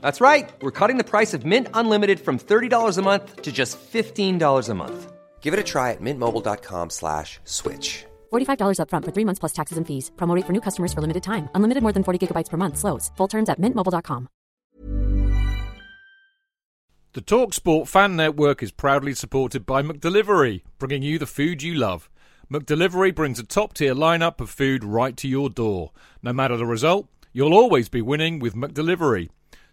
That's right. We're cutting the price of Mint Unlimited from $30 a month to just $15 a month. Give it a try at mintmobile.com slash switch. $45 upfront for three months plus taxes and fees. Promote for new customers for limited time. Unlimited more than 40 gigabytes per month. Slows. Full terms at mintmobile.com. The TalkSport fan network is proudly supported by McDelivery, bringing you the food you love. McDelivery brings a top tier lineup of food right to your door. No matter the result, you'll always be winning with McDelivery.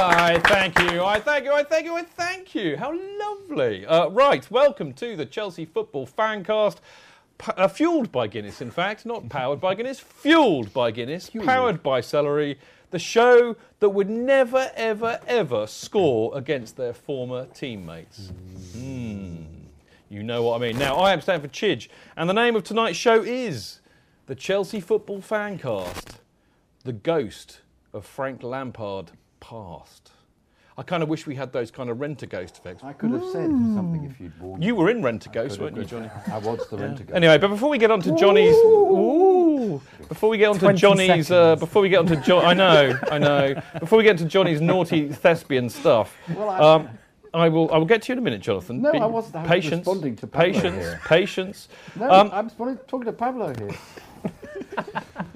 I thank you. I thank you. I thank you. I thank you. How lovely. Uh, right, welcome to the Chelsea Football Fancast. P- uh, fueled by Guinness, in fact, not powered by Guinness, fueled by Guinness, powered by Celery, the show that would never, ever, ever score against their former teammates. Mm. You know what I mean. Now, I am Stanford Chidge, and the name of tonight's show is the Chelsea Football Fancast, the ghost of Frank Lampard past. I kind of wish we had those kind of rent a ghost effects. I could have said something if you'd warned You me. were in Rent a I Ghost, weren't you, Johnny? I was the rent a ghost. Anyway, but before we get on to Johnny's, ooh, before we get on to 20 Johnny's, uh, seconds. before we get on to John, I know, I know. Before we get to Johnny's naughty thespian stuff, Well, I- um, I will, I will get to you in a minute, Jonathan. No, Be- I wasn't. I was Patience, responding to Pablo patience, here. patience. No, Um, I'm responding- talking to Pablo here.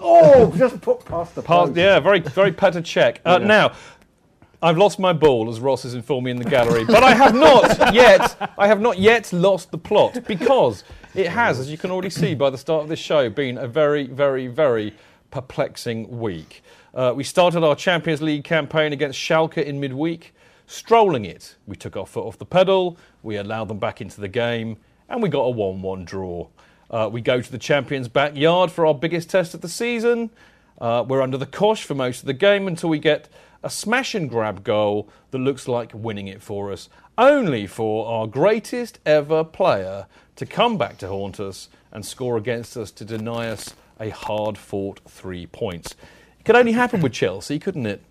oh, just put past the Past, post. yeah, very, very Petr Cech. Uh. Now, I've lost my ball, as Ross has informed me in the gallery, but I have not yet. I have not yet lost the plot because it has, as you can already see by the start of this show, been a very, very, very perplexing week. Uh, we started our Champions League campaign against Schalke in midweek, strolling it. We took our foot off the pedal, we allowed them back into the game, and we got a 1 1 draw. Uh, we go to the Champions' backyard for our biggest test of the season. Uh, we're under the cosh for most of the game until we get a smash and grab goal that looks like winning it for us, only for our greatest ever player to come back to haunt us and score against us to deny us a hard fought three points. It could only happen with Chelsea, couldn't it?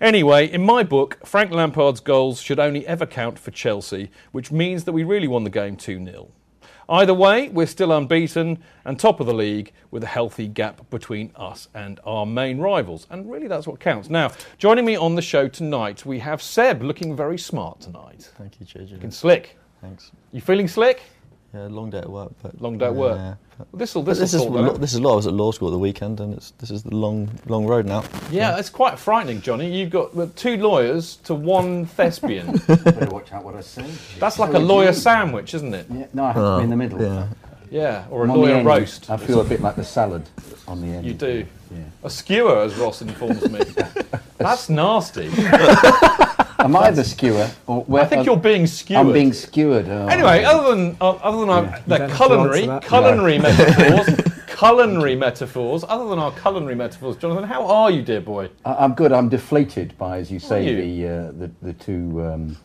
Anyway, in my book, Frank Lampard's goals should only ever count for Chelsea, which means that we really won the game 2 0. Either way, we're still unbeaten and top of the league with a healthy gap between us and our main rivals. And really, that's what counts. Now, joining me on the show tonight, we have Seb looking very smart tonight. Thank you, JJ. Looking slick. Thanks. You feeling slick? Yeah, long day at work, but Long day at work. Yeah. Well, this'll, But this'll this is sort that this is law. I was at law school at the weekend, and it's this is the long long road now. Yeah, it's quite frightening, Johnny. You've got two lawyers to one thespian. Better watch out what I say. That's like So a lawyer you. sandwich, isn't it? Yeah, no, I have to be oh, in the middle. Yeah. Yeah, or a I'm on the lawyer roast. I feel a bit like the salad on the end. You do. Yeah. A skewer, as Ross informs me. That's nasty. Am I the skewer? Or where, I think you're being skewered. I'm being skewered. Oh. Anyway, other than uh, other than our, the don't have to culinary answer culinary metaphors, culinary metaphors. Other than our culinary metaphors, Jonathan, how are you, dear boy? I- I'm good. I'm deflated by, as you say, you? the, uh, the the two um,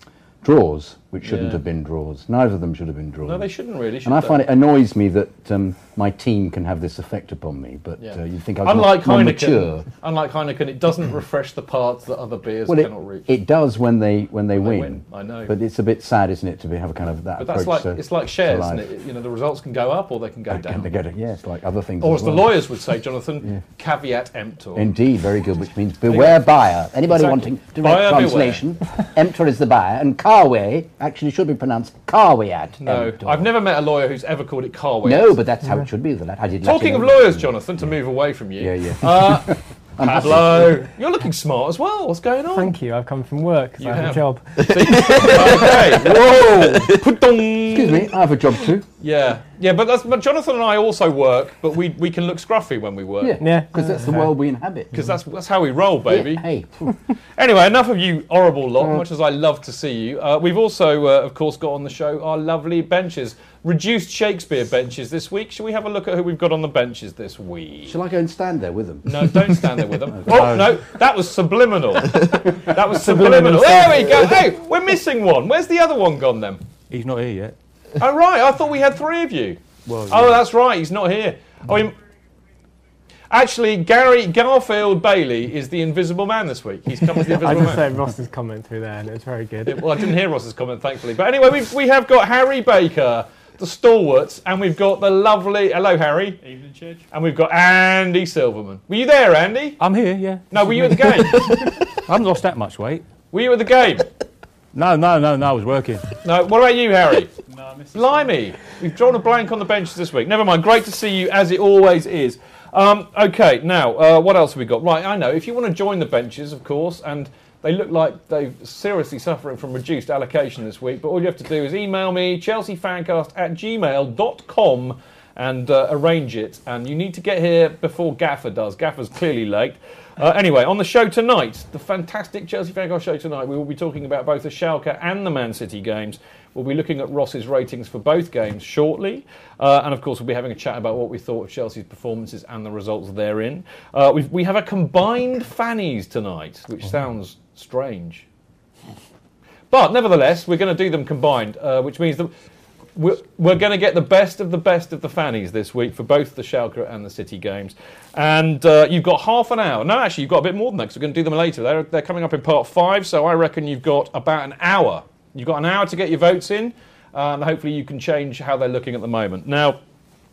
draws. Which shouldn't Yeah. have been draws. Neither of them should have been draws. No, they shouldn't really. Should and I they? find it annoys me that um, my team can have this effect upon me, but Yeah. uh, you think I'm unlike Heineken, mature. unlike Heineken, it doesn't refresh the parts that other beers Well, it, cannot reach. it does when they when they When they win. win, I know. But it's a bit sad, isn't it, to be, have a kind of that but that's like to, it's like shares, isn't it? You know, the results can go up or they can go down. they go to, yes, like other things. Or as as the lawyers would say, Jonathan, caveat emptor. Indeed, very good, which means beware buyer. Anybody Exactly. wanting direct Buyer translation, emptor is the buyer, and carway actually should be pronounced carweat. no, emptor. I've never met a lawyer who's ever called it car weight. No, but that's how it should be. The I did Talking Latin of lawyers, Jonathan, to move away from you. Yeah, yeah. Uh, Pablo, you're looking smart as well. What's going on? Thank you. I've come from work. 'cause You I have, have. a job. okay. Whoa. Excuse me, I have a job too. Yeah, yeah, but that's but Jonathan and I also work, but we we can look scruffy when we work. Yeah, Yeah. because that's the world we inhabit. Because that's that's how we roll, baby. Yeah, hey, Anyway, enough of you horrible lot. Much as I love to see you, uh, we've also, uh, of course, got on the show our lovely benches, reduced Shakespeare benches this week. Shall we have a look at who we've got on the benches this week? shall I go and stand there with them? No, don't stand there with them. Oh no, that was subliminal. That was subliminal. There we go. Hey, we're missing one. Where's the other one gone then? He's not here yet. Oh right, I thought we had three of you. Well, Oh, that's right. He's not here. Oh, he, actually, Gary Garfield Bailey is the Invisible Man this week. He's come as the Invisible I Invisible just Man. said Ross's comment through there, and it's very good. Well, I didn't hear Ross's comment, thankfully. But anyway, we've, we have got Harry Baker, the stalwarts, and we've got the lovely. Hello, Harry. Evening, Chidge. And we've got Andy Silverman. Were you there, Andy? I'm here, yeah. No, were you at the game? I haven't lost that much weight. were you at the game? No, no, no, no, I was working. No. What about you, Harry? No, I missed Blimey, we've drawn a blank on the benches this week. Never mind. Great to see you, as it always is. Um, okay, now uh, what else have we got? Right, I know. If you want to join the benches, of course, and they look like they're seriously suffering from reduced allocation this week, but all you have to do is email me chelseafancast at gmail.com and uh, arrange it. And you need to get here before Gaffer does. Gaffer's clearly late. Uh, anyway, on the show tonight, the fantastic Chelsea Fancast show tonight, we will be talking about both the Schalke and the Man City games. We'll be looking at Ross's ratings for both games shortly. Uh, and of course, we'll be having a chat about what we thought of Chelsea's performances and the results therein. Uh, we've, we have a combined fannies tonight, which sounds strange. But nevertheless, we're going to do them combined, uh, which means that we're, we're going to get the best of the best of the fannies this week for both the Schalke and the City games. And uh, you've got half an hour. No, actually, you've got a bit more than that because we're going to do them later. They're, they're coming up in part five, so I reckon you've got about an hour. You've got an hour to get your votes in, and hopefully you can change how they're looking at the moment. Now,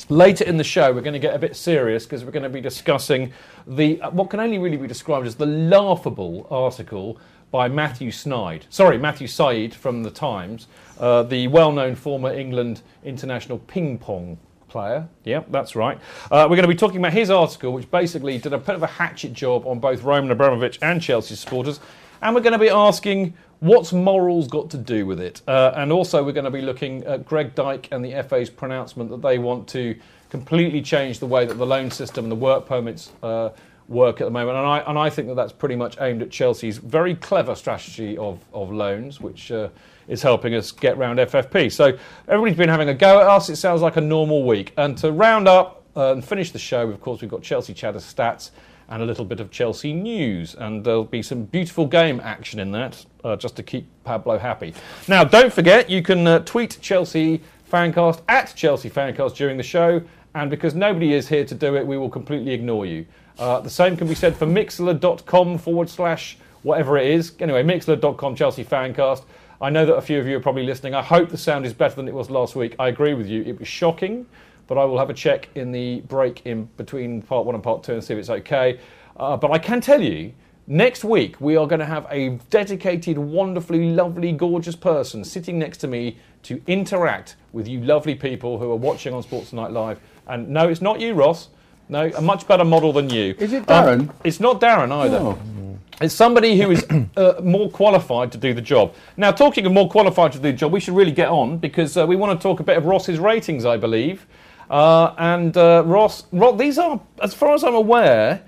Later in the show, we're going to get a bit serious because we're going to be discussing the uh, what can only really be described as the laughable article by Matthew Snide. Sorry, Matthew Syed from the Times, uh, the well-known former England international ping pong player. Yep, that's right. Uh, we're going to be talking about his article, which basically did a bit of a hatchet job on both Roman Abramovich and Chelsea supporters. And we're going to be asking what's morals got to do with it? Uh, and also, we're going to be looking at Greg Dyke and the FA's pronouncement that they want to completely change the way that the loan system and the work permits uh, work at the moment. And I, and I think that that's pretty much aimed at Chelsea's very clever strategy of, of loans, which uh, is helping us get round FFP. So everybody's been having a go at us. It sounds like a normal week. And to round up uh, and finish the show, of course, we've got Chelsea Chatter stats and a little bit of Chelsea news. And there'll be some beautiful game action in that, uh, just to keep Pablo happy. Now, don't forget, you can uh, tweet Chelsea Fancast at Chelsea Fancast during the show. And because nobody is here to do it, we will completely ignore you. Uh, the same can be said for mixlr.com forward slash whatever it is. Anyway, mixlr.com Chelsea Fancast. I know that a few of you are probably listening. I hope the sound is better than it was last week. I agree with you. It was shocking, but I will have a check in the break in between part one and part two and see if it's okay. Uh, but I can tell you, next week we are going to have a dedicated, wonderfully lovely, gorgeous person sitting next to me to interact with you lovely people who are watching on Sports Night Live. And no, it's not you, Ross. No, a much better model than you. Is it Um, Darren? it's not Darren either. Oh. It's somebody who is uh, more qualified to do the job. Now, talking of more qualified to do the job, we should really get on because uh, we want to talk a bit of Ross's ratings, I believe. Uh, and uh, Ross, Ross, these are, as far as I'm aware,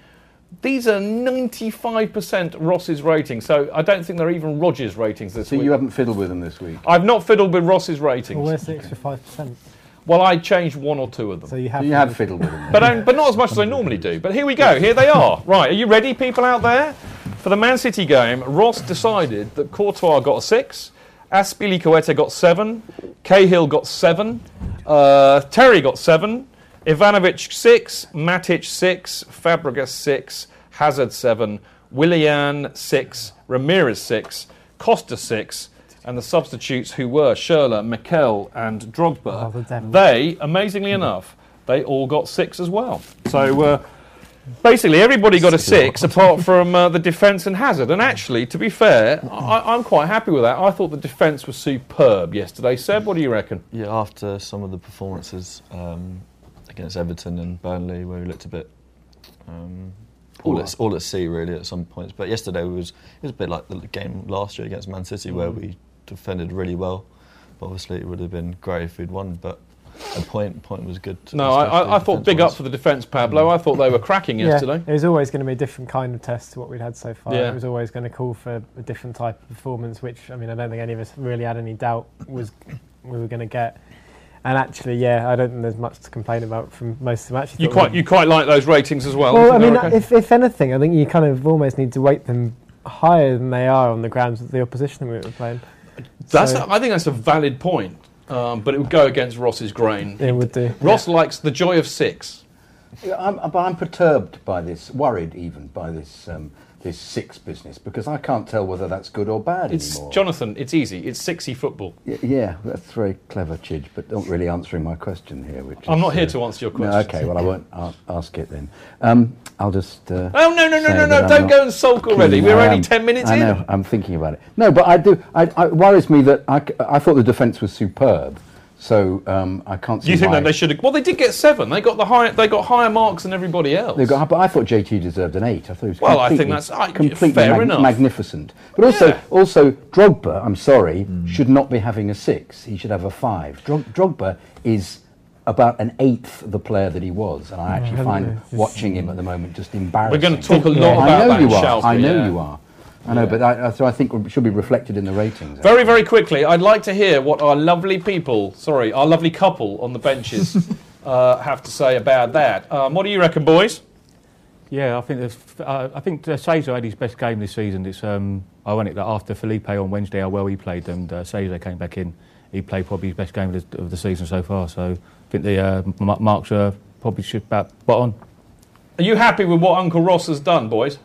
these are 95% Ross's ratings. So I don't think they're even Roger's ratings this So week. So you haven't fiddled with them this week? I've not fiddled with Ross's ratings. Well, where's the extra five percent? Well, I changed one or two of them. So you have. You have fiddled with them. but, um, but not as much as I normally do. But here we go. Here they are. Right, are you ready, people out there? For the Man City game, Ross decided that Courtois got a six Azpilicueta got seven. Cahill got seven. Uh, Terry got seven. Ivanovic six. Matic six. Fabregas six. Hazard seven. Willian six. Ramires six. Costa six. And the substitutes who were Schürrle, Mikel, and Drogba, Oh, the they, amazingly enough, they all got six as well. So uh, basically, everybody got a six apart from uh, the defence and Hazard. And actually, to be fair, I, I'm quite happy with that. I thought the defence was superb yesterday. Seb, what do you reckon? Yeah, after some of the performances um, against Everton and Burnley, where we looked a bit um, all at, all at sea really at some points. But yesterday was it was a bit like the game last year against Man City, where Mm. we defended really well. But obviously, it would have been great if we'd won. But a point point was good. No, I, I, I thought big up for the defence, Pablo. I thought they were cracking yesterday. Yeah, it was always going to be a different kind of test to what we'd had so far. Yeah. It was always going to call for a different type of performance, which I mean, I don't think any of us really had any doubt was we were going to get. And actually, yeah, I don't think there's much to complain about from most of them. Actually, You quite you quite like those ratings as well. Well, I mean, okay? if, if anything, I think you kind of almost need to weight them higher than they are on the grounds of the opposition we were playing. That's So- a, I think that's a valid point, um, but it would go against Ross's grain. It would do. Ross likes the joy of six. I'm, but I'm perturbed by this, worried even by this um, this six business because I can't tell whether that's good or bad It's anymore. Jonathan. It's easy. It's sixy football. Y- yeah, that's very clever, Chidge, but not really answering my question here. Which I'm is, not here uh, to answer your no, question. okay, well I won't a- ask it then. Um, I'll just. Uh, Oh no no no no no! Don't go and sulk already. We're I only am. ten minutes I in. know. I'm thinking about it. No, but I do. I, I, it worries me that I thought the defence was superb. So um, I can't see. You think why that they should have? Well, they did get seven. They got the high. They got higher marks than everybody else. They got, but I thought JT deserved an eight. I thought he was Well, I think completely- that's- I- completely fair enough. magnificent. But also, Yeah. also Drogba, I'm sorry, should not be having a six. He should have a five. Drog, Drogba is about an eighth the player that he was, and I actually haven't find watching him at the moment just embarrassing. We're going to talk a lot Yeah. about I know that. you are. shall I know Yeah. you are. I know, but I, so I think it should be reflected in the ratings. Very, very quickly, I'd like to hear what our lovely people, sorry, our lovely couple on the benches uh, have to say about that. Um, what do you reckon, boys? Yeah, I think there's, uh, I think uh, Cesar had his best game this season. It's um, ironic that after Filipe on Wednesday, how well he played, and uh, Cesar came back in, he played probably his best game of the, of the season so far. So I think the uh, marks are probably should about spot on Are you happy with what Uncle Ross has done, boys?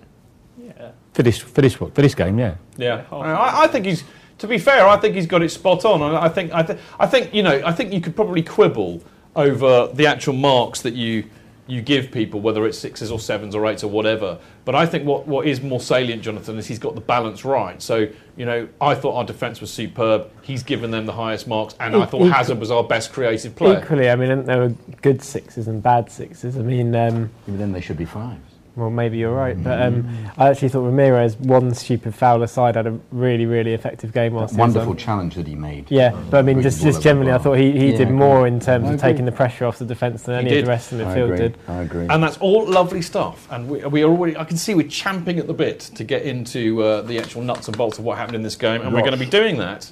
For this for this for this game. Yeah. Yeah, I, I think he's. To be fair, I think he's got it spot on. And I think, I, th- I think, you know, I think you could probably quibble over the actual marks that you you give people, whether it's sixes or sevens or eights or whatever. But I think what, what is more salient, Jonathan, is he's got the balance right. So, you know, I thought our defence was superb. He's given them the highest marks, and I thought equal- Hazard was our best creative player. Equally, I mean, there were good sixes and bad sixes. I mean, um, But then they should be fives. Well, maybe you're right, but um, I actually thought Ramires, one stupid foul aside, had a really, really effective game. Whilst he Wonderful challenge that he made. Yeah, but I mean, just, just generally, the I thought he, he Yeah, did more in terms of taking the pressure off the defence than He any did. of the rest of the I midfield agree. did. I agree. And that's all lovely stuff. And we, we are already, I can see we're champing at the bit to get into uh, the actual nuts and bolts of what happened in this game. And we're going to be doing that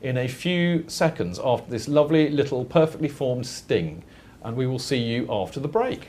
in a few seconds after this lovely little perfectly formed sting. And we will see you after the break.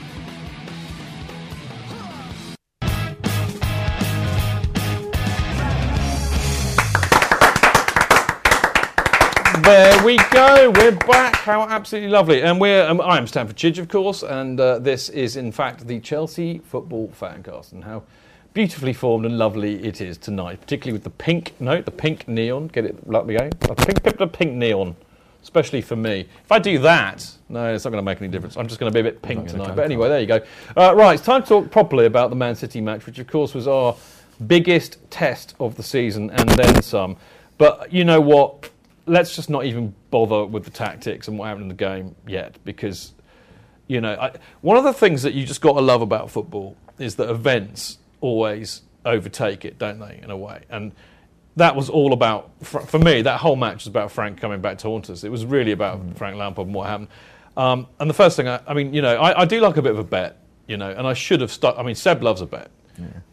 There we go. We're back. How absolutely lovely. And we're um, I'm Stanford Chidge, of course, and uh, this is in fact the Chelsea Football Fancast. And how beautifully formed and lovely it is tonight, particularly with the pink note, the pink neon. Get it lovely again. A pink, pink, the pink neon, especially for me. If I do that, no, it's not going to make any difference. I'm just going to be a bit pink tonight. But anyway, there you go. Uh, right, it's time to talk properly about the Man City match, which of course was our biggest test of the season and then some. But you know what? Let's just not even bother with the tactics and what happened in the game yet, because you know I, one of the things that you just got to love about football is that events always overtake it, don't they? In a way, and that was all about for, me. That whole match was about Frank coming back to haunt us. It was really about Frank Lampard and what happened. Um, and the first thing, I, I mean, you know, I, I do like a bit of a bet, you know, and I should have stuck. I mean, Seb loves a bet.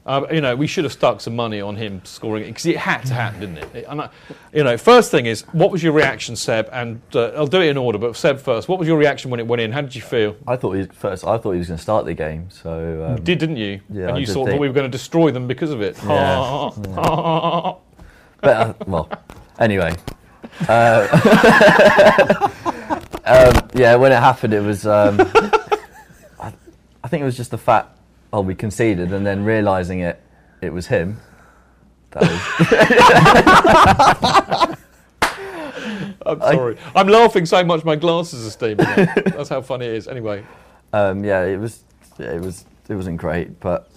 Uh, you know, we should have stuck some money on him scoring it because it had to happen, didn't it? And I, you know, first thing is, what was your reaction, Seb? And uh, I'll do it in order, but Seb first. What was your reaction when it went in? How did you feel? I thought he, first. I thought he was going to start the game. So um, You did, didn't you? Yeah, and you thought that think- we were going to destroy them because of it. Yeah. But uh, well, anyway. Uh, um, yeah, when it happened, it was. Um, I, I think it was just the fact. Oh, we conceded, and then realizing it, it was him. That was. I'm sorry. I'm laughing so much my glasses are steaming. up. That's how funny it is. Anyway, Um, yeah, it was. Yeah, it was. It wasn't great, but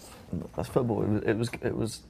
that's football. It was. It was. It was,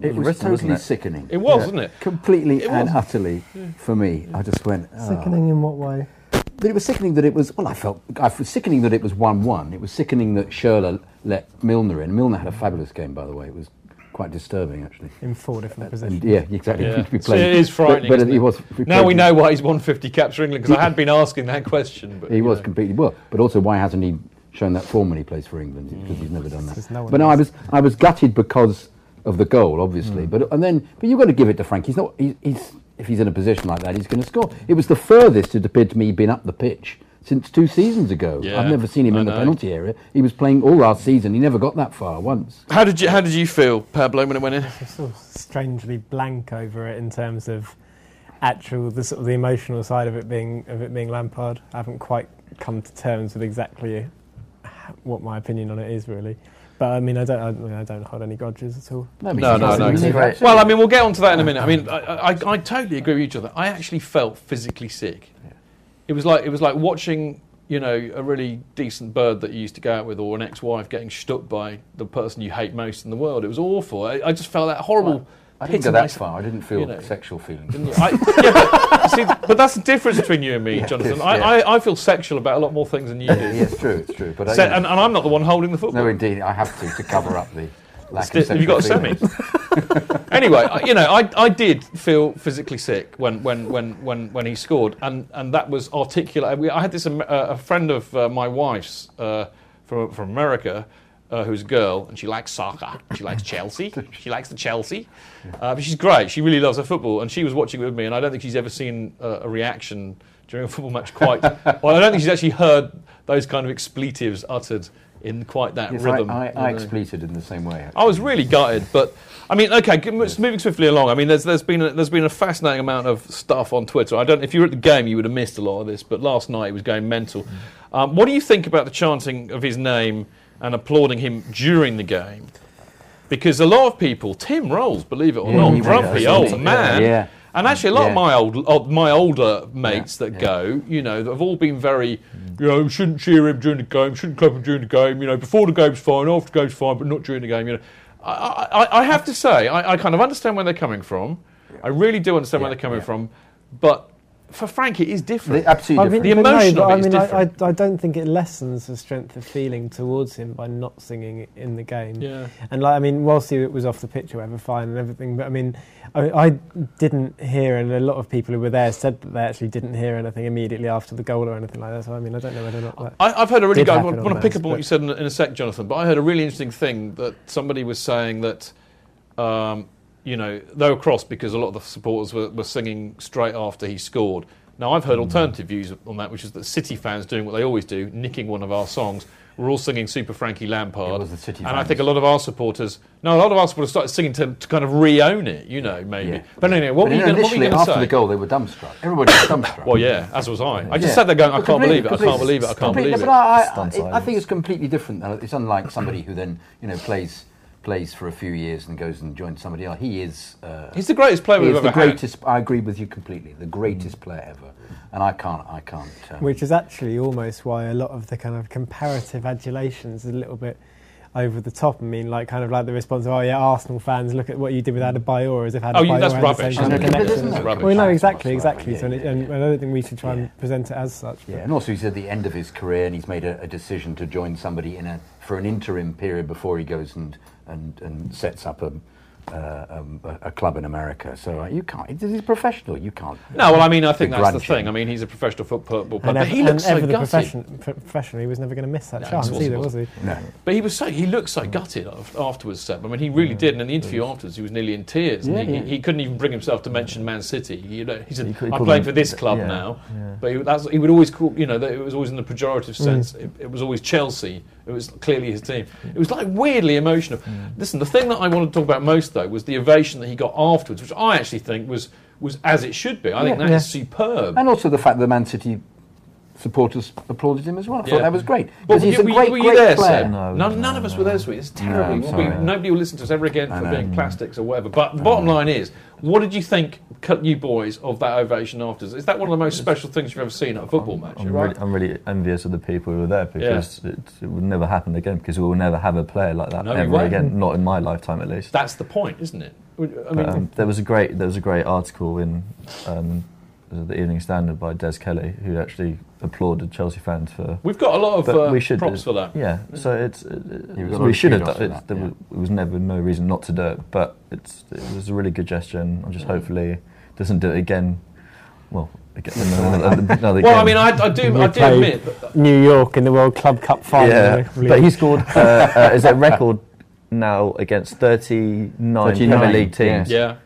It was written, wasn't totally it? sickening. it was, wasn't it? Completely It and was. utterly for me. I just went. "Oh." Sickening in what way? But it was sickening that it was. Well, I felt. I was sickening that it was one-one. It was sickening that Schürrle let Milner in. Milner had a fabulous game, by the way. It was quite disturbing, actually. In four different And positions. yeah, exactly. Yeah. We So it is frightening. But, but isn't he it? was. now we know why he's won 50 caps for England because I had been asking that question. But He was know. completely well, but also why hasn't he shown that form when he plays for England? Because he's never done that. No but no, I was I was gutted because of the goal, obviously. Mm. But and then, but you've got to give it to Frank. He's not. He, he's if he's in a position like that, he's going to score. It was the furthest it appeared to me he'd been up the pitch since two seasons ago. Yeah, I've never seen him I in the penalty area. He was playing all last season. He never got that far once. How did you How did you feel, Pablo, when it went in? I'm sort of strangely blank over it in terms of actual the sort of the emotional side of it being of it being Lampard. I haven't quite come to terms with exactly what my opinion on it is really. But I mean, I don't, I, mean, I don't hold any grudges at all. No, No, no, no. Well, I mean, we'll get onto that in a minute. I mean, I, I, I totally agree with each other. I actually felt physically sick. It was like it was like watching, you know, a really decent bird that you used to go out with, or an ex-wife getting stuck by the person you hate most in the world. It was awful. I, I just felt that horrible. I didn't go that far. I didn't feel you know. sexual feelings. I, yeah, but, see, but that's the difference between you and me, Jonathan. yes, I, yeah. I, I feel sexual about a lot more things than you do. yeah, it's true. It's true. But I, Se- and, and I'm not the one holding the football. no, indeed, I have to to cover up the lack sexual have you got a semi? anyway, I, you know, I, I did feel physically sick when, when, when, when, when he scored, and, and that was articulate. I had this um, uh, a friend of uh, my wife's uh, from from America. Uh, who's a girl and she likes soccer. She likes Chelsea. She likes the Chelsea. Uh, but she's great. She really loves her football, and she was watching it with me. And I don't think she's ever seen uh, a reaction during a football match quite. well, I don't think she's actually heard those kind of expletives uttered in quite that Yes, rhythm. I, I, you I know. expleted in the same way. I was really gutted, but I mean, okay, moving swiftly along. I mean, there's there's been a, there's been a fascinating amount of stuff on Twitter. I don't if you were at the game, you would have missed a lot of this, but last night it was going mental. Um, what do you think about the chanting of his name and applauding him during the game? Because a lot of people, Tim Rolls, believe it or Yeah, not, grumpy old man. Yeah. And actually, a lot Yeah. of my old, of my older mates Yeah, that yeah. go, you know, that have all been very, you know, shouldn't cheer him during the game, shouldn't clap him during the game. You know, before the game's fine, after the game's fine, but not during the game. You know, I, I, I have to say, I, I kind of understand where they're coming from. I really do understand where they're coming from, but for Frank, it is different. The- absolutely I mean, different. The but no, emotion of it I mean, I, different. I, I don't think it lessens the strength of feeling towards him by not singing in the game. Yeah. And like, I mean, whilst he was off the pitch or whatever, fine and everything, but I mean, I, I didn't hear, and a lot of people who were there said that they actually didn't hear anything immediately after the goal or anything like that. So I mean, I don't know whether or not that. I, I've heard a really good. I happen want to pick up on what you said in, in a sec, Jonathan. But I heard a really interesting thing that somebody was saying that, um, you know, they were cross because a lot of the supporters were, were singing straight after he scored. Now I've heard Hmm. alternative views on that, which is that City fans doing what they always do, nicking one of our songs. We're all singing Super Frankie Lampard, It was the City and I think a lot of our supporters, no, a lot of our supporters started singing to, to kind of re-own it, you know, maybe. Yeah. But anyway, what But were you you gonna- what were you initially, after the goal, they were dumbstruck. Everybody was dumbstruck. Well, yeah, as was I. I just Yeah. sat there going, I can't believe it, I can't believe it, I can't believe it. But I, I, I, I think it's completely different. It's unlike somebody who then, you know, plays plays for a few years and goes and joins somebody else. He is. Uh, He's the greatest player we've ever the had. greatest. I agree with you completely. The greatest player ever, and I can't. I can't. Um, Which is actually almost why a lot of the kind of comparative adulations is a little bit over the top. I mean, like kind of like the response of, "Oh yeah, Arsenal fans, look at what you did with Adebayor," as if Adebayor Oh, you- that's had the rubbish. same kind of But connection. isn't it rubbish? Well, no, exactly, exactly. yeah, so, and, yeah. and I don't think we should try Yeah. and present it as such. Yeah, and also he's at the end of his career, and he's made a, a decision to join somebody in a for an interim period before he goes and and, and sets up a, uh, um, a, a club in America. So uh, you can't. He's a professional. You can't. No, well, I mean, I think that's the begrudge him. thing. I mean, he's a professional football player, And, but ev- he and looks so the gutted. profession, pro- professional, he was never going to miss that No, chance of course he either, was he? No. But he was so he looked so gutted afterwards, Seb. I mean, he really did. And in the interview afterwards, he was nearly in tears. and Yeah, he, yeah. he couldn't even bring himself to mention Man City. You know, he said, He cou- he "I'm playing for this club yeah, now." yeah. But he, that's, he would always call. You know, that it was always in the pejorative sense. It, it was always Chelsea. It was clearly his team. It was like weirdly emotional. Mm. Listen, the thing that I wanted to talk about most though was the ovation that he got afterwards, which I actually think was was as it should be. I think Yeah. that is superb. And also the fact that Man City supporters applauded him as well. I Yeah. thought that was great. Well, Because he's were a you- great, were you great there, player. Seb? None, none of us were there, sweet. It's terrible. I'm We- sorry. nobody will listen to us ever again for being plastics or whatever. But the bottom line is, what did you think, cut you boys, of that ovation afterwards? Is that one of the most special things you've ever seen at a football match? I'm, right? really, I'm really envious of the people who were there because it, it would never happen again because we will never have a player like that No, we ever won't. again. Not in my lifetime, at least. That's the point, isn't it? I mean, um, there was a great there was a great article in um, the Evening Standard by Des Kelly who actually applauded Chelsea fans for. We've got a lot of, uh, we should props do- for that. Yeah, so it's it, You've got it, a lot we should have done. for It's, that, there yeah. was, there was never no reason not to do it, but it's it was a really good gesture, and I'm just hopefully doesn't do it again. Well, again, another, another well, I mean, I, I do, We I do admit. That, New York in the World Club Cup final. Yeah, but he scored. Uh, uh, is a record now against 39, 39, Premier League teams. Yeah,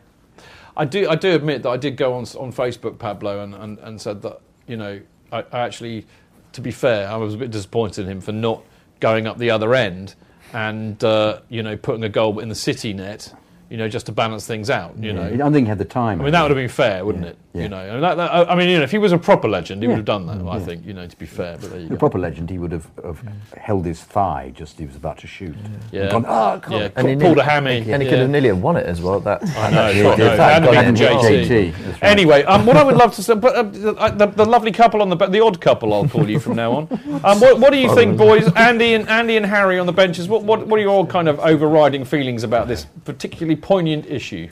I do. I do admit that I did go on on Facebook, Pablo, and, and, and said that you know I, I actually, to be fair, I was a bit disappointed in him for not going up the other end and uh, you know putting a goal in the City net, you know, just to balance things out. You know, I don't think he had the time. I mean, that would have been fair, wouldn't it? yeah. You know, and that, that, I mean, you know, if he was a proper legend, he Yeah. would have done that. I think, you know, to be fair. But there you the go. proper legend, he would have, have held his thigh just as he was about to shoot. Yeah. And gone, oh, God. yeah, And he pulled a hammy. and he yeah. could have nearly have won it as well. That I know, Yeah, I he know. did. Hadn't Got been him JT. JT, right. Anyway, um, what I would love to say, but, uh, the, the lovely couple on the the odd couple, I'll call you from now on. Um, what, what do you think, boys? Andy and Andy and Harry on the benches. What, what what are your kind of overriding feelings about this particularly poignant issue?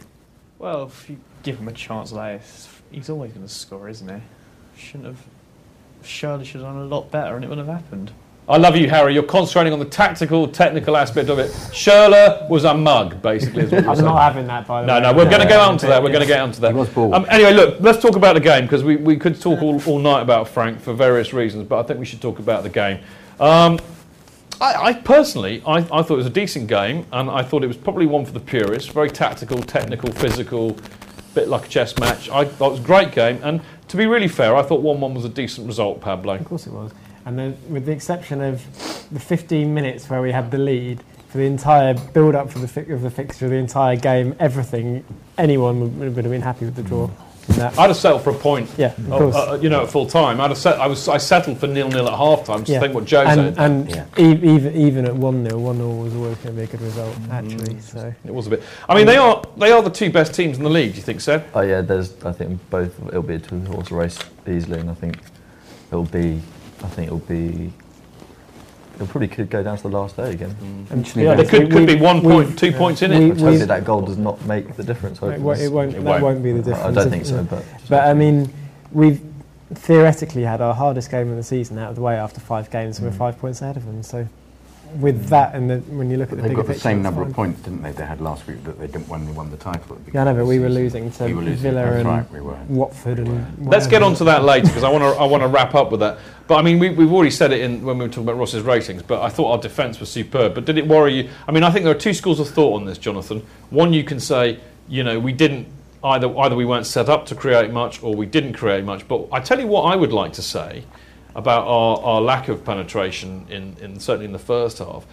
Well, if you give him a chance like this, he's always going to score, isn't he? Shouldn't have. Surely should have done a lot better, and it wouldn't have happened. I love you, Harry. You're concentrating on the tactical, technical aspect of it. Schürrle was a mug, basically. Is what I'm saying. not having that, by the No, way. no, no, we're going to go on to that. We're going to get onto that. He was bald. Um, anyway, look, let's talk about the game because we, we could talk all, all night about Frank for various reasons, but I think we should talk about the game. Um, I, I personally, I, I thought it was a decent game, and I thought it was probably one for the purists. Very tactical, technical, physical, bit like a chess match. I thought it was a great game, and to be really fair, I thought one-one was a decent result, Pablo. Of course it was. And then, with the exception of the 15 minutes where we had the lead, for the entire build-up for the fi- of the fixture, the entire game, everything, anyone would, would have been happy with the draw. And that- I'd have settled for a point. Yeah, of uh, course. uh, you know, at full time. I'd have set, I was I settled for nil nil at half time. Just yeah. think what Joe and, said. and Yeah. e- even even at one 0 one 0 was always going to be a good result, Mm. actually. So It was a bit. I mean, they are they are the two best teams in the league. Do you think, so? Oh yeah, there's. I think both. It'll be a two-horse race easily, and I think it'll be. I think it'll be. It probably could go down to the last day again. and Yeah, there could, could be one point, two points in we- it. Let's hope that that goal does not make the difference. it, won't, hopefully. it won't. It that won't. won't be the difference. I don't think so, but. But I mean, we've theoretically had our hardest game of the season out of the way after five games, Mm. and we're five points ahead of them. So, with that, and the, when you look at the They've bigger got the picture, same number fine. of points, didn't they? They had last week that they didn't when they won the title. at the Yeah, I know, beginning but we were losing to We were losing, Villa that's and right, we were. Watford and. Let's get whatever. on to that later because I want to I want to wrap up with that. But I mean, we, we've already said it in when we were talking about Ross's ratings. But I thought our defence was superb. But did it worry you? I mean, I think there are two schools of thought on this, Jonathan. One, you can say, you know, we didn't either either we weren't set up to create much or we didn't create much. But I tell you what, I would like to say about our, our lack of penetration in, in certainly in the first half.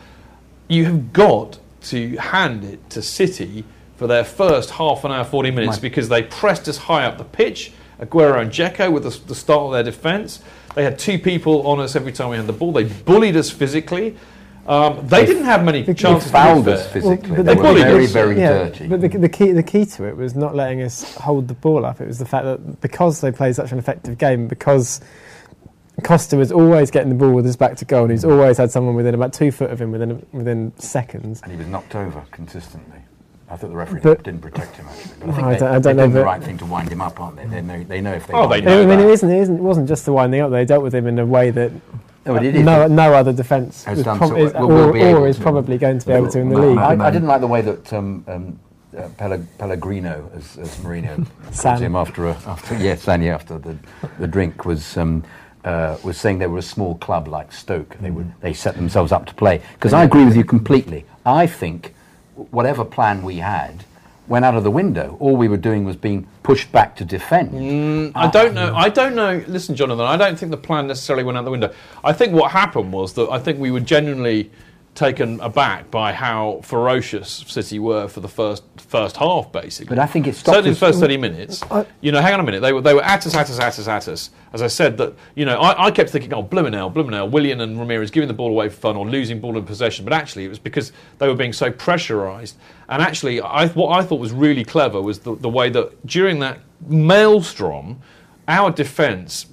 You have got to hand it to City for their first half an hour, 40 minutes, Right. because they pressed us high up the pitch. Aguero and Dzeko with the, the start of their defence. They had two people on us every time we had the ball. They bullied us physically. Um, they, didn't have many They chances. to be fouled us physically. but they they were bullied very, us. very yeah, dirty. But the, the key the key to it was not letting us hold the ball up. It was the fact that because they played such an effective game, because Costa was always getting the ball with his back to goal, and he's always had someone within about two foot of him within within seconds. and he was knocked over consistently. I thought the referee But- didn't protect him actually, but I think I they, don't- I they're don't know doing the right thing to wind him up, aren't they? They know, they know if they. Oh, they know I mean, up- it isn't. It isn't. It wasn't just the winding up. They dealt with him in a way that No, but it is. no, no other defence Has was done prob- so- is, will- will or, or is to. probably going to be able to in the I- league. I, I didn't like the way that um, um, uh, Pellegrino, as, as Mourinho San. calls him after a, after yeah, San, yeah, after the the drink was. Um, uh, was saying they were a small club like Stoke. They would they set themselves up to play. Because I agree with you completely. I think whatever plan we had went out of the window. All we were doing was being pushed back to defend. Mm, I don't know. I don't know. Listen, Jonathan, I don't think the plan necessarily went out the window. I think what happened was that I think we were genuinely taken aback by how ferocious City were for the first first half, basically. But I think it stopped certainly the first thirty minutes. you know, hang on a minute. They were they were at us, at us, at us, at us. As I said, that you know, I, I kept thinking, oh, Blumenau, Blumenau, Willian and Ramires giving the ball away for fun or losing ball in possession. But actually, it was because they were being so pressurised. And actually, I, what I thought was really clever was the, the way that during that maelstrom, our defence,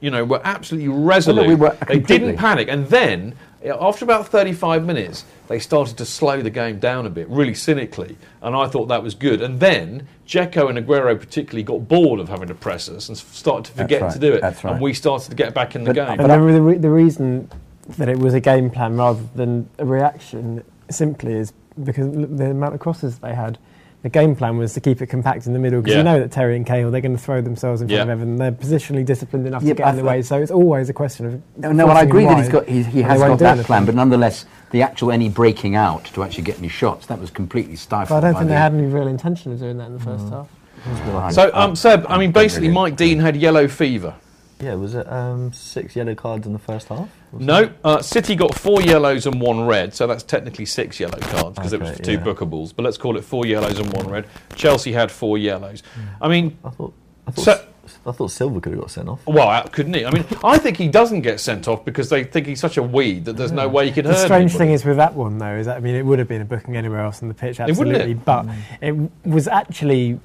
you know, were absolutely resolute. we were they didn't panic, and then after about 35 minutes, they started to slow the game down a bit, really cynically, and I thought that was good. And then Dzeko and Aguero particularly got bored of having to press us and started to forget right, to do it, that's right. and we started to get back in the But- game. And the, the, re- the reason that it was a game plan rather than a reaction simply is because the amount of crosses they had. The game plan was to keep it compact in the middle because Yeah. you know that Terry and Cahill they're going to throw themselves in front Yeah. of Everton. They're positionally disciplined enough Yeah, to get I in the way. So it's always a question of No, no, and I agree that he's wide, got he, he and has got that anything. plan, but nonetheless, the actual any breaking out to actually get any shots that was completely stifled. But I don't think the, they had any real intention of doing that in the first half. So, um, Seb, I mean, basically, Mike Dean had yellow fever. Yeah, was it um, six yellow cards in the first half? No, uh, City got four yellows and one red, so that's technically six yellow cards because it was two yeah. bookables. But let's call it four yellows and one red. Chelsea had four yellows. I mean, I thought I thought, So- I thought Silva could have got sent off. well, uh, couldn't he? I mean, I think he doesn't get sent off because they think he's such a weed that there's no way he can The hurt. strange anybody. thing is with that one though is that I mean it would have been a booking anywhere else on the pitch It wouldn't absolutely, it? but it was actually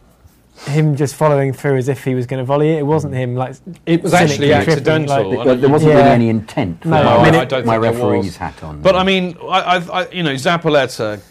him just following through as if he was going to volley it. It wasn't mm. him like It was cynically actually tripping, accidental. like- I there, there wasn't Yeah. really any intent. For No, my, I mean, I it- don't my think there referee's was. hat on. But I mean, I, I've, I, you know, Zabaleta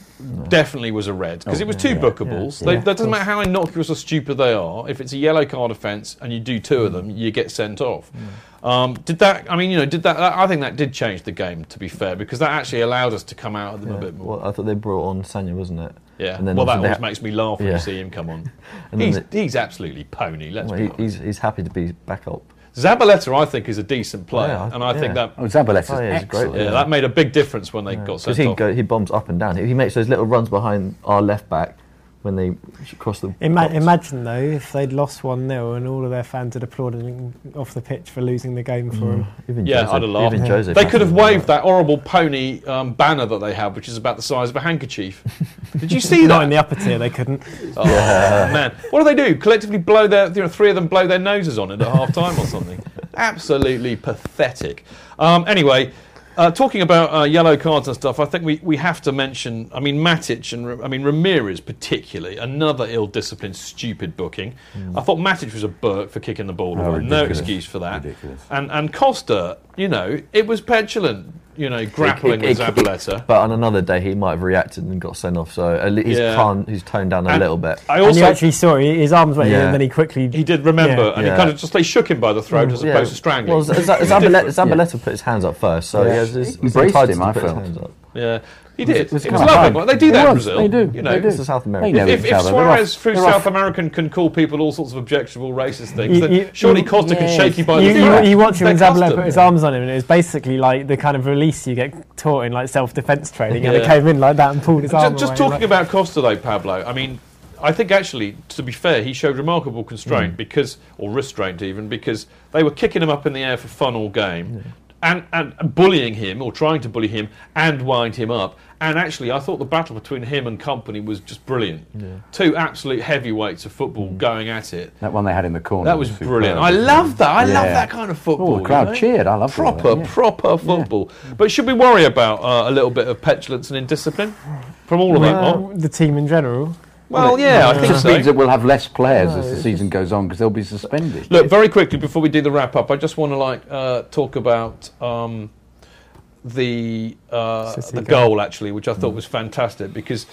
definitely was a red because oh, it was two bookables. Yeah, They, yeah, that doesn't matter how innocuous or stupid they are. If it's a yellow card offence and you do two of mm. them, you get sent off. Mm. Um, did that? I mean, you know, did that? I think that did change the game. To be fair, because that actually allowed us to come out of them a bit more. Well, I thought they brought on Sagna, wasn't it? Yeah. And then well, that always ha- makes me laugh when Yeah. you see him come on. And he's, they- he's absolutely pony. Let's Well, be he, honest. he's, he's happy to be back up. Zabaleta, I think, is a decent player, Yeah, I- and I think that oh, Zabaleta's Oh, yeah, he's great. excellent. yeah, that made a big difference when they got Because sent he off. go, he bombs up and down. He, he makes those little runs behind our left back when they cross the. Ima- imagine though if they'd lost one 0 and all of their fans had applauded off the pitch for losing the game for them. Even Yeah, Jose, I'd have laughed. Even Jose They could have waved that horrible pony um, banner that they have, which is about the size of a handkerchief. Did you see Not that? in the upper tier, they couldn't. oh man, what do they do? Collectively blow their, you know, three of them blow their noses on it at half time or something. Absolutely pathetic. Um, anyway. Uh, talking about uh, yellow cards and stuff, I think we, we have to mention. I mean, Matic and I mean Ramires particularly another ill-disciplined, stupid booking. I thought Matic was a Burke for kicking the ball Oh, away. No excuse for that. Ridiculous. And and Costa, you know, it was petulant. You know, grappling It- with it- it- Zabaleta. But on another day, he might have reacted and got sent off. So at least he's, Yeah. calm, he's toned down a And little bit. I and also you actually saw it, his arms went in Yeah. and then he quickly. he did remember, Yeah. and Yeah. he kind of just they shook him by the throat mm. as Yeah. opposed to strangling. Well, Z- Z- Zabaleta, different. Zabaleta put his hands up first, so Yeah. he has his, He he's embraced entitled him, to I put his felt. hands up. Yeah, he did. It was, kinda lovely. hard. They do It that in. Brazil. They do. You know, They do. This is South America. They know If, each if other. They're Suarez off- through they're South off- American can call people all sorts of objectionable racist things, You- then surely you- Costa can shake you by You, the you, throat. you watch him They're when Zabaleta put his arms on him, and it was basically like the kind of release you get taught in like self-defense training. And Yeah. they came in like that and pulled his arm Just, just talking like- about Costa though, Pablo. I mean, I think actually, to be fair, he showed remarkable constraint mm. because, or restraint even, because they were kicking him up in the air for fun all game. And, and bullying him, or trying to bully him, and wind him up. And actually, I thought the battle between him and Kompany was just brilliant. Two absolute heavyweights of football going at it. That one they had in the corner. That was superb. brilliant. I love that. I love that kind of football. Oh, the crowd you know? cheered. I love all proper, that, yeah. proper football. But should we worry about uh, a little bit of petulance and indiscipline from all of that? Well, lot? the team in general. Well, yeah, I think It just so. means that we'll have less players as the season goes on because they'll be suspended. Look, very quickly before we do the wrap up, I just want to like uh, talk about um, the uh, the goal. goal actually, which I thought was fantastic because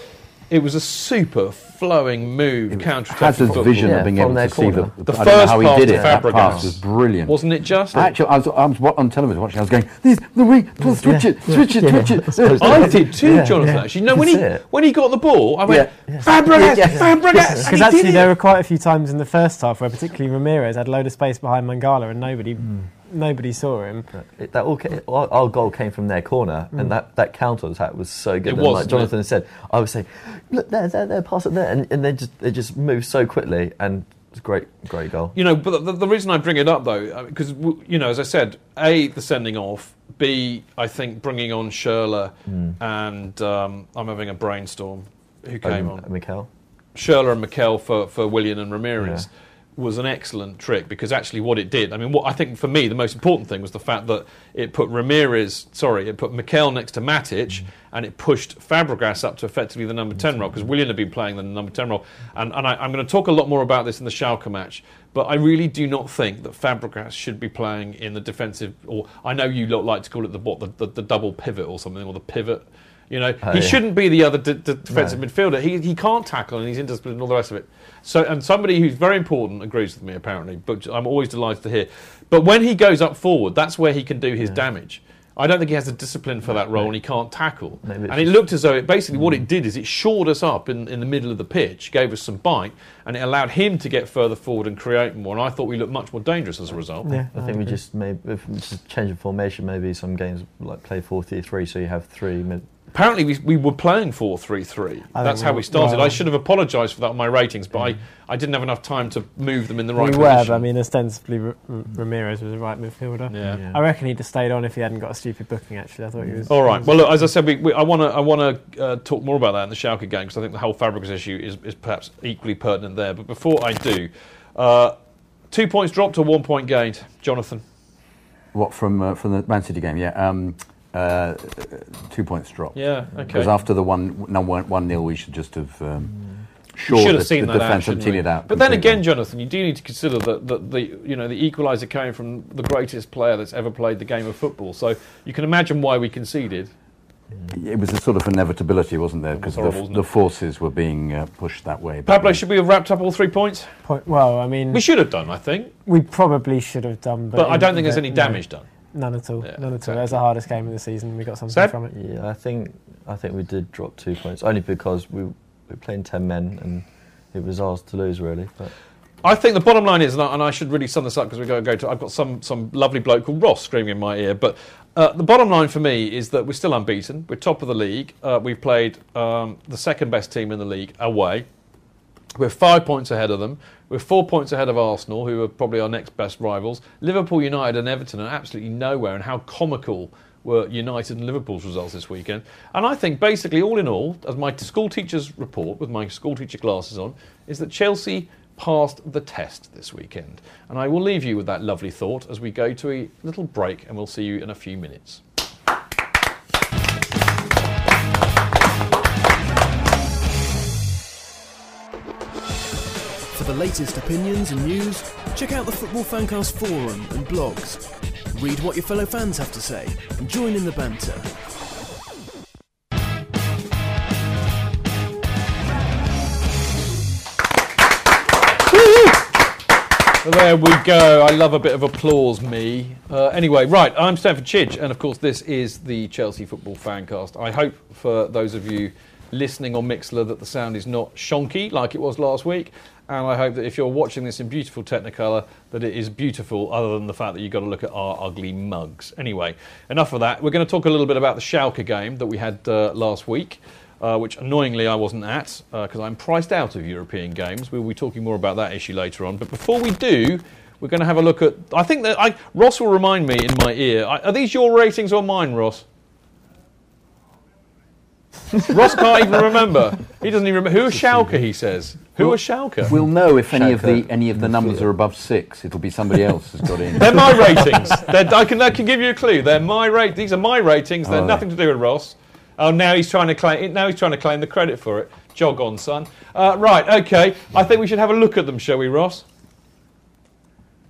It was a super flowing move, counter Hazard's vision of being able to see the, the I don't know first how he pass did to it. That pass was brilliant. Wasn't it just? Actually, I was, I was wa- on television watching. I was going, "This the wing, switch Yeah, it, switch yeah, it, switch it." I did too, Jonathan. Actually, no, when he when he got the ball, I went Fabregas, Fabregas, Because actually, there were quite a few times in the first half where, particularly Ramires, had a load of space behind Mangala, and nobody, mm. Nobody saw him. It, that all ca our, our goal came from their corner, Mm. and that, that counter attack was so good. It and was, like wasn't Jonathan said, I was saying, look there, there, there, pass it there, and, and they just they just moved so quickly, and it's a great, great goal. You know, but the, the reason I bring it up though, because you know, as I said, a the sending off, b I think bringing on Schürrle, Mm. and um, I'm having a brainstorm. Who came Um, on? Mikel. Schürrle and Mikel for for Willian and Ramires. Was an excellent trick because actually what it did, I mean, what I think for me the most important thing was the fact that it put Ramires, sorry, it put Mikel next to Matic, mm. and it pushed Fabregas up to effectively the number ten role because Willian had been playing the number ten role, and, and I, I'm going to talk a lot more about this in the Schalke match, but I really do not think that Fabregas should be playing in the defensive, or I know you lot like to call it the what, the, the, the double pivot or something, or the pivot. You know, Oh, he yeah. shouldn't be the other d- d- defensive No. midfielder. He, he can't tackle and he's indisciplined and all the rest of it. So, and somebody who's very important agrees with me apparently, but I'm always delighted to hear. But when he goes up forward, that's where he can do his damage. I don't think he has the discipline for that role, and he can't tackle. Maybe it's And it looked as though it basically what it mm. did is it shored us up in, in the middle of the pitch, gave us some bite, and it allowed him to get further forward and create more. And I thought we looked much more dangerous as a result. Yeah, I think we just maybe if just change of formation. Maybe some games like play four three three, so you have three mid. Apparently, we, we were playing 4 3 3. That's think how we- we started. well- I should have apologised for that on my ratings, but I, I didn't have enough time to move them in the right we were, position. but I mean, ostensibly R- R- Ramires was a right midfielder. Yeah. Yeah. I reckon he'd have stayed on if he hadn't got a stupid booking. Actually, I thought he was. All right. Well, look, as I said, we, we, I want to I want to uh, talk more about that in the Schalke game because I think the whole Fabregas issue is, is perhaps equally pertinent there. But before I do, uh, two points dropped or one point gained, Jonathan. What from uh, from the Man City game? Yeah, um, uh, two points drop. Yeah, okay. Because after the one no, one one nil, we should just have um, We shored should the, seen the that defence and shouldn't teed we? it out. But then again, Jonathan, you do need to consider that, that the you know the equaliser came from the greatest player that's ever played the game of football. So you can imagine why we conceded. it was a sort of inevitability, wasn't there? Because horrible, the, the forces were being uh, pushed that way. Pablo, should we have wrapped up all three points? Point, well, I mean, We should have done, I think. We probably should have done, but, But I don't think there's but any no. damage done. None at all. Yeah, None at all. exactly. That was the hardest game of the season. We got something Seb? from it. Yeah, I think I think we did drop two points only because we we were playing ten men and it was ours to lose really. But I think the bottom line is, and I, and I should really sum this up because we're going to go to. I've got some some lovely bloke called Ross screaming in my ear, but uh, the bottom line for me is that we're still unbeaten. We're top of the league. Uh, we've played um, the second best team in the league away. We're five points ahead of them. We're four points ahead of Arsenal, who are probably our next best rivals. Liverpool, United, and Everton are absolutely nowhere. And how comical were United and Liverpool's results this weekend? And I think basically, all in all, as my school teacher's report with my school teacher glasses on, is that Chelsea passed the test this weekend. And I will leave you with that lovely thought as we go to a little break, and we'll see you in a few minutes. The latest opinions and news, check out the Football Fancast forum and blogs. Read what your fellow fans have to say and join in the banter. There we go. I love a bit of applause, me. Uh, anyway, right, I'm Stamford Chidge, and of course, this is the Chelsea Football Fancast. I hope for those of you listening on Mixlr that the sound is not shonky like it was last week, and I hope that if you're watching this in beautiful Technicolor, that it is beautiful, other than the fact that you've got to look at our ugly mugs. Anyway, enough of that. We're going to talk a little bit about the Schalke game that we had uh, last week uh, which annoyingly I wasn't at because I'm priced out of European games. We'll be talking more about that issue later on. But before we do, we're going to have a look at. I think that I, Ross will remind me in my ear. I, are these your ratings or mine, Ross? Ross can't even remember. He doesn't even remember. Who are Schalke, he says. Who are Schalke? We'll know if any of the any of the numbers are above six. It'll be somebody else who's got in. They're my ratings. They're, I, can, I can give you a clue. They're my rate. These are my ratings. They're Oh. nothing to do with Ross. Oh, now he's trying to claim. Now he's trying to claim the credit for it. Jog on, son. Uh, right. Okay. I think we should have a look at them, shall we, Ross?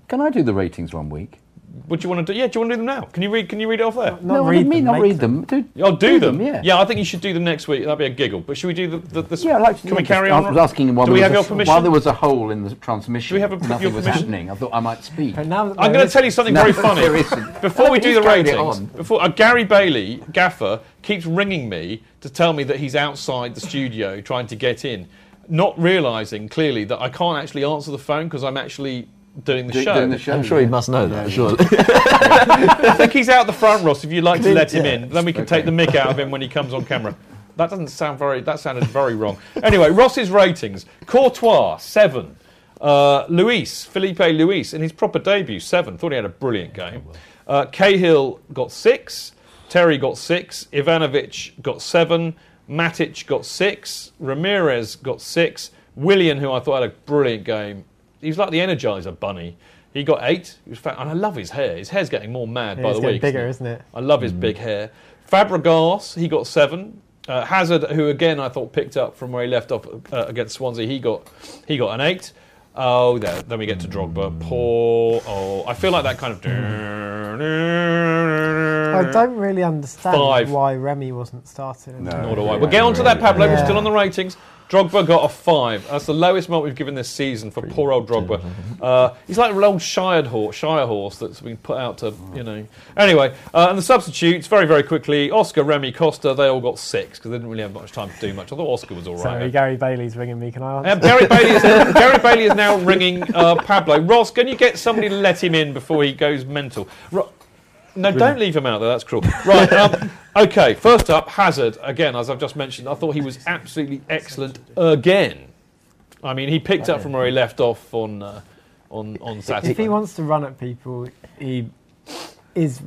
Can I do the ratings one week? What do you want to do? Yeah, do you want to do them now? Can you read? Can you read it off there? no, what do you mean not read them? Do, I'll do, them. yeah. Yeah, I think you should do them next week. That'd be a giggle. But should we do the? the, the Yeah, I'd like to, can yeah, we just- carry I on? was asking while do there we was have a, your permission? While there was a hole in the transmission, Do we have a- nothing your was permission? happening. I thought I might speak. But now that I'm going to tell you something No, very funny. there isn't. Before we do the ratings, before uh, Gary Bailey, Gaffer, keeps ringing me to tell me that he's outside the studio trying to get in, not realising clearly that I can't actually answer the phone because I'm actually doing the Do- show. doing the show. I'm sure he must know that, surely. I think he's out the front, Ross. If you'd like to let him Yeah. in, then we can take the mick out of him when he comes on camera. That doesn't sound very. That sounded very wrong. Anyway, Ross's ratings: Courtois seven, uh, Luis Filipe Luis in his proper debut seven. Thought he had a brilliant game. Uh, Cahill got six, Terry got six, Ivanovic got seven, Matic got six, Ramires got six, Willian, who I thought had a brilliant game. He's like the Energizer Bunny. He got eight. He was fat, and I love his hair. His hair's getting more mad Yeah, by it's the getting week. bigger, isn't it? I love his big hair. Fabregas, he got seven. Uh, Hazard, who again I thought picked up from where he left off uh, against Swansea, he got he got an eight. Oh, there. Then we get to Drogba. Poor. Oh, I feel like that kind of. I don't really understand Five. why Remy wasn't starting. No, Nor do I. We'll get on to that, Pablo. We're still on the ratings. Drogba got a five. That's the lowest mark we've given this season for poor old Drogba. Uh, he's like an old Shire horse, Shire horse that's been put out to, you know. Anyway, uh, and the substitutes, very, very quickly Oscar, Remy, Costa, they all got six because they didn't really have much time to do much. I thought Oscar was all right. Sorry, Gary Bailey's ringing me. Can I answer? Uh, Gary, Bailey is, Gary Bailey is now ringing uh, Pablo. Ross, can you get somebody to let him in before he goes mental? Ro- no, don't leave him out there. That's cruel. Right. Um, okay. First up, Hazard. Again, as I've just mentioned, I thought he was absolutely excellent again. I mean, he picked up from where he left off on uh, on on Saturday. If he wants to run at people, he is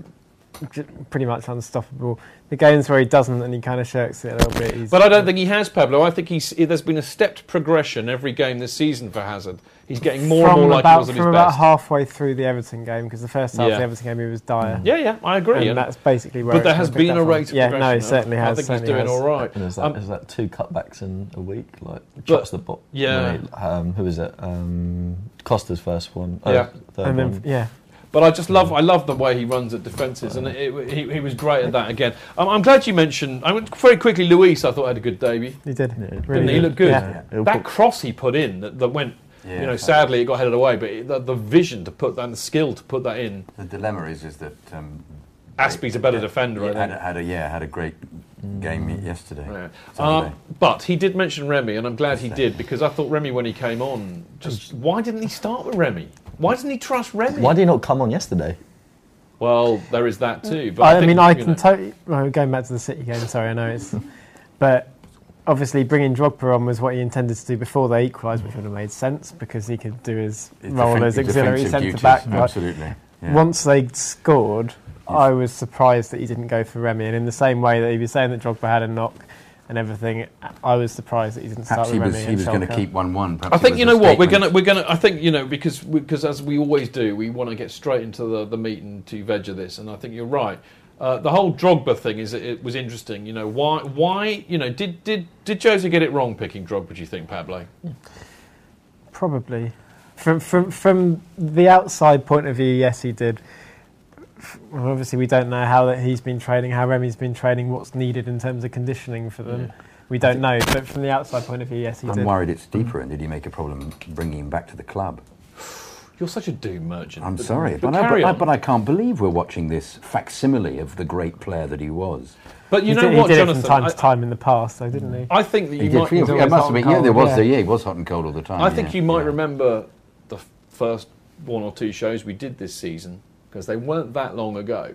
pretty much unstoppable. The games where he doesn't and he kind of shirks it a little bit. He's But I don't think he has, Pablo. I think he's, there's been a stepped progression every game this season for Hazard. He's getting more from and more like about, he was at his from about best. halfway through the Everton game because the first half Yeah. of the Everton game he was dire. Yeah, yeah, I agree. And And- that's basically where. but there has been a rate of Yeah, no, progression. he certainly I has. think he's doing has. all right. And is that, Um, is that two cutbacks in a week? Like But- the bot. yeah. Um, who is it? Um, Costa's first one. Yeah. third And then one. yeah, But I just love, I love the way he runs at defences, and it, it, he, he was great at that again. Um, I'm glad you mentioned. I went very quickly. Luis, I thought had a good debut. he did. Didn't Really he? He looked good. Yeah. It'll That cross he put in that, that went, Yeah, you know, sadly it got headed away, but it, the, the vision to put that and the skill to put that in. The dilemma is, is that um, Azpi's a better defender, I yeah, think. had, a, had a yeah had a great game y- yesterday. Yeah. Saturday. Um, but he did mention Remy, and I'm glad he did because I thought Remy when he came on, just why didn't he start with Remy? Why didn't he trust Remy? Why did he not come on yesterday? Well, there is that too. But I, think, mean, I can know- totally. Well, going back to the City game, sorry, I know it's. but obviously, bringing Drogba on was what he intended to do before they equalised, which would have made sense because he could do his His role defen- as auxiliary centre back. Absolutely. Yeah. Once they scored, I was surprised that he didn't go for Remy. And in the same way that he was saying that Drogba had a knock and everything, I was surprised that he didn't Perhaps start he with was Remy. he was going to keep one one. I think you know what we're gonna we're gonna. I think you know because because as we always do, we want to get straight into the, the meat and to veg of this, and I think you're right. Uh, the whole Drogba thing is it was interesting. You know why why you know did did did Jose get it wrong picking Drogba? Do you think Pablo? Probably. From, from, from the outside point of view, yes, he did. Well, obviously, we don't know how that he's been training, how Remy's been training, what's needed in terms of conditioning for them. We don't know. But from the outside point of view, yes, he did. I'm worried it's deeper. And did he make a problem bringing him back to the club? You're such a doom merchant. I'm but- sorry, but, but, I, carry but, I, but I can't believe we're watching this facsimile of the great player that he was. But you he know did, what, he did Jonathan? it from time I, to time in the past, though, didn't he? I think that you did might. feel- he's yeah, always must have been, yeah, there was, yeah. yeah, he was hot and cold all the time. I think yeah, you might yeah. remember the first one or two shows we did this season because they weren't that long ago.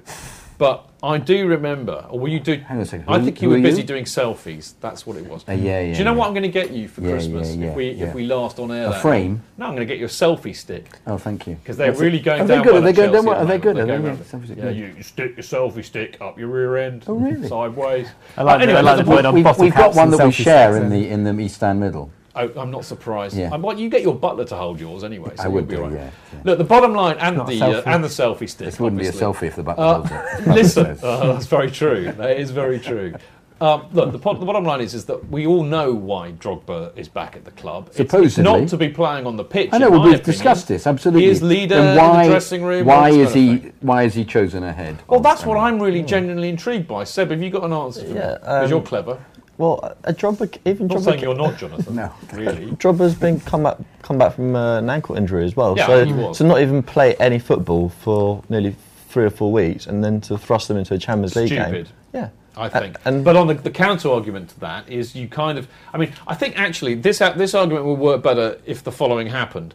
But I do remember, or were you do? Hang on a second, I think you who were busy you? doing selfies. That's what it was. Uh, yeah, yeah, Do you know yeah. what I'm going to get you for Yeah, Christmas yeah, yeah, if we yeah. if we last on air? A frame? night? No, I'm going to get you a selfie stick Oh, thank you. because they're That's- really going Are they down. good? well Are they good? Chelsea Are they good? moment. Are They're they good? round- Yeah, you, you stick your selfie stick up your rear end. Oh, really? Sideways. I like the- I like the the point on We've, got one that we share in in. the in the East Stand Middle. I, I'm not surprised. Yeah. Well, you get your butler to hold yours anyway. So I would you'll be do, all right. yeah, yeah. Look, the bottom line and the uh, selfie. and the selfie stick. This wouldn't be a selfie if the butler Uh, holds it. Listen, uh, that's very true. That is very true. Um, look, the, po- the bottom line is, is that we all know why Drogba is back at the club. It's- It's, Supposedly. not to be playing on the pitch. I know. in Well, my we've opinion. discussed this absolutely. He is leader Then why, in the dressing room. Why is he? thing. Why is he chosen ahead? Well, that's what I'm really genuinely intrigued by. Seb, have you got an answer for me? Yeah, Because um, you're clever. Well, a Drogba, even I'm not Drogba, saying you're not, Jonathan. No. Really. Drogba's been come back, come back from uh, an ankle injury as well. Yeah, so, he was. so not even play any football for nearly three or four weeks, and then to thrust them into a Champions League game. Stupid. Yeah, I think. and- but on the, the counter argument to that is you kind of. I mean, I think actually this this argument would work better if the following happened.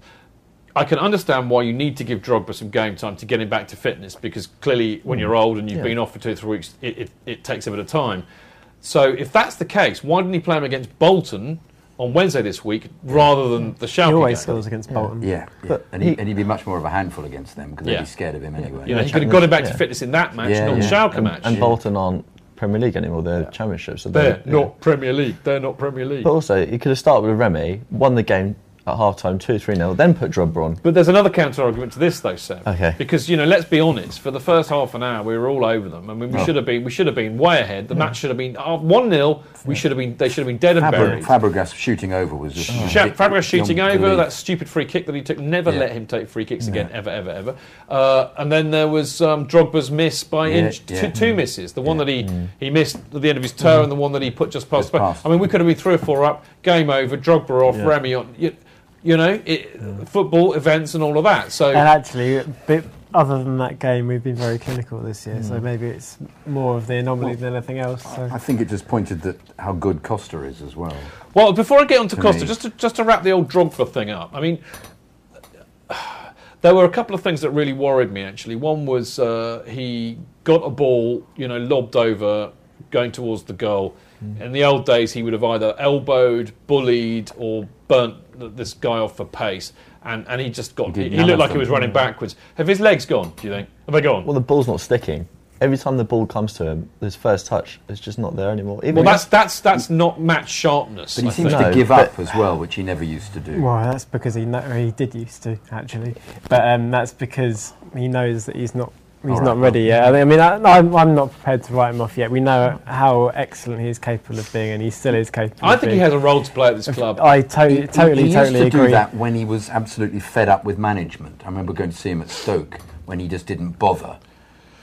I can understand why you need to give Drogba some game time to get him back to fitness because clearly when you're old and you've Yeah. been off for two or three weeks, it, it, it takes a bit of time. So if that's the case, why didn't he play him against Bolton on Wednesday this week rather than the Schalke He always game? scores against Bolton. Yeah, yeah. But and, he, he- and he'd be much more of a handful against them because Yeah. they'd be scared of him anyway. You know, Yeah, he could have got him back to fitness in that match, Yeah, not the. Schalke and, match. and Bolton aren't Premier League anymore; they're Championship. So They're yeah. not Premier League. They're not Premier League. But also, he could have started with Remy, won the game at half time, 2 3 0, then put Drogba on. But there's another counter argument to this, though, Seb. Okay. Because you know, let's be honest. For the first half an hour, we were all over them. I mean, we Oh. should have been. We should have been way ahead. The match should have been uh, one 0 We should have been. They should have been dead and Fabregas, buried. Fabregas shooting over was just. Sha- Fabregas shooting over unbelievable. that stupid free kick that he took. Never Yeah. let him take free kicks again, ever, ever, ever. Uh, and then there was um, Drogba's miss by Yeah, inch, yeah. two, two misses. The one that he, he missed at the end of his toe, and the one that he put just past. Just past. I mean, we could have been three or four up. Game over. Drogba off. Yeah. Remy on. You, you know, it, football events and all of that. So And actually, a bit, other than that game, we've been very clinical this year. Mm. So maybe it's more of the anomaly than anything else. So. I think it just pointed that how good Costa is as well. Well, before I get on to To Costa, me. just to, just to wrap the old Drogba thing up. I mean, there were a couple of things that really worried me. Actually, one was uh, he got a ball, you know, lobbed over, going towards the goal. In the old days, he would have either elbowed, bullied, or burnt th- this guy off for pace. And, and he just got. He He, he looked like he was running backwards. Have his legs gone? Do you think? Have they gone? Well, the ball's not sticking. Every time the ball comes to him, his first touch is just not there anymore. Even Well, that's that's that's not match sharpness. But he I seems think. to No, give but- up as well, which he never used to do. Well, that's because he know, he did used to actually, but um, that's because he knows that he's not he's All not right, ready yet. I mean, I, I'm, I'm not prepared to write him off yet. We know how excellent he is capable of being, and he still is capable. I of think he has a role to play at this club. I totally, He- totally, he, totally used to agree. do that when he was absolutely fed up with management. I remember going to see him at Stoke when he just didn't bother.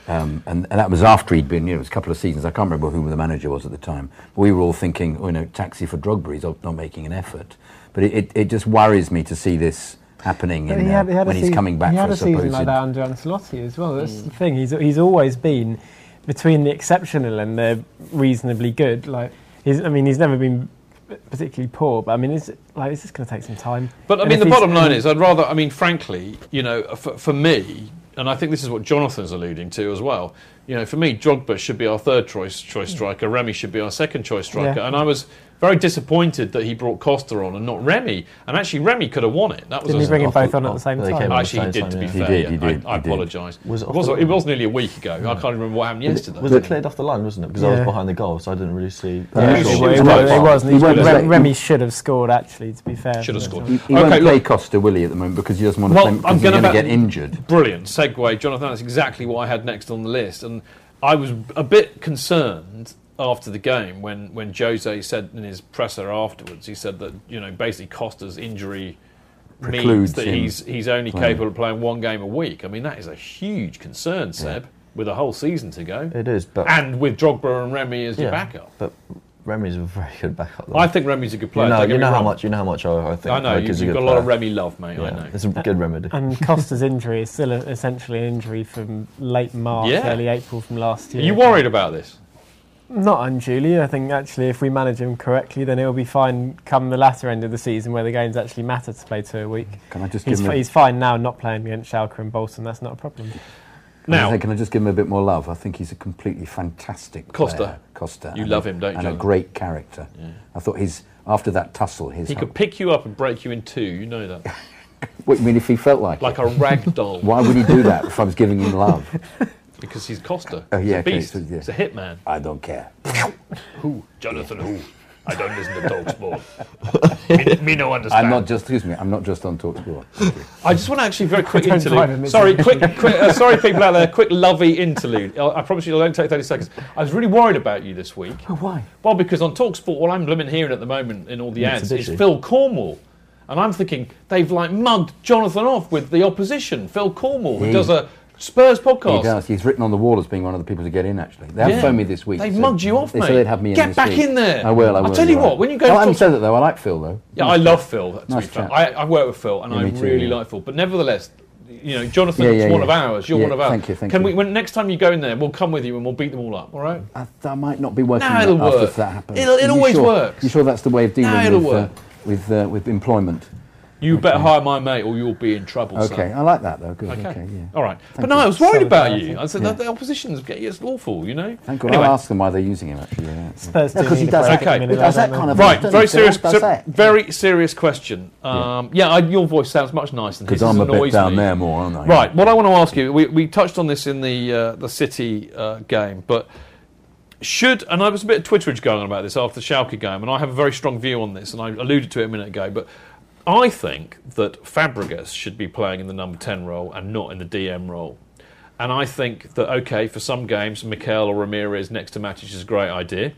Um, and, and that was after he'd been, you know, it was a couple of seasons. I can't remember who the manager was at the time. But we were all thinking, oh, you know, taxi for Drogba, he's not making an effort. But it, it, it just worries me to see this happening in, he uh, had, he had when he's season, coming back he for had a a season like that under Ancelotti as well. That's the thing. He's he's always been between the exceptional and the reasonably good. Like he's, I mean, he's never been particularly poor, but I mean, it's like it's just going to take some time. But I And mean, the bottom line is, I'd rather. I mean, frankly, you know, for, for me, and I think this is what Jonathan's alluding to as well. You know, for me, Drogba should be our third choice choice striker. Remy should be our second choice striker. Yeah. And I was very disappointed that he brought Costa on and not Remy. And actually, Remy could have won it. That was Didn't a- he bring them both on at the same time? came on. Actually, he did. same To be yeah. fair, He did, he did, I, I apologise. Was it it was. It was nearly a week ago. I can't remember what happened yesterday. Was it cleared off the line, wasn't it? Because I was behind the goal, so I didn't really see. Yeah, he it, was was, it, close. was, it wasn't. He He won't Remy, should have scored. Actually, to be fair, Should have But, scored. He won't Okay, play look- Costa, will he, at the moment, because he doesn't want to Well, play I'm he's gonna going to get injured. Brilliant segue, Jonathan. That's exactly what I had next on the list, and I was a bit concerned after the game when when Jose said in his presser afterwards. He said that you know basically Costa's injury means that him he's he's only playing. capable of playing one game a week. I mean that is a huge concern, Seb, with a whole season to go, It is, but and with Drogba and Remy as your backup. But Remy's a very good backup. Though. I think Remy's a good player. you know, you know how wrong. much you know how much I, I think. I know Roke you, you've got good a lot of. Remy love, mate. I know. it's a good remedy. and Costa's injury is still a, essentially an injury from late March, Yeah. early April from last year. Are year. you worried about this? Not unduly. I think actually, if we manage him correctly, then he'll be fine come the latter end of the season where the games actually matter to play two a week. Can I just He's, give him fi- he's fine now, not playing against Schalke and Bolton. That's not a problem. Now, Can I just give him a bit more love? I think he's a completely fantastic Costa. player. Costa. You love a- him, don't you, And a great character. I thought his after that tussle, his he could pick you up and break you in two. You know that, What, do you mean if he felt like, like it? a rag doll. Why would he do that if I was giving him love? Because he's Costa. Oh, he's a okay, beast. so, yeah. He's a hitman. I don't care. Who? Jonathan who? I don't listen to talk sport. me, me no understand. I'm not just. Excuse me. I'm not just on Talksport. Thank. I just want to actually very quick Don't drive him interlude. into Sorry, it. quick, quick uh, sorry, people out there. Quick, lovey interlude. I, I promise you, it'll only take thirty seconds. I was really worried about you this week. Oh, why? Well, because on Talksport, what I'm blooming hearing at the moment in all the ads is Mitsubishi. Phil Cornwall. And I'm thinking they've like mugged Jonathan off with the opposition, Phil Cornwall, who He- does a Spurs He podcast. does. He's written on the wall as being one of the people to get in. Actually, they have Yeah. phoned me this week. They've so mugged you off, they mate. said they'd have me in Get back week. in there. I will. I will. I'll tell you what, right. when you go No, I haven't said that though. I like Phil though. Yeah, I love Phil. To Nice be fair. I, I work with Phil, and Yeah, I too, really yeah. like Phil. But nevertheless, you know, Jonathan's Yeah, yeah, one yeah. of ours. You're one of ours. thank you, thank Can you. we? When next time you go in there, we'll come with you and we'll beat them all up. All right? I, I might not be working No, it'll after work. that happens. It'll- it always sure? works. You sure that's the way of dealing No, with, uh, with, uh, with employment? You better hire my mate, or you'll be in trouble. son. Okay, I like that though. Good. Okay. Okay, yeah. All right. but Thank no. I was worried about Solidarity. you. I said Yeah. that the opposition's getting it's awful. You know. Thank God. Anyway. I'll ask them why they're using him actually. Yeah. Spurs Yeah, do 'cause he does break that- at the minute, he does that kind of- Right, very serious, Does ser- that? very serious question. Um, yeah, I, your voice sounds much nicer than his. Because I'm a bit down me. there more, aren't I? Right. What I want to ask you, we, we touched on this in the uh, the City uh, game, but should and I was a bit of Twitterage going on about this after the Schalke game, and I have a very strong view on this, and I alluded to it a minute ago, but. I think that Fabregas should be playing in the number 10 role and not in the DM role. And I think that, okay, for some games, Mikel or Ramires next to Matic is a great idea.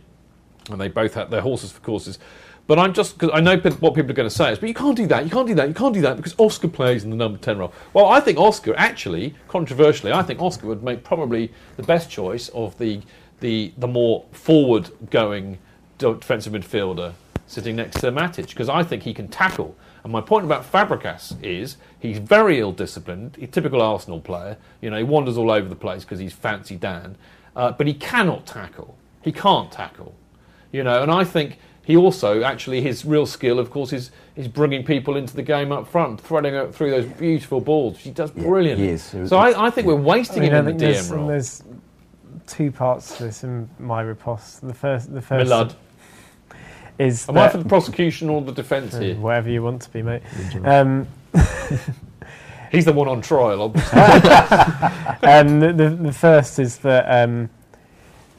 And they both have their horses for courses. But I'm just, because I know what people are going to say is, but you can't do that, you can't do that, you can't do that because Oscar plays in the number 10 role. Well, I think Oscar, actually, controversially, I think Oscar would make probably the best choice of the, the, the more forward going defensive midfielder sitting next to Matic because I think he can tackle. And my point about Fabregas is he's very ill disciplined. He's a typical Arsenal player. You know, he wanders all over the place because he's fancy Dan. Uh, but he cannot tackle. He can't tackle. You know, and I think he also actually his real skill, of course, is is bringing people into the game up front, threading out through those beautiful balls. He does Yeah, brilliantly. he is. So I, I think we're wasting I mean, I him in think the there's, DM role. there's two parts to this in my riposte. The first, the first Milad. Is Am I for the prosecution or the defence here? whatever you want to be, mate. Um, He's the one on trial, obviously. um, the, the, the first is that um,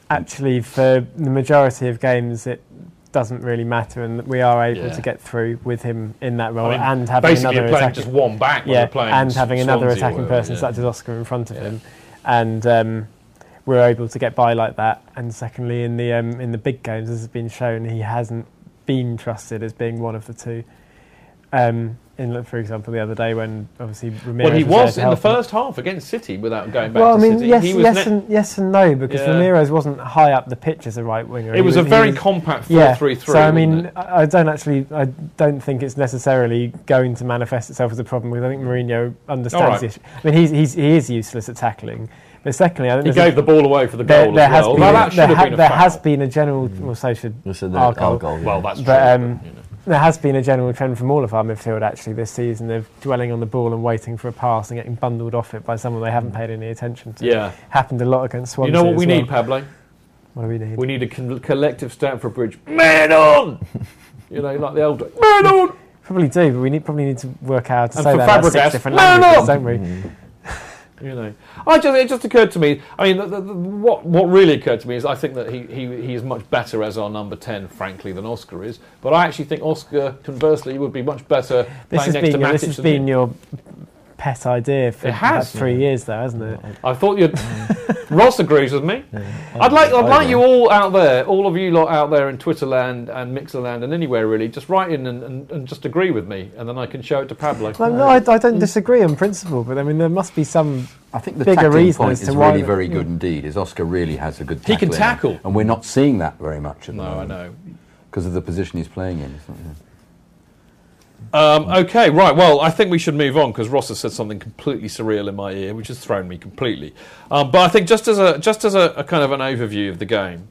actually, for the majority of games, it doesn't really matter, and we are able Yeah. to get through with him in that role I mean, and having basically another playing attacking, just one back yeah, you're playing and having another Swansea or attacking whatever, person yeah. such as Oscar in front of Yeah. him, and um, we're able to get by like that. And secondly, in the um, in the big games, as has been shown, he hasn't been trusted as being one of the two. Um, in, for example, the other day when obviously Ramires Well, he was, was in the first half against City without going back Well, I to mean, City. yes, he was yes, and, yes and no, because Yeah. Ramires wasn't high up the pitch as a right winger. It He was a very compact yeah, 4-3-3, So I mean. I don't actually, I don't think it's necessarily going to manifest itself as a problem because I think Mourinho understands right. the issue. I mean, he's, he's he is useless at tackling. But secondly, I think He there's a- gave the ball away for the there, goal there as has well. Been, Well, that there have ha- been a there foul. has been a general, well, so should You said that our our goal. goal, yeah. Well, that's But true. um, you know. there has been a general trend from all of our midfield actually this season of dwelling on the ball and waiting for a pass and getting bundled off it by someone they haven't paid any attention to. Yeah. Happened a lot against Swansea. You know what as we well. need, Pablo? What do we need? We need a con- collective Stamford Bridge. Man on! you know, like the old days. Man on! Probably do, but we need, probably need to work out how to And say for that in six different man languages, on! don't we? Mm-hmm. You know, I just it just occurred to me. I mean, the, the, the, what what really occurred to me is I think that he, he he is much better as our number ten, frankly, than Oscar is. But I actually think Oscar, conversely, would be much better This playing next to Matic. this has than been your pet idea for It has. about three years, though, hasn't it? I thought you'd. Ross agrees with me. I'd like, I'd like you all out there, all of you lot out there in Twitterland and Mixerland and anywhere really, just write in and, and, and just agree with me, and then I can show it to Pablo. No, no, I, I don't disagree on principle, but I mean, there must be some I think the bigger reason point as is to why. really very good indeed. Is Oscar really has a good He can tackling, tackle. and we're not seeing that very much at the No, I know. because of the position he's playing in. Yeah. Um, okay, right. Well, I think we should move on because Ross has said something completely surreal in my ear, which has thrown me completely. Um, but I think just as a just as a, a kind of an overview of the game,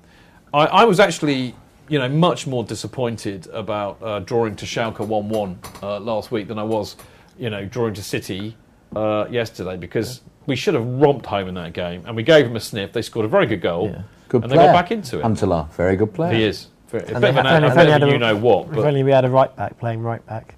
I, I was actually you know much more disappointed about uh, drawing to Schalke one one uh, last week than I was you know drawing to City uh, yesterday because we should have romped home in that game and we gave them a sniff. They scored a very good goal Good and they got back into it. Huntelaar, very good player. he is. Very- A And bit of an, have- a If only had a a- you know what, If only we had a right back playing right back.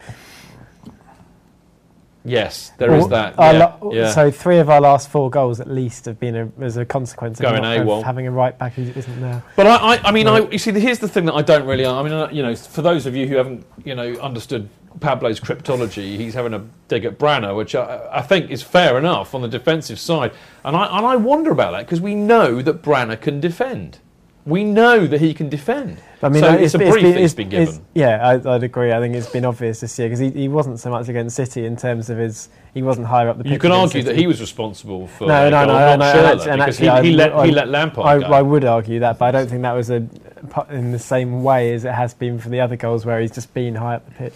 Yes, there is Well, that. Yeah, lo- yeah. So three of our last four goals, at least, have been a, as a consequence of, of having a right back who isn't there. But I, I, I mean, I, you see, here's the thing that I don't really. I mean, you know, for those of you who haven't, you know, understood Pablo's cryptology, he's having a dig at Brana, which I, I think is fair enough on the defensive side. And I, and I wonder about that because we know that Brana can defend. We know that he can defend. I mean, so uh, it's, a been- brief been- that's been it's- given. yeah, I, I'd agree. I think it's been obvious this year because he, he wasn't so much against City in terms of his. He wasn't higher up the pitch. You can argue that he was responsible for No, no, no, no, Schürrle, and actually, because he, let, I, he let Lampard I, go. I would argue that, but I don't think that was a in the same way as it has been for the other goals where he's just been high up the pitch.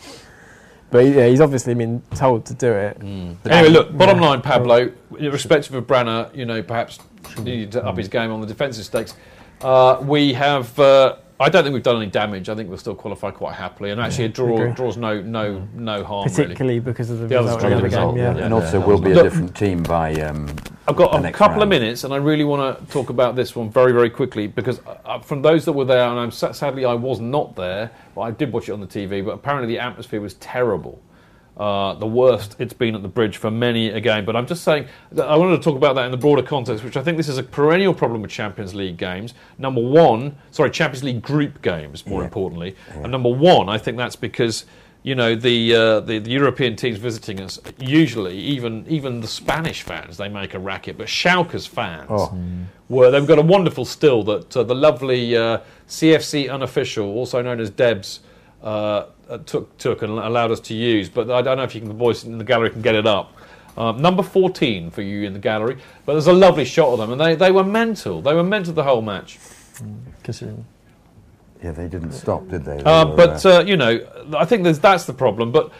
But yeah, he's obviously been told to do it. But anyway, look, bottom Yeah. line, Pablo, irrespective of Brana, you know, perhaps needed to up his game on the defensive stakes. Uh, we have. Uh, I don't think we've done any damage. I think we'll still qualify quite happily, and actually, a draw draws no no no harm Particularly really. because of the, The others result of the other the game. result, Yeah. And also, we'll be a different team by. Um, I've got a next couple of minutes, and I really want to talk about this one very, very quickly because uh, from those that were there, and I'm sadly I was not there, but I did watch it on the TV. But apparently the atmosphere was terrible, uh, the worst it's been at the bridge for many a game. But I'm just saying I wanted to talk about that in the broader context, which I think this is a perennial problem with Champions League games. Number one, sorry, Champions League group games, more importantly, and number one, I think that's because you know the, uh, the the European teams visiting us usually even even the Spanish fans they make a racket, but Schalke's fans Oh. were they've got a wonderful still that uh, the lovely uh, CFC unofficial, also known as Debs, uh, took took and allowed us to use. But I don't know if you can the voice in the gallery can get it up. Um, number 14 for you in the gallery, but there's a lovely shot of them, and they, they were mental. They were mental the whole match. yeah, they didn't stop, did they? They Uh, were, but uh, you know, I think there's, that's the problem. But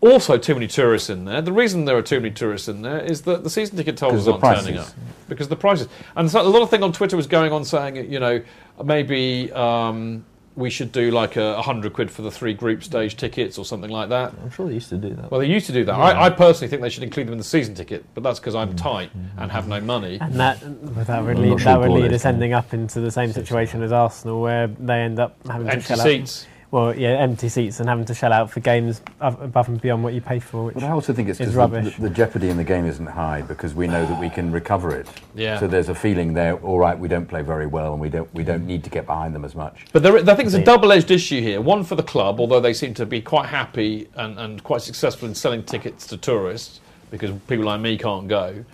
also, too many tourists in there. The reason there are too many tourists in there is that the season ticket holders 'Cause the aren't turning up prices. because the prices. And so a lot of thing on Twitter was going on saying, you know, maybe um, we should do like a, a hundred quid for the three group stage tickets or something like that. I'm sure they used to do that. Well, they used to do that. I, I personally think they should include them in the season ticket, but that's because I'm tight mm-hmm. and have no money. And that, that would lead, sure that would lead is, us ending up into the same situation as Arsenal, where they end up having to Empty shell seats. out. Well, yeah, empty seats and having to shell out for games above and beyond what you pay for, which But I also think it's is because rubbish. the, the jeopardy in the game isn't high because we know that we can recover it. Yeah. So there's a feeling there. All right, we don't play very well, and we don't we don't need to get behind them as much. But there, I think it's a double-edged issue here. One for the club, although they seem to be quite happy and, and quite successful in selling tickets to tourists because people like me can't go.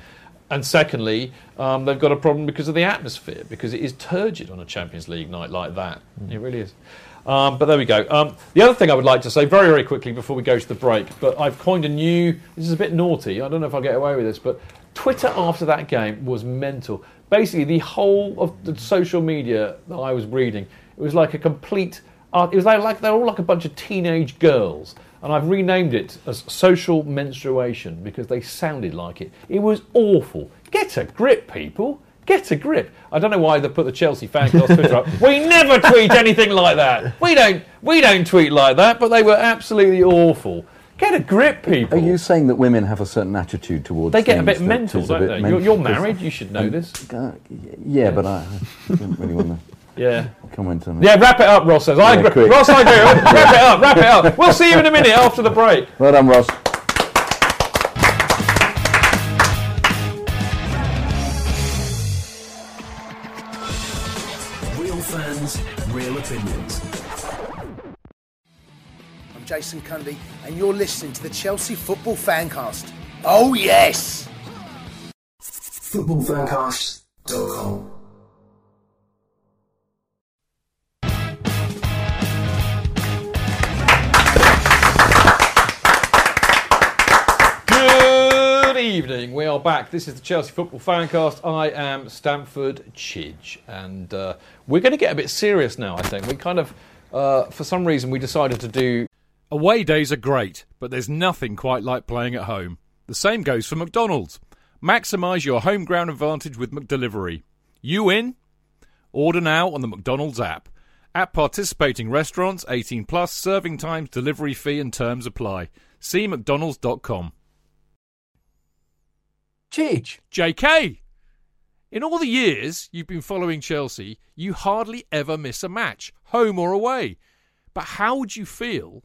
And secondly, um, they've got a problem because of the atmosphere, because it is turgid on a Champions League night like that. It really is. Um, but there we go. Um, the other thing I would like to say very, very quickly before we go to the break, but I've coined a new. This is a bit naughty. I don't know if I'll get away with this, but Twitter after that game was mental. Basically, the whole of the social media that I was reading, it was like a complete. Uh, it was like, like they're all like a bunch of teenage girls, and I've renamed it as social menstruation because they sounded like it. It was awful. Get a grip, people. Get a grip. I don't know why they put the Chelsea Fancast Twitter up. We never tweet anything like that. We don't. We don't tweet like that. But they were absolutely awful. Get a grip, people. Are you saying that women have a certain attitude towards? They get a bit mental, don't bit they? mental? You're, you're married. You should know this. Uh, yeah, but I, I don't really want to Yeah. comment on it. Yeah, wrap it up, Ross says. I Yeah, agree. quick. Ross, I agree. wrap it up, wrap it up. We'll see you in a minute after the break. Well done, Ross. Jason Cundy, and you're listening to the Chelsea Football Fancast. Oh, yes! Footballfancast.com. Good evening. We are back. This is the Chelsea Football Fancast. I am Stamford Chidge, and uh, we're going to get a bit serious now. I think we kind of, uh, for some reason, we decided to do. Away days are great, but there's nothing quite like playing at home. The same goes for McDonald's. Maximise your home ground advantage with McDelivery. You in? Order now on the McDonald's app. At participating restaurants, 18 plus, serving times, delivery fee and terms apply. See mcdonalds.com. Cheech. JK! In all the years you've been following Chelsea, you hardly ever miss a match, home or away. But how would you feel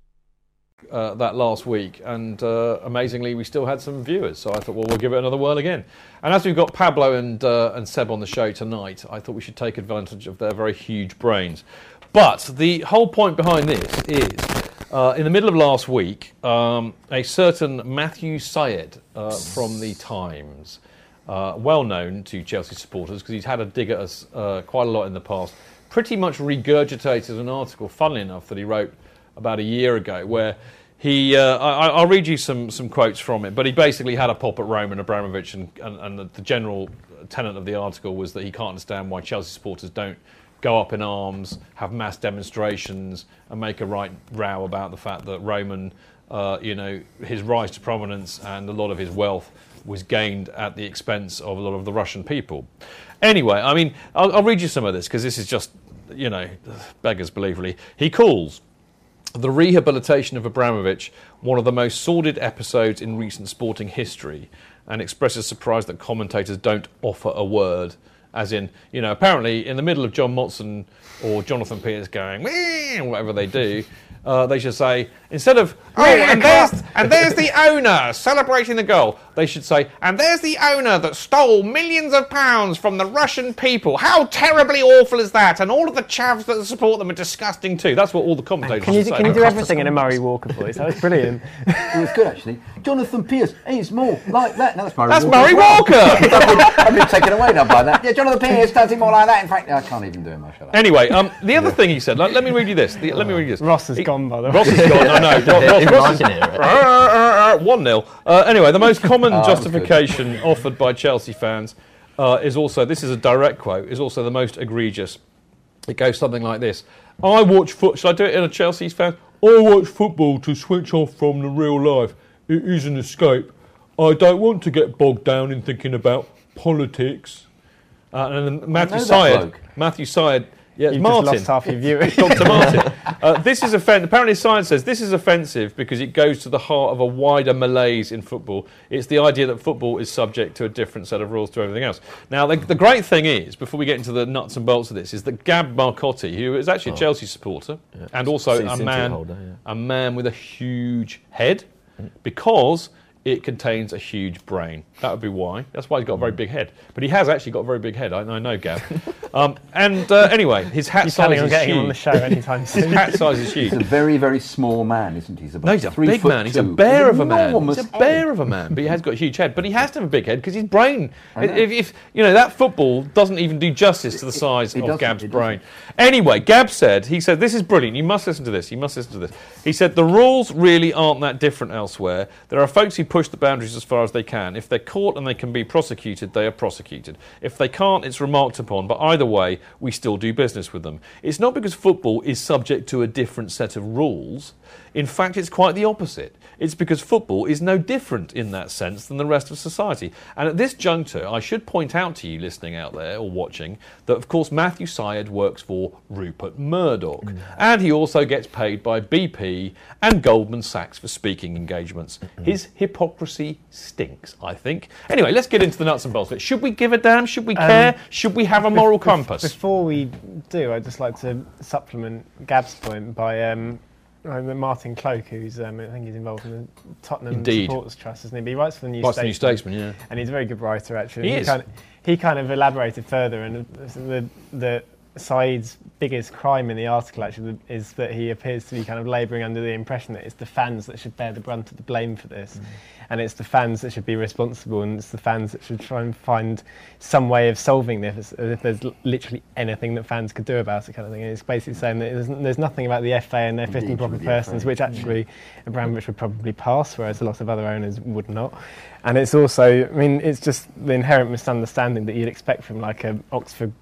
Uh, that last week, and uh, amazingly, we still had some viewers. So I thought, well, we'll give it another whirl again. And as we've got Pablo and uh, and Seb on the show tonight, I thought we should take advantage of their very huge brains. But the whole point behind this is. Uh, in the middle of last week, um, a certain Matthew Syed uh, from the Times, uh, well known to Chelsea supporters because he's had a dig at us quite a lot in the past, pretty much regurgitated an article, funnily enough, that he wrote about a year ago, where he, uh, I, I'll read you some, some quotes from it, but he basically had a pop at Roman Abramovich, and, and, and the, the general tenet of the article was that he can't understand why Chelsea supporters don't go up in arms, have mass demonstrations, and make a right row about the fact that Roman, uh, you know, his rise to prominence and a lot of his wealth was gained at the expense of a lot of the Russian people. Anyway, I mean, I'll, I'll read you some of this because this is just, you know, beggars belief, really. He calls the rehabilitation of Abramovich one of the most sordid episodes in recent sporting history and expresses surprise that commentators don't offer a word. As in, you know, apparently in the middle of John Motson or Jonathan Peters going, whatever they do, uh, they should say, instead of, oh, and there's, and there's the owner celebrating the goal, they should say, and there's the owner that stole millions of pounds from the Russian people. How terribly awful is that? And all of the chavs that support them are disgusting too. That's what all the commentators Can you, should can you do everything in a Murray Walker voice? That was brilliant. It was good actually. Jonathan Pearce, he's more like that. No, that's Murray That's Walker. Murray. Walker! I've, been, I've been taken away now by that. Yeah, Jonathan Pearce does it more like that. In fact, I can't even do it myself. Anyway, um, the other thing he said, let, let me read you this. The- let me read you this. Ross has gone, by the way. Ross is gone. I know. Ross, Even Ross I can hear it. is one 0 uh, Anyway, the most common Oh, justification offered by Chelsea fans uh, is also this is a direct quote is also the most egregious. It goes something like this: I watch foot. Shall I do it in a Chelsea fan? I watch football to switch off from the real life. It is an escape. I don't want to get bogged down in thinking about politics. Uh, and then Matthew Syed. Matthew Syed, yeah, it's You've Martin. just lost half your viewers. Dr. Martin. Uh, this is offensive. Apparently, science says this is offensive because it goes to the heart of a wider malaise in football. It's the idea that football is subject to a different set of rules to everything else. Now, the, the great thing is, before we get into the nuts and bolts of this, is that Gab Marcotti, who is actually a Chelsea supporter and also a man, holder, yeah. a man with a huge head, because it contains a huge brain. That would be why. That's why he's got a very big head. But he has actually got a very big head. I, I know, Gab. um, and uh, anyway, his hat You're size planning on is getting huge. him on the show anytime soon. His hat size is huge. He's a very, very small man, isn't he? He's about No, he's a three big foot man. He's a bear He's of a man. He's a head. bear of a man, but he has got a huge head. But he has to have a big head because his brain. If, if you know that football doesn't even do justice to the size it of doesn't, Gab's it brain. Anyway, Gab said he said this is brilliant. You must listen to this. You must listen to this. He said the rules really aren't that different elsewhere. There are folks who push the boundaries as far as they can. If they're caught and they can be prosecuted, they are prosecuted. If they can't, it's remarked upon. But either way, we still do business with them. It's not because football is subject to a different set of rules. In fact, it's quite the opposite. It's because football is no different in that sense than the rest of society. And at this juncture, I should point out to you listening out there or watching that, of course, Matthew Syed works for Rupert Murdoch. And he also gets paid by BP and Goldman Sachs for speaking engagements. His hypocrisy stinks, I think. Anyway, let's get into the nuts and bolts of it. Should we give a damn? Should we Um, care? Should we have a moral bef- compass? Before we do, I'd just like to supplement Gab's point by um, uh, Martin Cloake, who's um, I think he's involved in the Tottenham Indeed. Supporters Trust, isn't he? But he writes for the New Writes for the Statesman. New Statesman, yeah. And he's a very good writer, actually. He is. Kind of, he kind of elaborated further, and the the Syed's biggest crime in the article actually is that he appears to be kind of labouring under the impression that it's the fans that should bear the brunt of the blame for this, Mm. And it's the fans that should be responsible, and it's the fans that should try and find some way of solving this, if there's literally anything that fans could do about it, kind of thing. And it's basically saying that there's, there's nothing about the FA and their fit and Indeed, proper the persons, FA. which mm-hmm. actually Abramovich would probably pass, whereas a lot of other owners would not. And it's also, I mean, it's just the inherent misunderstanding that you'd expect from like a Oxford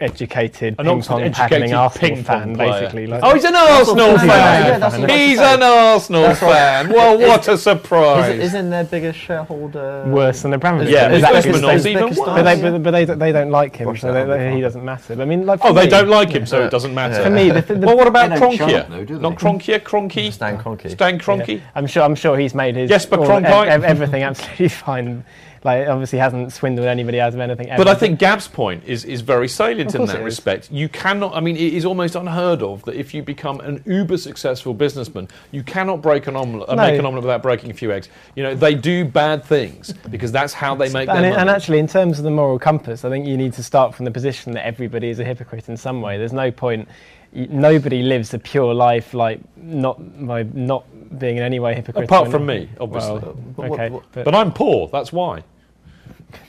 educated An ping pong educated tackling Arsenal ping pong fan, player. basically. Like, Oh, he's an Arsenal Yeah, fan. yeah, that's He's an Arsenal That's what- fan. Well, what a surprise! Is, isn't their biggest shareholder worse than Abramovich. Yeah, Is that Uzbekistan's because even but they, but, but they, don't- they don't like him, Watch so they, they- he doesn't matter. I mean, like, Oh, for they don't like him, so it doesn't matter. For me, the, the, well, what about They don't show Kroenke? though. Not Kroenke, Kroenke? Stan Kroenke. Stan Kroenke? I'm sure. I'm sure he's made his Jesper all- Cronkite? ev- ev- everything absolutely fine. Like, obviously, hasn't swindled anybody out of anything. Ever. But I think Gab's point is, is very salient in that respect. You cannot, I mean, it is almost unheard of that if you become an uber successful businessman, you cannot break an omelette, uh, No. make an omelette without breaking a few eggs. You know, they do bad things because that's how they make and, it- money. and actually, in terms of the moral compass, I think you need to start from the position that everybody is a hypocrite in some way. There's no point. Nobody lives a pure life like not by not being in any way hypocritical. Apart from me, obviously. Well, But okay, what- but, but I'm poor, that's why.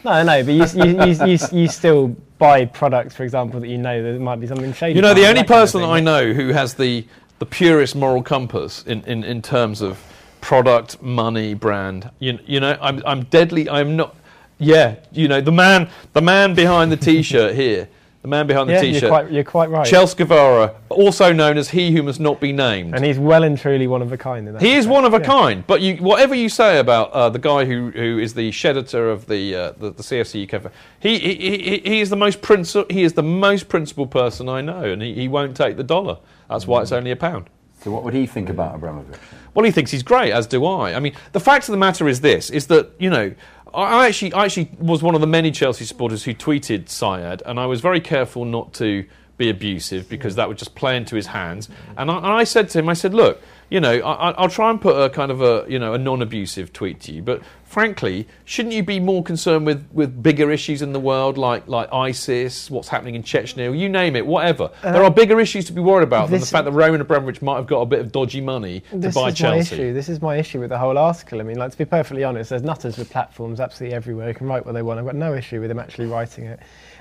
no, no, but you, you, you, you, you still buy products, for example, that you know there might be something shady. You know, the only that kind of person. I know who has the, the purest moral compass in, in, in terms of product, money, brand. You, you know, I'm, I'm deadly. I'm not. Yeah, you know, the man, the man behind the T-shirt here, the man behind the Yeah, T-shirt. you're quite, you're quite right. Chelsea Guevara, also known as he who must not be named. And he's well and truly one of a kind. In that He is one of a Yeah. kind, but you, whatever you say about uh, the guy who, who is the shed editor of the uh, the, the CFC UK, he, he, he, he is the most princi- he is the most principled person I know, and he, he won't take the dollar. That's why it's only a pound. So what would he think about Abramovich? Well, he thinks he's great, as do I. I mean, the fact of the matter is this: is that you know, I actually, I actually was one of the many Chelsea supporters who tweeted Syed, and I was very careful not to be abusive because that would just play into his hands. And I, and I said to him, I said, look, you know, I, I- I'll try and put a kind of a you know a non-abusive tweet to you, but frankly, shouldn't you be more concerned with, with bigger issues in the world like like ISIS, what's happening in Chechnya, you name it, whatever? Uh, there are bigger issues to be worried about than the fact that Roman Abramovich might have got a bit of dodgy money to This buy is Chelsea. my issue. This is my issue with the whole article. I mean, like to be perfectly honest, there's nutters with platforms absolutely everywhere. They can write what they want. I've got no issue with them actually writing it.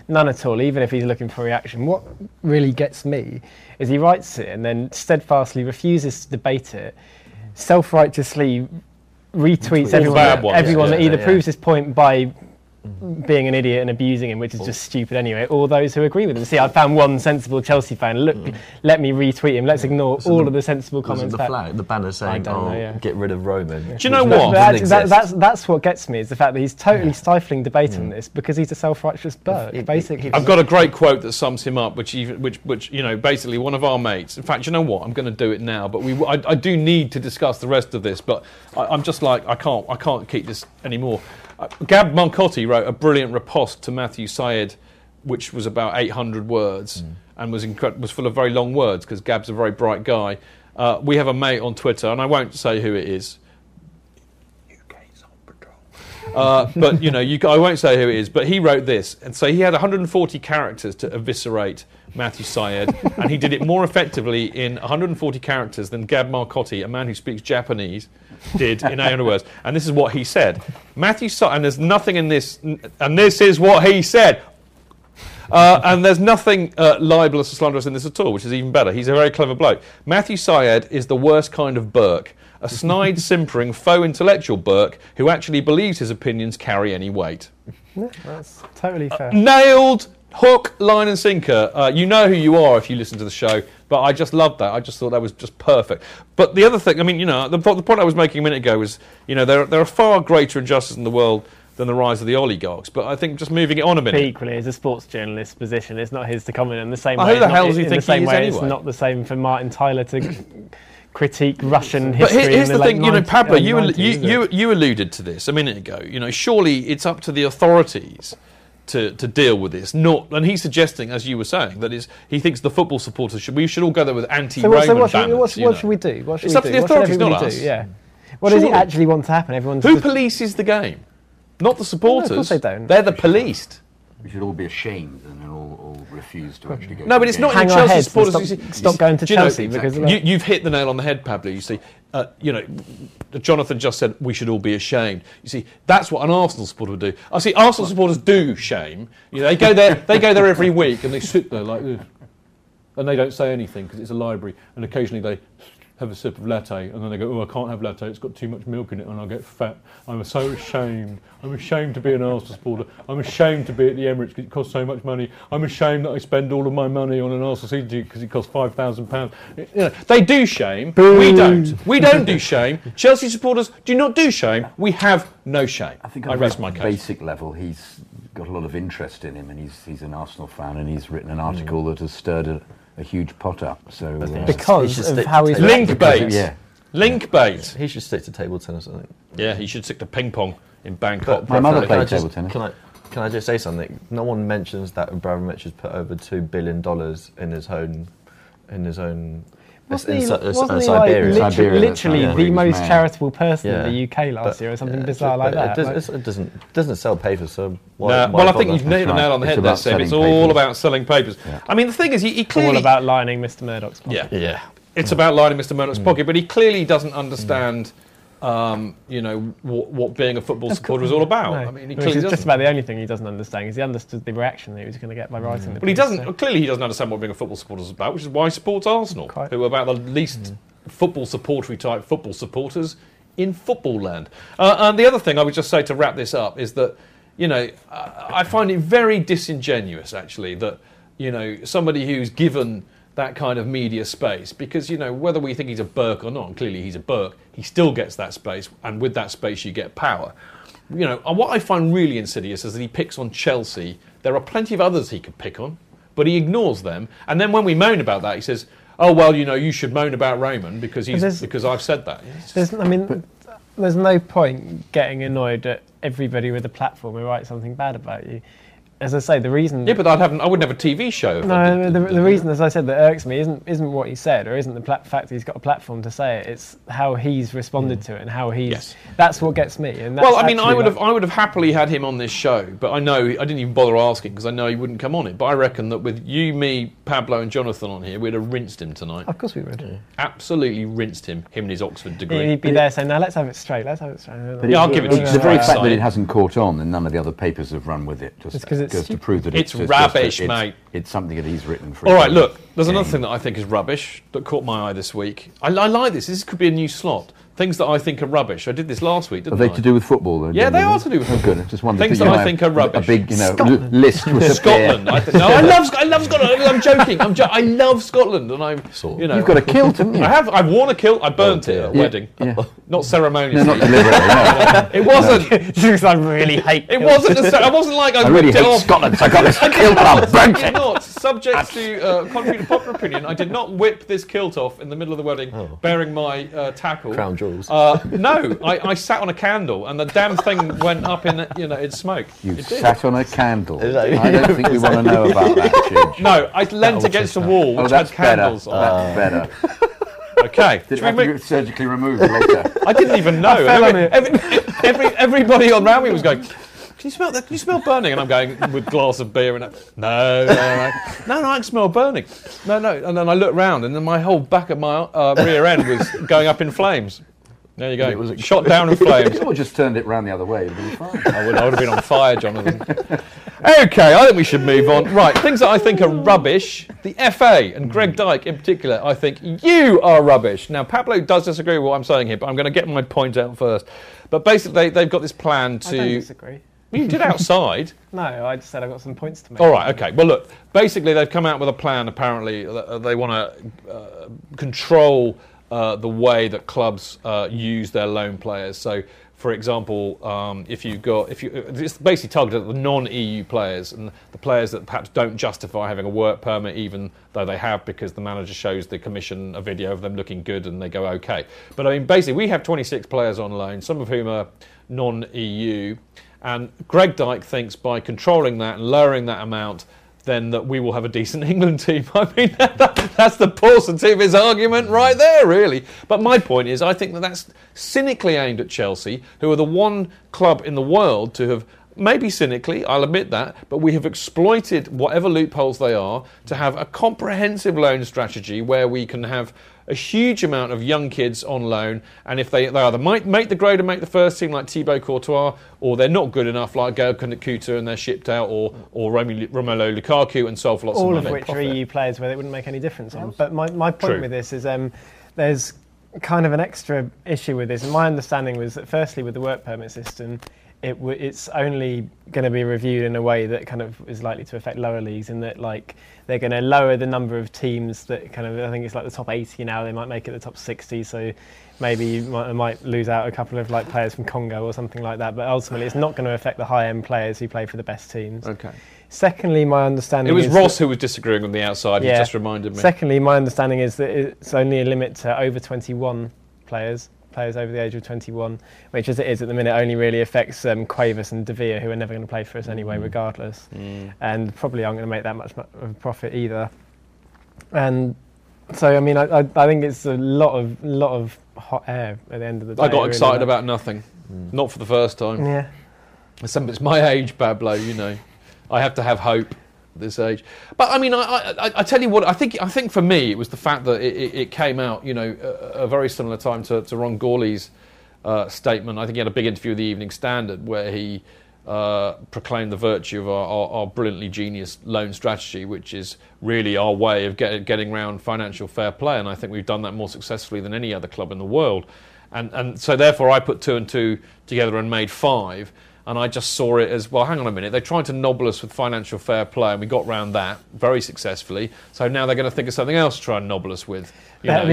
None at all. Even if he's looking for reaction. What really gets me is he writes it and then steadfastly refuses to debate it, self-righteously retweets everyone. That, everyone yeah, that either yeah. proves his point by being an idiot and abusing him, which is just stupid anyway, or those who agree with him. See, I found one sensible Chelsea fan. Look, mm. let me retweet him. Let's ignore So all the- of the sensible comments. the flag, the banner saying, "Oh, know, yeah. get rid of Roman." Do you know which what? doesn't That- that- that's, that's what gets me is the fact that he's totally stifling debate on mm. this because he's a self-righteous Burke, it- basically. I've got a great quote that sums him up, which, even, which, which you know, basically one of our mates. In fact, you know what? I'm going to do it now, but we, I, I do need to discuss the rest of this. But I, I'm just like, I can't, I can't keep this anymore. Uh, Gab Marcotti wrote a brilliant riposte to Matthew Syed, which was about 800 words and was incre- was full of very long words because Gab's a very bright guy. Uh, we have a mate on Twitter, and I won't say who it is. Uh, but you know, you, I won't say who it is. But he wrote this, and so he had 140 characters to eviscerate Matthew Syed, and he did it more effectively in 140 characters than Gab Marcotti, a man who speaks Japanese, did in 800 words. And this is what he said: Matthew Syed, and there's nothing in this, and this is what he said. Uh, and there's nothing uh, libelous or slanderous in this at all, which is even better. He's a very clever bloke. Matthew Syed is the worst kind of Burke, a snide, simpering, faux intellectual Burke who actually believes his opinions carry any weight. Yeah, that's totally fair. Nailed, hook, line, and sinker. Uh, you know who you are if you listen to the show, but I just loved that. I just thought that was just perfect. But the other thing, I mean, you know, the, the point I was making a minute ago was, you know, there, there are far greater injustices in the world than the rise of the oligarchs. But I think just moving it on a minute. equally, as a sports journalist's position, it's not his to comment in the same Oh, way. who the hell does he in think the same he is way, It's not the same for Martin Tyler to critique Russian history. here- here's the the, thing, you know, 90s, Pablo, you, 90s, you, you you alluded to this a minute ago. You know, surely it's up to the authorities to, to deal with this. Not, and he's suggesting, as you were saying, that is he thinks the football supporters should we should all go there with So what, so what, should, banners. we- what, what should we do? What should It's we up to do? the What authorities, not us. do? Yeah. What does he actually want to happen? Everyone's Who polices the game? Not the supporters. No, of course they don't. They're the policed. We should all be ashamed and then all, all refuse to actually go. No, but it's not Hang in our Chelsea supporters. stop- you see- stop going to do you know, Chelsea because of that. you, you've hit the nail on the head, Pablo. You see, uh, you know, Jonathan just said we should all be ashamed. You see, that's what an Arsenal supporter would do. I see Arsenal supporters do shame. You know, they go there, they go there every week and they sit there like this, and they don't say anything because it's a library, and occasionally they have a sip of latte, and then they go, "Oh, I can't have latte. It's got too much milk in it, and I get fat. I'm so ashamed. I'm ashamed to be an Arsenal supporter. I'm ashamed to be at the Emirates because it costs so much money. I'm ashamed that I spend all of my money on an Arsenal season because it costs five thousand pounds. You know, they do shame. We don't. We don't do shame. Chelsea supporters do not do shame. We have no shame. I think I rest my case. basic level, he's got a lot of interest in him, and he's he's an Arsenal fan, and he's written an article that has stirred a, a huge pot up. So uh, Because of how he's link bait. Yeah. Link bait. He should stick to table tennis, I think. Yeah, he should stick to ping pong in Bangkok. My mother Can I played just- table tennis. Can I, can I just say something? No one mentions that Abramovich has put over two billion dollars in his own, in his own. Wasn't in he, Si- uh, wasn't uh, he like literally, Siberia, literally right. the most Man. charitable person Yeah. in the UK last But- year or something yeah, bizarre like that? It, does, like, it doesn't it doesn't sell papers, so why? No, why well, I think you've nailed the nail on the head there, about Seb. It's all papers. about selling papers. I mean, the thing is, he, he It's all about lining Mr. Murdoch's pocket. Yeah, Yeah. It's about lining Mr. Murdoch's mm. pocket, but he clearly doesn't mm. understand, um, you know, what, what being a football supporter is all about. No. I mean, he Which clearly just about the only thing he doesn't understand is he understood the reaction that he was going to get by writing the Well, he doesn't. so- Clearly, he doesn't understand what being a football supporter is about, which is why he supports Arsenal, who are about the least football supportery type football supporters in football land. Uh, and the other thing I would just say to wrap this up is that, you know, I, I find it very disingenuous actually that, you know, somebody who's given that kind of media space because you know whether we think he's a Burke or not, clearly he's a Burke, he still gets that space, and with that space you get power. You know, and what I find really insidious is that he picks on Chelsea. There are plenty of others he could pick on, but he ignores them. And then when we moan about that, he says, "Oh well, you know, you should moan about Raymond because he's because I've said that." There's, I mean, there's no point getting annoyed at everybody with a platform who writes something bad about you. As I say, the reason. Yeah, but I'd have I wouldn't have a TV show. If I No, did, the, did- the reason, as I said, that irks me isn't isn't what he said, or isn't the pla- fact that he's got a platform to say it. It's how he's responded hmm. to it and how he's. Yes. That's what gets me. And that's well, I mean, I would like- have, I would have happily had him on this show, but I know I didn't even bother asking because I know he wouldn't come on it. But I reckon that with you, me, Pablo, and Jonathan on here, we'd have rinsed him tonight. Of course we would. Absolutely rinsed him. Him and his Oxford degree. He'd be there saying, "Now let's have it straight. Let's have it straight." But Yeah, I'll give it to you. The very fact that it hasn't caught on and none of the other papers have run with it just It's 'cause it's goes to prove that It's it's, rubbish, it's, mate. It's something that he's written for. All right, look. There's another thing that I think is rubbish that caught my eye this week. I, I like this. This could be a new slot. Things that I think are rubbish. I did this last week, Are didn't they I? to do with football? Though, Yeah, they are to do with Oh, football. good. I just wondered Things that that I think are rubbish. A big, you know, Scotland. l- list with a Scotland. I th- no, I love, I love Scotland. I'm joking. I'm jo- I love Scotland, and I'm, you know, You've got a kilt, haven't you? I have. I've worn a kilt. I burnt oh, it at a Yeah, wedding, yeah. not ceremoniously. No, not deliberately. No. It wasn't. Because I really hate. It wasn't. A, I wasn't like I, I really whipped it hate off. Scotland, so I got this kilt and I not- burnt I did it. not. Subject to uh, contrary to popular opinion, I did not whip this kilt off in the middle of the wedding, bearing my uh, tackle. Crown jewels. Uh, no, I, I sat on a candle, and the damn thing went up in you know in smoke. You It did. sat on a candle. I don't think we want to know about that, Chidge. No, I leant against a wall Oh, which that's had candles better. on. That's better. Okay. Did Should it have we to move- be surgically removed later? I didn't even know. fell on it. every, every, everybody around me was going. Can you smell that? Can you smell burning? And I'm going with glass of beer and that. No, no, no, no, no. I can smell burning. No, no. And then I look round, and then my whole back of my uh, rear end was going up in flames. There you go. It was a- shot down in flames. You just turned it round the other way. It'd be fine. I would, I would have been on fire, Jonathan. okay, I think we should move on. Right, things that I think are rubbish. The FA and Greg Dyke in particular, I think you are rubbish. Now, Pablo does disagree with what I'm saying here, but I'm going to get my point out first. But basically, they, they've got this plan I don't to. disagree. You did outside. No, I just said I got some points to make. All right, okay. Well, look, basically, they've come out with a plan, apparently, uh, they want to uh, control uh, the way that clubs uh, use their loan players. So, for example, um, if you've got, if you, it's basically targeted at the non-EU players and the players that perhaps don't justify having a work permit, even though they have, because the manager shows the commission a video of them looking good and they go okay. But I mean, basically, we have 26 players on loan, some of whom are non-EU, and Greg Dyke thinks by controlling that and lowering that amount, then that we will have a decent England team. I mean, that, that's the paucity of his argument right there, really. But my point is, I think that that's cynically aimed at Chelsea, who are the one club in the world to have. Maybe cynically, I'll admit that, but we have exploited whatever loopholes they are to have a comprehensive loan strategy where we can have a huge amount of young kids on loan, and if they, they either might make the grade and make the first team like Thibaut Courtois, or they're not good enough like Gael Kuta and they're shipped out, or or Romelu Romelu Lukaku and sold for lots all of of money. which are EU players where it wouldn't make any difference on. But my, my point True. with this is um, there's kind of an extra issue with this. And my understanding was that, firstly, with the work permit system, it w- it's only going to be reviewed in a way that kind of is likely to affect lower leagues, in that like they're going to lower the number of teams that kind of I think it's like the top 80 now. They might make it the top 60, so maybe you might, might lose out a couple of like players from Congo or something like that. But ultimately, it's not going to affect the high-end players who play for the best teams. Okay. Secondly, my understanding It was is Ross that- who was disagreeing on the outside. He just reminded me. Secondly, my understanding is that it's only a limit to over 21 players, players over the age of 21, which as it is at the minute only really affects um, Quavers and De Vere, who are never going to play for us anyway, Mm. regardless, Mm. and probably aren't going to make that much of a profit either. And so, I mean, I, I, I think it's a lot of lot of hot air at the end of the day. I got really, excited like- about nothing. Not for the first time. Yeah. It's, it's my age, Pablo. You know, I have to have hope at this age. But I mean, I, I, I- tell you what. I think I think for me, it was the fact that it, it, it came out. You know, a, a very similar time to, to Ron Gourlay's uh, statement. I think he had a big interview with the Evening Standard where he uh, proclaimed the virtue of our, our, our brilliantly genius loan strategy, which is really our way of get, getting around financial fair play. And I think we've done that more successfully than any other club in the world. And, and so therefore I put two and two together and made five. And I just saw it as well. Hang on a minute. They tried to nobble us with financial fair play, and we got round that very successfully. So now they're going to think of something else to try and nobble us with. you know.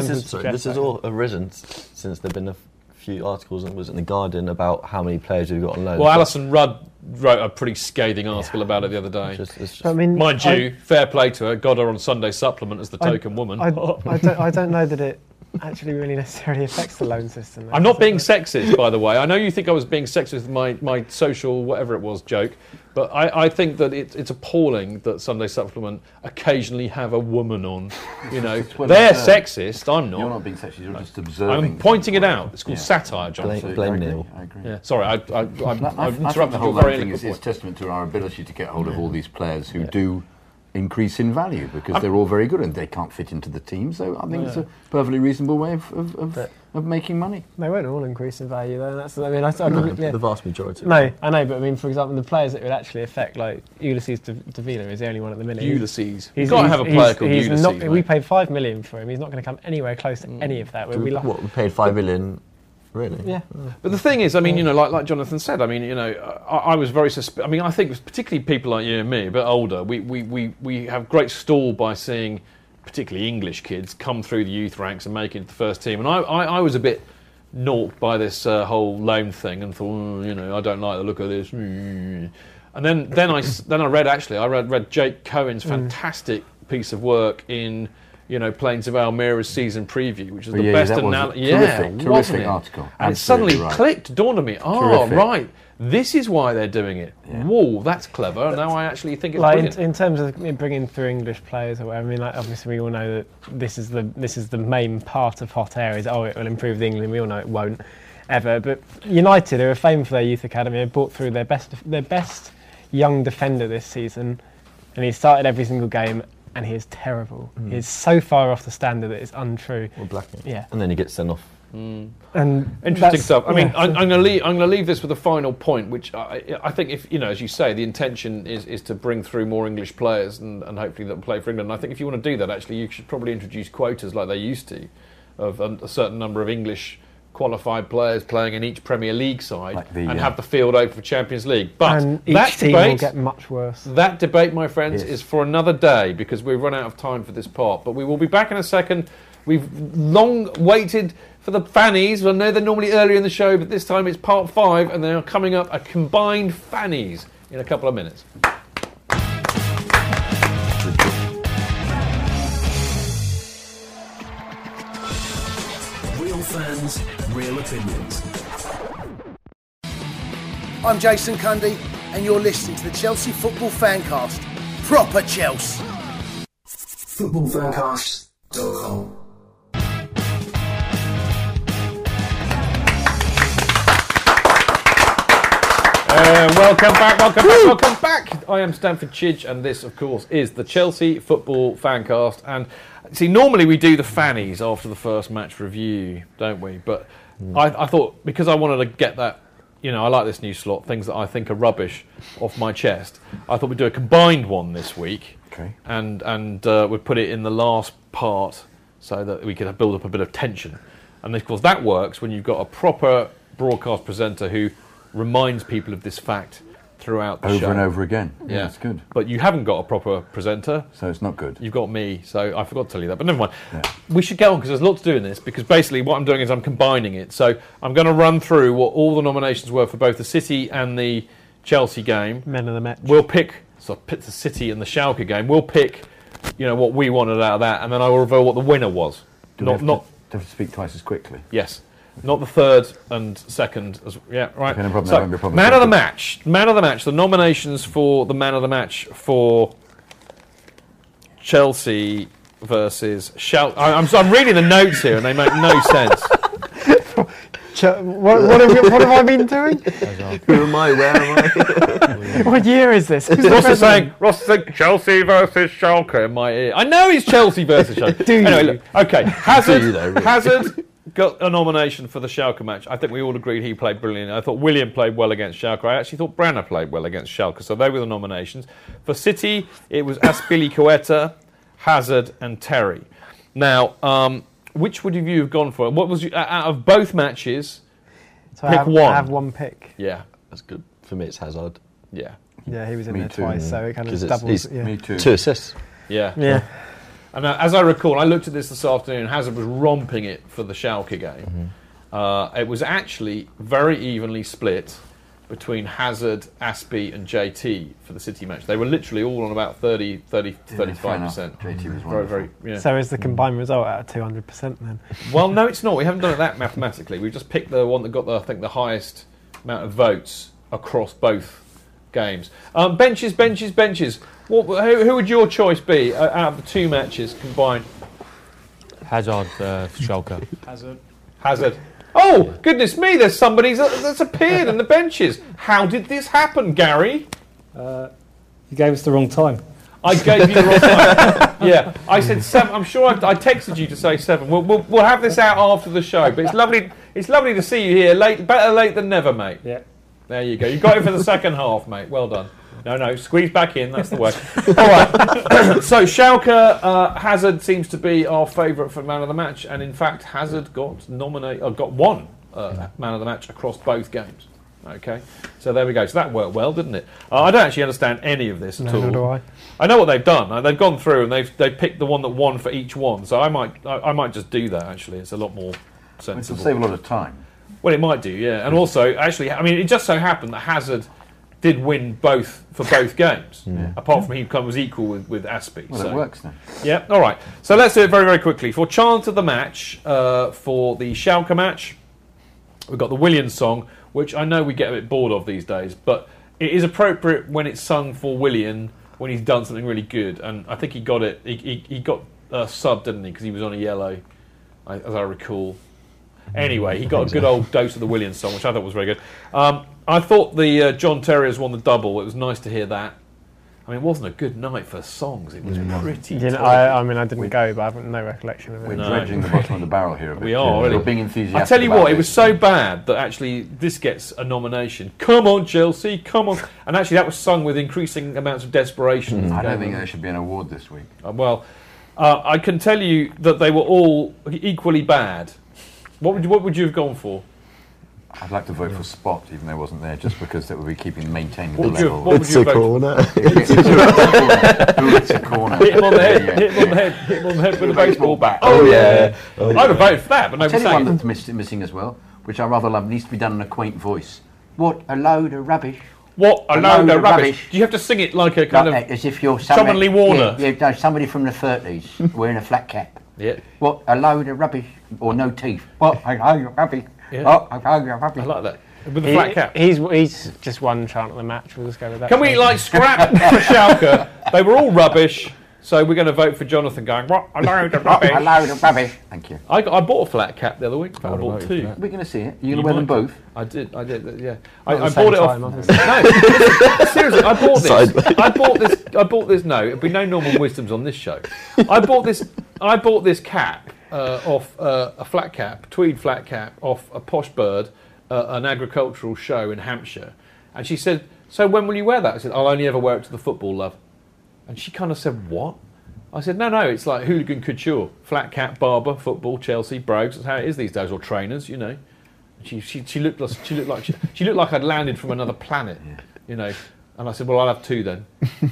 This is, sorry, this has all arisen since there've been a few articles, and was in the Guardian about how many players we've got on loan. Well, Alyson Rudd wrote a pretty scathing article about it the other day. I mean, Mind I- you, fair play to her. Got her on Sunday supplement as the I- token woman. I, I, don't, I don't know that it actually really necessarily affects the loan system. though. I'm not being sexist, by the way. I know you think I was being sexist with my, my social whatever it was joke, but I, I think that it, it's appalling that Sunday Supplement occasionally have a woman on. You know, they're observed. sexist. I'm not. You're not being sexist, you're just observing. I'm pointing it out. It's called Yeah. satire, John. Blame- blame I agree, Neil. I agree. Yeah. Sorry, I, I, I, No, I, I've I think interrupted the whole your very thing eloquent is, is testament to our ability to get hold of all these players who do increase in value because they're all very good and they can't fit into the team. So I think it's a perfectly reasonable way of, of, of, of making money. They won't all increase in value, though. That's, I mean, I, I, No, yeah. the vast majority. No, I know, but I mean, for example, the players that it would actually affect, like Ulysses De, De is the only one at the minute. Ulysses. You've gotta have a player called he's Ulysses, Not, mate. we paid five million for him. He's not going to come anywhere close to any of that. We'd we, be like, what, we paid five million, really? Yeah. But the thing is, I mean, you know, like, like Jonathan said, I mean, you know, I, I was very susp- I mean, I think particularly people like you and me, a bit older, we, we, we, we have great stall by seeing particularly English kids come through the youth ranks and make it to the first team. And I, I, I was a bit naught by this uh, whole loan thing and thought, "Mm, you know, I don't like the look of this. Mm. And then, then I s- then I read actually I read read Jake Cohen's Mm. fantastic piece of work in you know Plains of Almeria's season preview, which is the yeah, best that was analysis. terrific, yeah, terrific wasn't it? article. And Absolutely suddenly right. clicked, dawned on me. Oh, Terrific. right, this is why they're doing it. Whoa, that's clever. Now I actually think it's like in, brilliant. in terms of bringing through English players or whatever. I mean, like, obviously we all know that this is the this is the main part of hot air. Is oh, it will improve the England. We all know it won't ever. But United are famed for their youth academy. Have brought through their best their best young defender this season, and he started every single game. And he is terrible. Mm. He is so far off the standard that it's untrue. Well, Blackett. Yeah. And then he gets sent off. And Interesting stuff. I mean, yeah, I'm, so- I'm going to leave. I'm going to leave this with a final point, which I, I think, if you know, as you say, the intention is, is to bring through more English players and, and hopefully that will play for England. And I think if you want to do that, actually, you should probably introduce quotas like they used to, of um, a certain number of English qualified players playing in each Premier League side the, and uh, have the field open for Champions League. But and each that team debate, will get much worse. that debate, my friends, Yes. is for another day because we've run out of time for this part. But we will be back in a second. We've long waited for the fannies. I know they're normally earlier in the show, but this time it's part five, and they are coming up a combined fannies in a couple of minutes. Real real opinions. I'm Jason Cundy, and you're listening to the Chelsea Football Fancast. Proper Chelsea. Footballfancast.com. Uh, welcome back, welcome back, welcome back. I am Stamford Chidge, and this, of course, is the Chelsea Football Fancast. And see, normally we do the fannies after the first match review, don't we? But I, I thought because I wanted to get that, you know, I like this new slot, things that I think are rubbish, off my chest. I thought we'd do a combined one this week, Okay. and and uh, we'd put it in the last part so that we could build up a bit of tension. And of course, that works when you've got a proper broadcast presenter who reminds people of this fact throughout the Over show. and over again. Yeah, Yeah, that's good. But you haven't got a proper presenter. So it's not good. You've got me, so I forgot to tell you that. But never mind. We should get on because there's a lot to do in this. Because basically, what I'm doing is I'm combining it. So I'm going to run through what all the nominations were for both the City and the Chelsea game. Men of the match. We'll pick so pit the City and the Schalke game. We'll pick, you know, what we wanted out of that, and then I will reveal what the winner was. Do we not have to- not do we have to speak twice as quickly. Yes. Not the third and second. As, yeah, right. Okay, no problem, So, that won't be a problem. man of the match. Man of the match. The nominations for the man of the match for Chelsea versus Shal. I, I'm, I'm reading the notes here and they make no sense. What, what, have, you- what have I been doing? Who am I? Where am I? what year is this? Who's the Ross is saying, Ross is saying Chelsea versus Schalke in my ear. I know it's Chelsea versus Schalke. Do anyway, you? look, okay, Hazard, you though, really? Hazard got a nomination for the Schalke match. I think we all agreed he played brilliantly. I thought Willian played well against Schalke. I actually thought Brana played well against Schalke. So they were the nominations. For City, it was Azpilicueta, Hazard, and Terry. Now, um, which would you have gone for? What was you, out of both matches? So I pick have, one. I have one pick. Yeah, That's good. For me, it's Hazard. yeah, Yeah, he was in Me there too, twice, yeah. so it kind of 'Cause it's- doubles. Yeah. Me too. Two assists. yeah. yeah. And uh, as I recall, I looked at this this afternoon. Hazard was romping it for the Schalke game. Uh, it was actually very evenly split between Hazard, Azpi, and JT for the City match. They were literally all on about 30, 30 35 percent. JT was Very, very. Yeah. So is the combined result out of 200% then? well, no, it's not. We haven't done it that mathematically. We've just picked the one that got, the, I think, the highest amount of votes across both games. Um, benches, benches, benches. What, who, who would your choice be uh, out of the two matches combined? Hazard, uh, Schalke. Hazard. Hazard. Oh, goodness me, there's somebody that's appeared in the benches. How did this happen, Gary? Uh, You gave us the wrong time. I gave you the wrong time. Yeah, I said seven. I'm sure I, I texted you to say seven. We'll, we'll, we'll have this out after the show, but it's lovely. It's lovely to see you here. Late, better late than never, mate. Yeah. There you go. You got it for the second half, mate. Well done. No, no, squeeze back in. That's the way. All right. so Schalke uh, Hazard seems to be our favourite for man of the match, and in fact, Hazard got nominated, uh, got one uh, man of the match across both games. Okay, so there we go. So that worked well, didn't it? Uh, I don't actually understand any of this at Neither all. do I. I know what they've done. Uh, They've gone through and they've they've picked the one that won for each one. So I might I, I might just do that. Actually, it's a lot more Which will save a lot of time. Well, it might do, yeah. And also, actually, I mean, it just so happened that Hazard did win both for both games. Apart from he was equal with, with Azpi. Well, so. it works then. Yeah, all right. So let's do it very, very quickly. For chance of the match, uh, for the Schalke match, we've got the Willian's song, which I know we get a bit bored of these days, but it is appropriate when it's sung for Willian when he's done something really good. And I think he got it. He, he, he got uh, subbed, didn't he? Because he was on a yellow, as I recall. Anyway, he got a good old dose of the Willian's song, which I thought was very good. Um, I thought the uh, John Terry's won the double. It was nice to hear that. I mean, it wasn't a good night for songs. It was pretty. You know. I, I mean, I didn't go, but I have no recollection of it. We're No. dredging the bottom of the barrel here a bit. We are, We're being enthusiastic. I tell you what, it was so bad that actually this gets a nomination. Come on, Chelsea, come on! And actually, that was sung with increasing amounts of desperation. I don't think there should be an award this week. Uh, well, uh, I can tell you that they were all equally bad. What would you, what would you have gone for? I'd like to vote for Spot, even though I wasn't there, just because that would be keeping maintaining What the would you- level. what would It's you a vote- corner. It's a corner. It's a corner. Hit him on the head. Yeah, yeah. Hit him on the head. Hit him on the head with a baseball bat. Oh, oh, yeah. I'd have voted for that, but I'll nobody's tell you one saying that's miss- missing as well, which I rather love, needs to be done in a quaint voice. What a load of rubbish. What a load of rubbish. Do you have to sing it like a kind Like, of as if you're Tom and Lee Warner? Yeah, yeah, no, somebody from the 30s wearing a flat cap. Yeah. What a load of rubbish. Or no teeth. What a load of rubbish. Yeah. Oh, a load of rubbish. I like that. With the He- flat cap. He's he's just one chant of the match. We'll just go with that. Can we like scrap for Schalke? They were all rubbish, so we're going to vote for Jonathan going, what a load of rubbish. A load of rubbish. Thank you. I, got, I bought a flat cap the other week. In fact, I bought two. We're going to see it. You're going to wear them both? I did. I did. Yeah. I, I bought it off. No, seriously, I bought this. I bought this. I bought this. No, it'd be no normal wisdoms on this show. I bought this. I bought this cap uh, off uh, a flat cap, tweed flat cap, off a posh bird, uh, an agricultural show in Hampshire, and she said, "So when will you wear that?" I said, "I'll only ever wear it to the football, love." And she kind of said, "What?" I said, "No, no, it's like hooligan couture, flat cap, barber, football, Chelsea, brogues. That's how it is these days, or trainers, you know." She, she, she looked like she looked like she, she looked like I'd landed from another planet, you know. And I said, "Well, I'll have two then."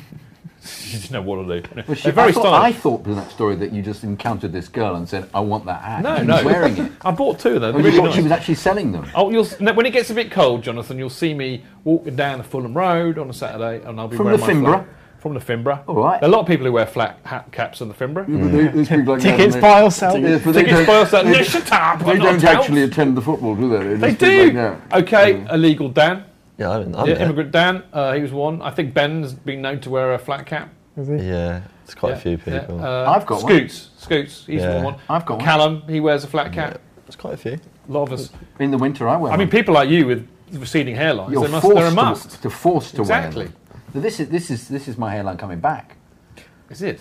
she didn't know what to do. Well, she, very I, thought, I stylish. thought from that story that you just encountered this girl and said, I want that hat. No, no, wearing it. I bought two of them. Oh, really thought she was actually selling them. Oh, you'll when it gets a bit cold, Jonathan, you'll see me walking down the Fulham Road on a Saturday, and I'll be From wearing the Fimbra? Flat- From the Fimbra. All right. There are a lot of people who wear flat hat caps on the Fimbra. Yeah, but they- they speak like that, Tickets don't buy they? or sell. Yes, but they Tickets don't- buy or sell. they- No, shut up, They I'm don't a tout. actually attend the football, do they? They just do. like that. okay, illegal Dan. Yeah, I mean, I'm Yeah, immigrant Dan. Uh, he was one. I think Ben's been known to wear a flat cap. Is he? Yeah, it's quite Yeah, a few yeah, people. uh, I've got one. Scoots. Scoots. He's Yeah. one. I've got one. Callum. He wears a flat cap. It's quite a few. A lot of us. In the winter, I wear I mean, people like you with receding hairlines. You're they must, forced they're a to- must. To, force to Exactly. wear them. But this is this is this is my hairline coming back. Is it?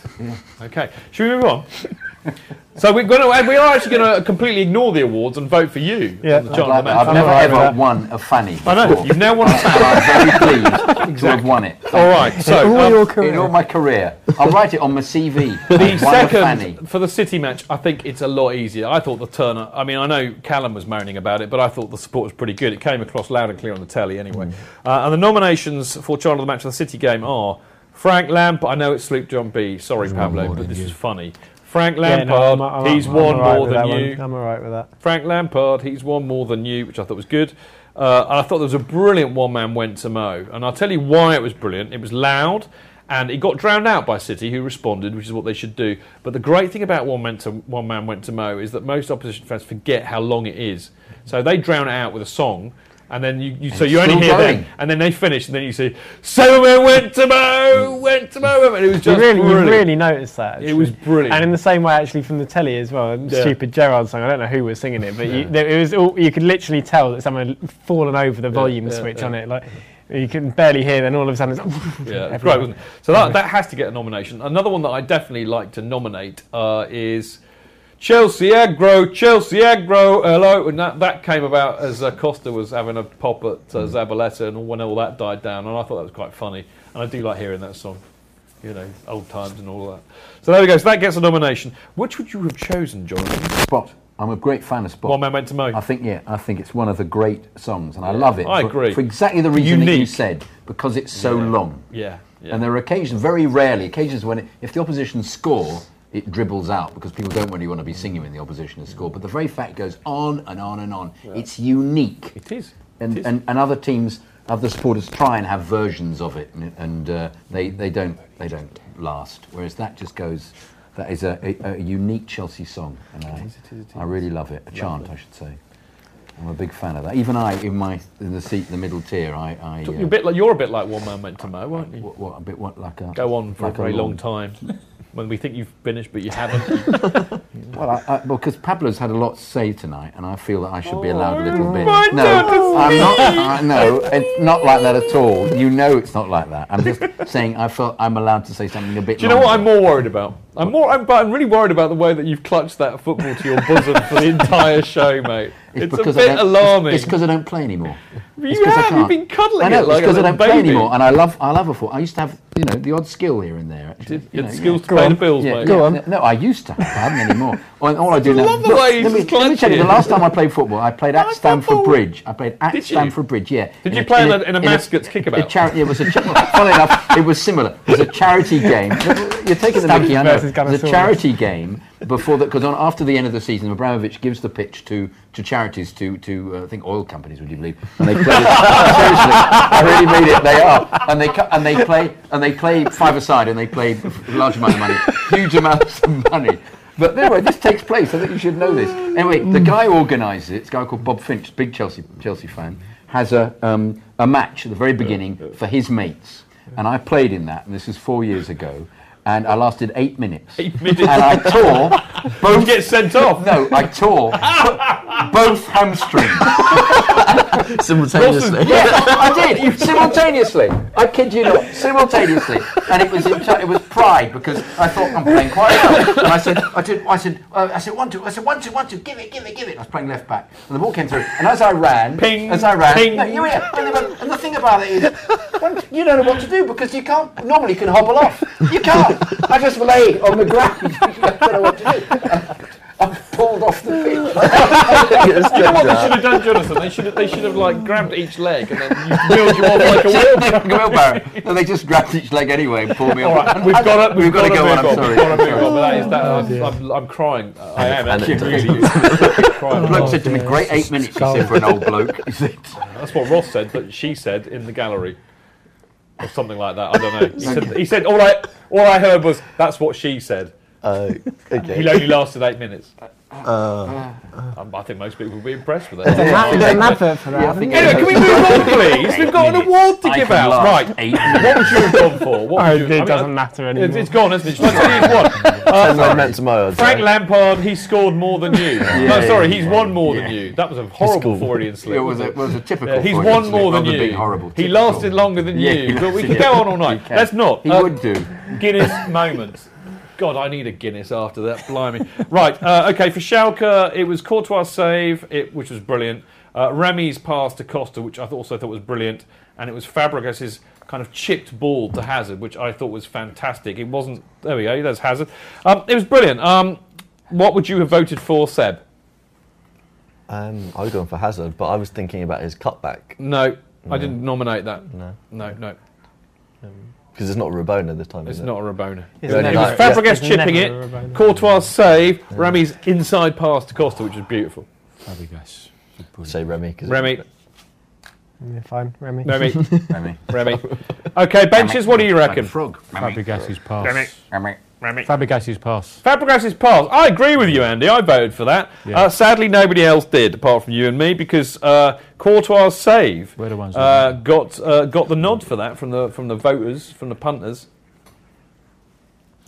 Okay. Should we move on? so we're going to. We are actually going to completely ignore the awards and vote for you. Yeah. I'd John like the that. Man. I've never all right with ever that. won a fanny. I know. You've now won a fanny. I'm very pleased to have won it. All right. So all um, your In career. all my career, I'll write it on my CV. the I've a fanny. second for the City match, I think it's a lot easier. I thought the Turner. I mean, I know Callum was moaning about it, but I thought the support was pretty good. It came across loud and clear on the telly, anyway. Uh, and the nominations for Child of the Match of the City game are Frank Lampard. I know it's Sloop John B. Sorry, Pablo, but this is funny. Frank Yeah, Lampard. no, I'm- I'm- he's I'm won more than you. one. I'm all right with that. Frank Lampard, he's won more than you, which I thought was good. Uh, and I thought there was a brilliant one man went to Mo. And I'll tell you why it was brilliant. It was loud and it got drowned out by City, who responded, which is what they should do. But the great thing about one man, to, one man went to Mo is that most opposition fans forget how long it is. So they drown it out with a song. And then you, you so you only hear going. them, and then they finish, and then you see, "Someone went to Mo, went to Mo," and it was You just really, you really noticed that. It was brilliant. And in the same way, actually, from the telly as well. Yeah. Stupid Gerard song. I don't know who was singing it, but you, there, it was. All, you could literally tell that someone had fallen over the volume yeah, switch yeah. on it. Like you can barely hear. Then all of a sudden, it's Yeah, great? So that, that has to get a nomination. Another one that I definitely like to nominate uh, is Chelsea Aggro, Chelsea Aggro, hello. And that, that came about as uh, Costa was having a pop at uh, Zabaleta and when all that died down. And I thought that was quite funny. And I do like hearing that song. You know, old times and all that. So there we go. So that gets a nomination. Which would you have chosen, Jonathan? Spot. I'm a great fan of Spot. One Man Went to Mo. I think yeah, I think it's one of the great songs, and I love it. I for, agree. for exactly the reason that you said, because it's so Yeah. long. Yeah, yeah. And there are occasions, very rarely, occasions when it, if the opposition score, it dribbles out because people don't really want to be singing when the opposition has scored. But the very fact goes on and on and on. It's unique. It is. And, It is. and and other teams, other supporters try and have versions of it, and, and uh, they they don't they don't last. Whereas that just goes. That is a, a, a unique Chelsea song, and I, I really love it. A chant, I should say. I'm a big fan of that. Even I, in my in the seat, in the middle tier, I. I You're, uh, a bit like, you're a bit like One Man Went to Mo, weren't you? what, what, a bit what like a Go on for like a very long lawn. time. when we think you've finished, but you haven't. Well, I, I, because Pablo's had a lot to say tonight, and I feel that I should be allowed a little bit. no, I'm not. Uh, no, it's not like that at all. You know, it's not like that. I'm just saying I felt I'm allowed to say something a bit. Do you know what I'm more worried about? I'm more, I'm, but I'm really worried about the way that you've clutched that football to your bosom for the entire show, mate. It's, a bit alarming. It's because I don't play anymore. You It's 'cause I have, you've can't. been cuddling I know, it like it's because a I don't little play anymore, and I love I love a foot. I used to have you know the odd skill here and there. Actually, Did- you had know, skills yeah. to pay the bills, yeah, mate. yeah. Go on. No, no, I used to. have. I haven't anymore. All, all I do I now. love the Look, way let, me, he's let me tell you, the last time I played football, I played at Stamford Bridge. I played at Stamford Bridge. Yeah. Did In you play in a- in in a in Mascots kickabout? a chari- it was a. Funny enough, it was similar. It was a charity game. You're taking the Stamford mickey, I know. It was a charity game before that because after the end of the season, Abramovich gives the pitch to to charities to to uh, I think oil companies. Would you believe? And they play. seriously, I really mean it. They are, and they and they play and they play five aside, and they play a large amount of money, huge amounts of money. But anyway, this takes place. I think you should know this. Anyway, the guy organises it. It's a guy called Bob Finch, big Chelsea Chelsea fan, has a um, a match at the very beginning for his mates, and I played in that. And this was four years ago. And I lasted eight minutes. Eight minutes. And I tore both. You get sent off. No, I tore both hamstrings. Simultaneously. Yeah, I did simultaneously. I kid you not, simultaneously. And it was it was pride because I thought I'm playing quite well. And I said, I did, I said, uh, I said one two, I said one two, one two, give it, give it, give it. I was playing left back, and the ball came through. And as I ran, Ping, as I ran, ping. no, you hear, and, the, and the thing about it is, you don't know what to do because you can't. Normally, you can hobble off. You can't. I just lay on the ground. I don't know what to do. I pulled off the pitch. you know what they should have done, Jonathan? They should have, they should have like grabbed each leg and then you wheeled you off like a wheelbarrow. Like a wheelbarrow. No, they just grabbed each leg anyway and pulled me All off. right, we've got to, we've got to go on. on. I'm sorry. We've got to move on. But that is Oh, that. I'm, dear. I'm, I'm crying. I am And actually really crying. The bloke said to me, "Great eight minutes," he said, for an old bloke. He said, That's what Ross said, but she said in the gallery. Or something like that. I don't know. He said, he said all, I, all I heard was, that's what she said. Uh, okay. He only lasted eight minutes. Uh, I think most people will be impressed with There's that. an ad- an advert for that, Yeah, I think? Anyway, can we move on, please? We've got an award to I give can out. last Right. eight What would you have gone for? What Oh, would you, it I mean, doesn't I- matter It's, anymore. it's gone, isn't it? Shall I tell you who's won? Ten Uh, men meant tomorrow. Frank Lampard, he scored more than you. no, sorry, he's won more than you. That was a horrible scored. Freudian slip. It was a, wasn't was a typical. Yeah, he's Freudian won slip, more than rather you. being horrible. He typical. lasted longer than Yeah, you. he But we lasted- could go on all night. Let's not. He Uh, would do. Guinness moments. God, I need a Guinness after that. Blimey. right. Uh, okay. For Schalke, it was Courtois' save, it, which was brilliant. Uh, Remy's pass to Costa, which I also thought was brilliant, and it was Fabregas's kind of chipped ball to Hazard, which I thought was fantastic. It wasn't. There we go. There's Hazard. Um, it was brilliant. Um, what would you have voted for, Seb? Um, I was going for Hazard, but I was thinking about his cutback No, I didn't nominate that. No. No, no. Because it's not a Rabona this time. It's is it? not a Rabona. It's It was like- Fabregas It's chipping it, a Courtois save, Remy's inside pass to Costa, which is beautiful. Fabregas. Say Remy. 'cause Remy, Yeah, fine, Remy. Remy, Remy. Remy. Okay, benches, what do you Like reckon? frog. Remy. Fabregas's pass. Remy. Remy. Remy. Fabregas's pass. Fabregas's pass. I agree with you, Andy. I voted for that. Yeah. Uh, sadly, nobody else did, apart from you and me, because uh, Courtois' save uh, got uh, got the nod for that from the from the voters, from the punters.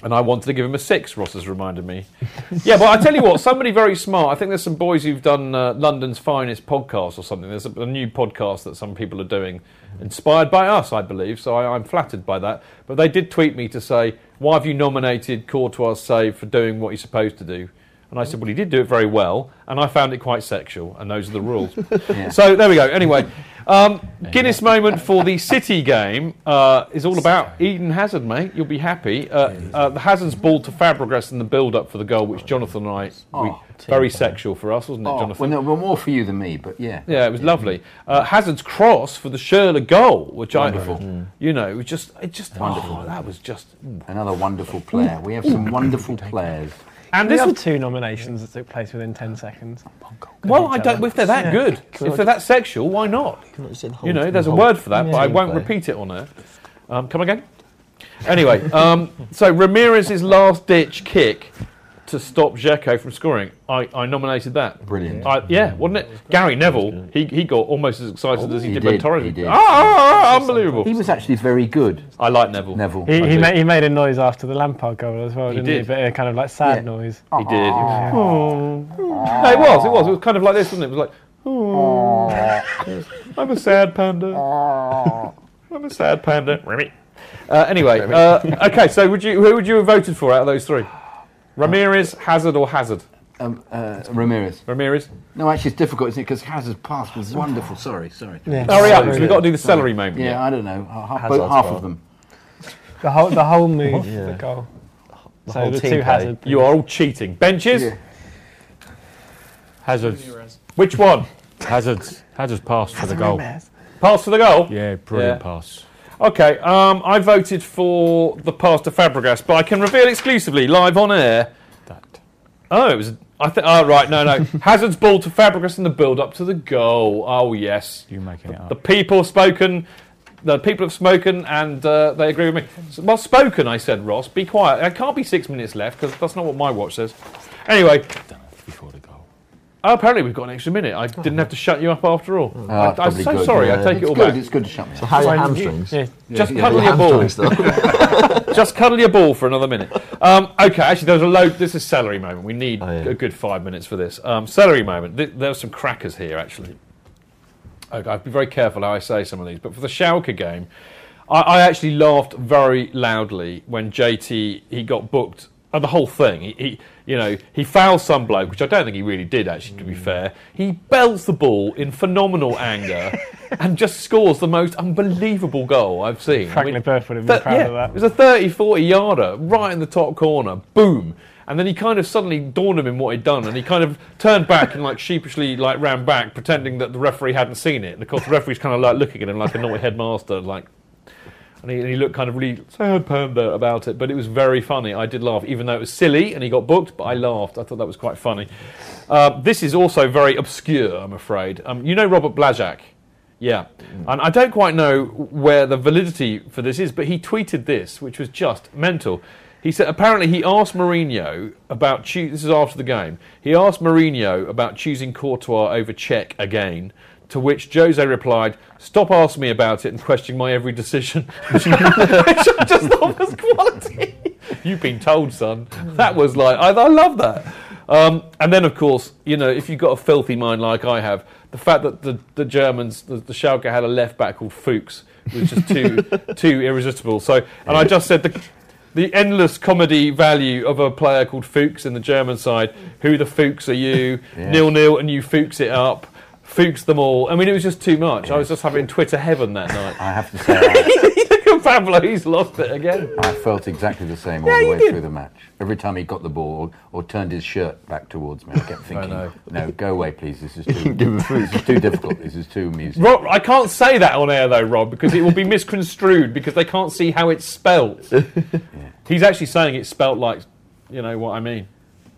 And I wanted to give him a six. Ross has reminded me. yeah, but I tell you what, somebody very smart. I think there's some boys who've done uh, London's finest podcast or something. There's a, a new podcast that some people are doing, inspired by us, I believe. So I, I'm flattered by that. But they did tweet me to say, "Why have you nominated Courtois' save for doing what he's supposed to do?" And I said, "Well, he did do it very well, and I found it quite sexual, and those are the rules." So there we go. Anyway, um, Guinness moment for the City game uh, is all about Eden Hazard, mate. You'll be happy. Uh, uh, the Hazard's ball to Fabregas in the build-up for the goal, which Jonathan and I, we, Oh, very sexual for us, wasn't it, Oh, Jonathan? well, no, well, more for you than me, but yeah. Yeah, it was lovely. Uh, Hazard's cross for the Schürrle goal, which Wonderful. I, you know, it was just, it just, wonderful. that was just. Another wonderful player. We have some wonderful players. And We this was, two nominations that took place within 10 seconds. well, I don't. If they're that Yeah. good, if they're that sexual, why not? You know, there's a word for that, but I won't repeat it on there. Um, come again? Anyway, um, so Ramires's last ditch kick to stop Dzeko from scoring, I, I nominated that. Brilliant. I, yeah, wasn't it? Gary Neville, he, he got almost as excited as he, He did, when did, Torres. he did. Ah, ah, ah, unbelievable. He was actually very good, I like Neville. Neville. He, I he, do. made, he made a noise after the Lampard goal as well, He didn't did. he? But a kind of like sad Yeah. noise. He did. Oh. No, it was. It was. It was kind of like this, wasn't it? It was like, oh, I'm a sad panda. I'm a sad panda. Uh, anyway, uh, okay. So, would you who would you have voted for out of those three? Ramires, Hazard, or Hazard? Um, uh, Ramires. Ramires. No, actually, it's difficult, isn't it? Because Hazard's pass was wonderful. Sorry, sorry. Yeah. Hurry up, because we've got to do the celery Sorry. moment. Yeah, I don't know. Half, Hazard's both, half goal. of them. The whole the whole move, Yeah. the goal. The so whole the team two play. hazard. You are all cheating. Benches? Yeah. Hazard's, Which one? Hazard's, Hazard's pass for the goal. Pass for the goal? Yeah, brilliant Yeah. pass. Okay, um, I voted for the pass to Fabregas, but I can reveal exclusively live on air. That. Oh, it was. I think. Oh, right. No, no. Hazard's ball to Fabregas in the build-up to the goal. Oh, yes. You making it up. The people have spoken. The people have spoken, and uh, they agree with me. Well, spoken, I said, Ross. Be quiet. There can't be six minutes left because that's not what my watch says. Anyway, the. Oh, apparently we've got an extra minute. I didn't have to shut you up after all. Oh, I, I'm so good, sorry. I yeah. take it's it all good, back. It's good to shut me So up. how's your hamstrings? Yeah. Just yeah, cuddle Your your ball. Just cuddle your ball for another minute. Um, okay, actually, there's a load. This is celery moment. We need Oh, yeah. a good five minutes for this. Um, celery moment. Th- there are some crackers here, actually. Okay, I'll be very careful how I say some of these. But for the Schalke game, I, I actually laughed very loudly when JT he got booked. And the whole thing, he, he, you know, he fouls some bloke, which I don't think he really did. Actually, to be mm. fair, he belts the ball in phenomenal anger, and just scores the most unbelievable goal I've seen. Frank Leboeuf would have been Th- proud yeah, of that. It was a 30, 40 yarder right in the top corner. Boom. And then he kind of suddenly dawned on him what he'd done, and he kind of turned back and like sheepishly like ran back, pretending that the referee hadn't seen it. And of course, the referee's kind of like looking at him like a naughty headmaster, like. And he, and he looked kind of really sad panda about it, but it was very funny. I did laugh, even though it was silly and he got booked, but I laughed. I thought that was quite funny. Uh, this is also very obscure, I'm afraid. Um, you know Robert Blazak? Yeah. And I don't quite know where the validity for this is, but he tweeted this, which was just mental. He said apparently he asked Mourinho about choo- this is after the game. He asked Mourinho about choosing Courtois over Cech again. To which Jose replied, "Stop asking me about it and questioning my every decision." which I just thought was quality. You've been told, son. That was like I, I love that. Um, and then, of course, you know, if you've got a filthy mind like I have, the fact that the, the Germans, the, the Schalke had a left back called Fuchs was just too too irresistible. So, and I just said the the endless comedy value of a player called Fuchs in the German side. Who the Fuchs are you? Yeah. Nil nil, and you Fuchs it up. Fuchs them all. I mean, it was just too much. I was just having Twitter heaven that night. I have to say, I, Look at Pablo, he's lost it again. I felt exactly the same all Yeah, the you way did. through the match. Every time he got the ball or, or turned his shirt back towards me, I kept thinking, know. "No, go away, please. This is too. Give him food. this is too difficult. This is too amusing." Rob, I can't say that on air though, Rob, because it will be misconstrued because they can't see how it's spelt. He's actually saying it's spelt like, you know what I mean.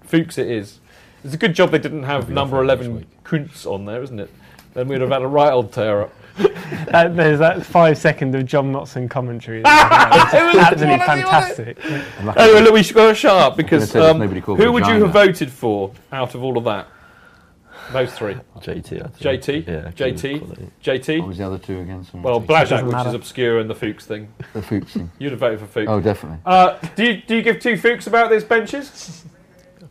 Fuchs it is. It's a good job they didn't have number 11 Kuntz on there, isn't it? Then we'd have had a right old tear up. That, there's that five second of John Motson commentary. It was absolutely quality, wasn't it? fantastic. And Anyway, look, we should go shut up because say um, who would you have voted for out of all of that? Those three. JT, I think. JT? Yeah, JT? quality. What was the other two again? Sorry. Well, Doesn't Blazak, which matter. is obscure, and the Fuchs thing. the Fuchs thing. You'd have voted for Fuchs. Oh, definitely. Uh, do, you, do you give two Fuchs about this, benches?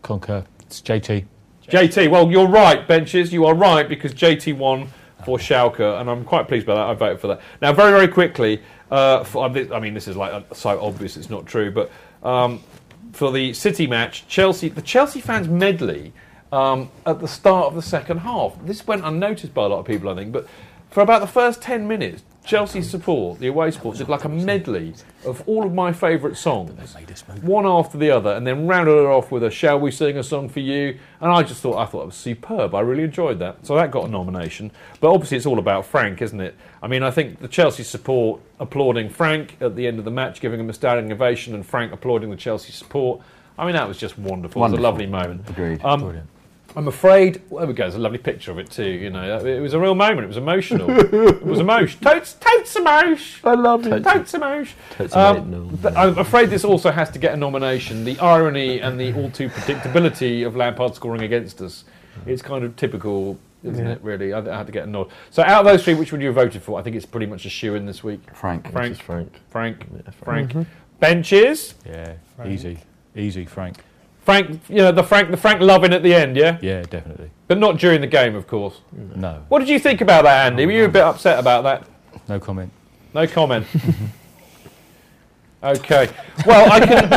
Concur. It's JT. JT, well, you're right, benches. You are right because JT won for Schalke, and I'm quite pleased by that. I voted for that. Now, very, very quickly, uh, for, I mean, this is like so obvious it's not true, but um, for the City match, Chelsea, the Chelsea fans medley um, at the start of the second half. This went unnoticed by a lot of people, I think, but for about the first 10 minutes, Chelsea support, the away support, did like a medley of all of my favourite songs, one after the other, and then rounded it off with a "Shall we sing a song for you?" And I just thought, I thought it was superb. I really enjoyed that, so that got a nomination. But obviously, it's all about Frank, isn't it? I mean, I think the Chelsea support applauding Frank at the end of the match, giving him a standing ovation, and Frank applauding the Chelsea support. I mean, that was just wonderful. It was a lovely moment. Agreed. Um, I'm afraid. Well, there we go. There's a lovely picture of it too. You know, it was a real moment. It was emotional. it was emotion. Totes, totes emotion. I love it. Totes emotion. Totes Um, emotional. th- I'm afraid this also has to get a nomination. The irony and the all too predictability of Lampard scoring against us. It's kind of typical, isn't Yeah. it? Really, I, I had to get a nod. So, out of those three, which would you have voted for? I think it's pretty much a shoe in this week. Frank. Frank. Just Frank. Frank. Yeah, Frank. Frank. Benches. Yeah, easy. Easy, Frank. Frank. You know the Frank. The Frank loving at the end. Yeah. Yeah, definitely. But not during the game, of course. No. What did you think about that, Andy? Were you a bit upset about that? No comment. No comment. okay. Well, I can.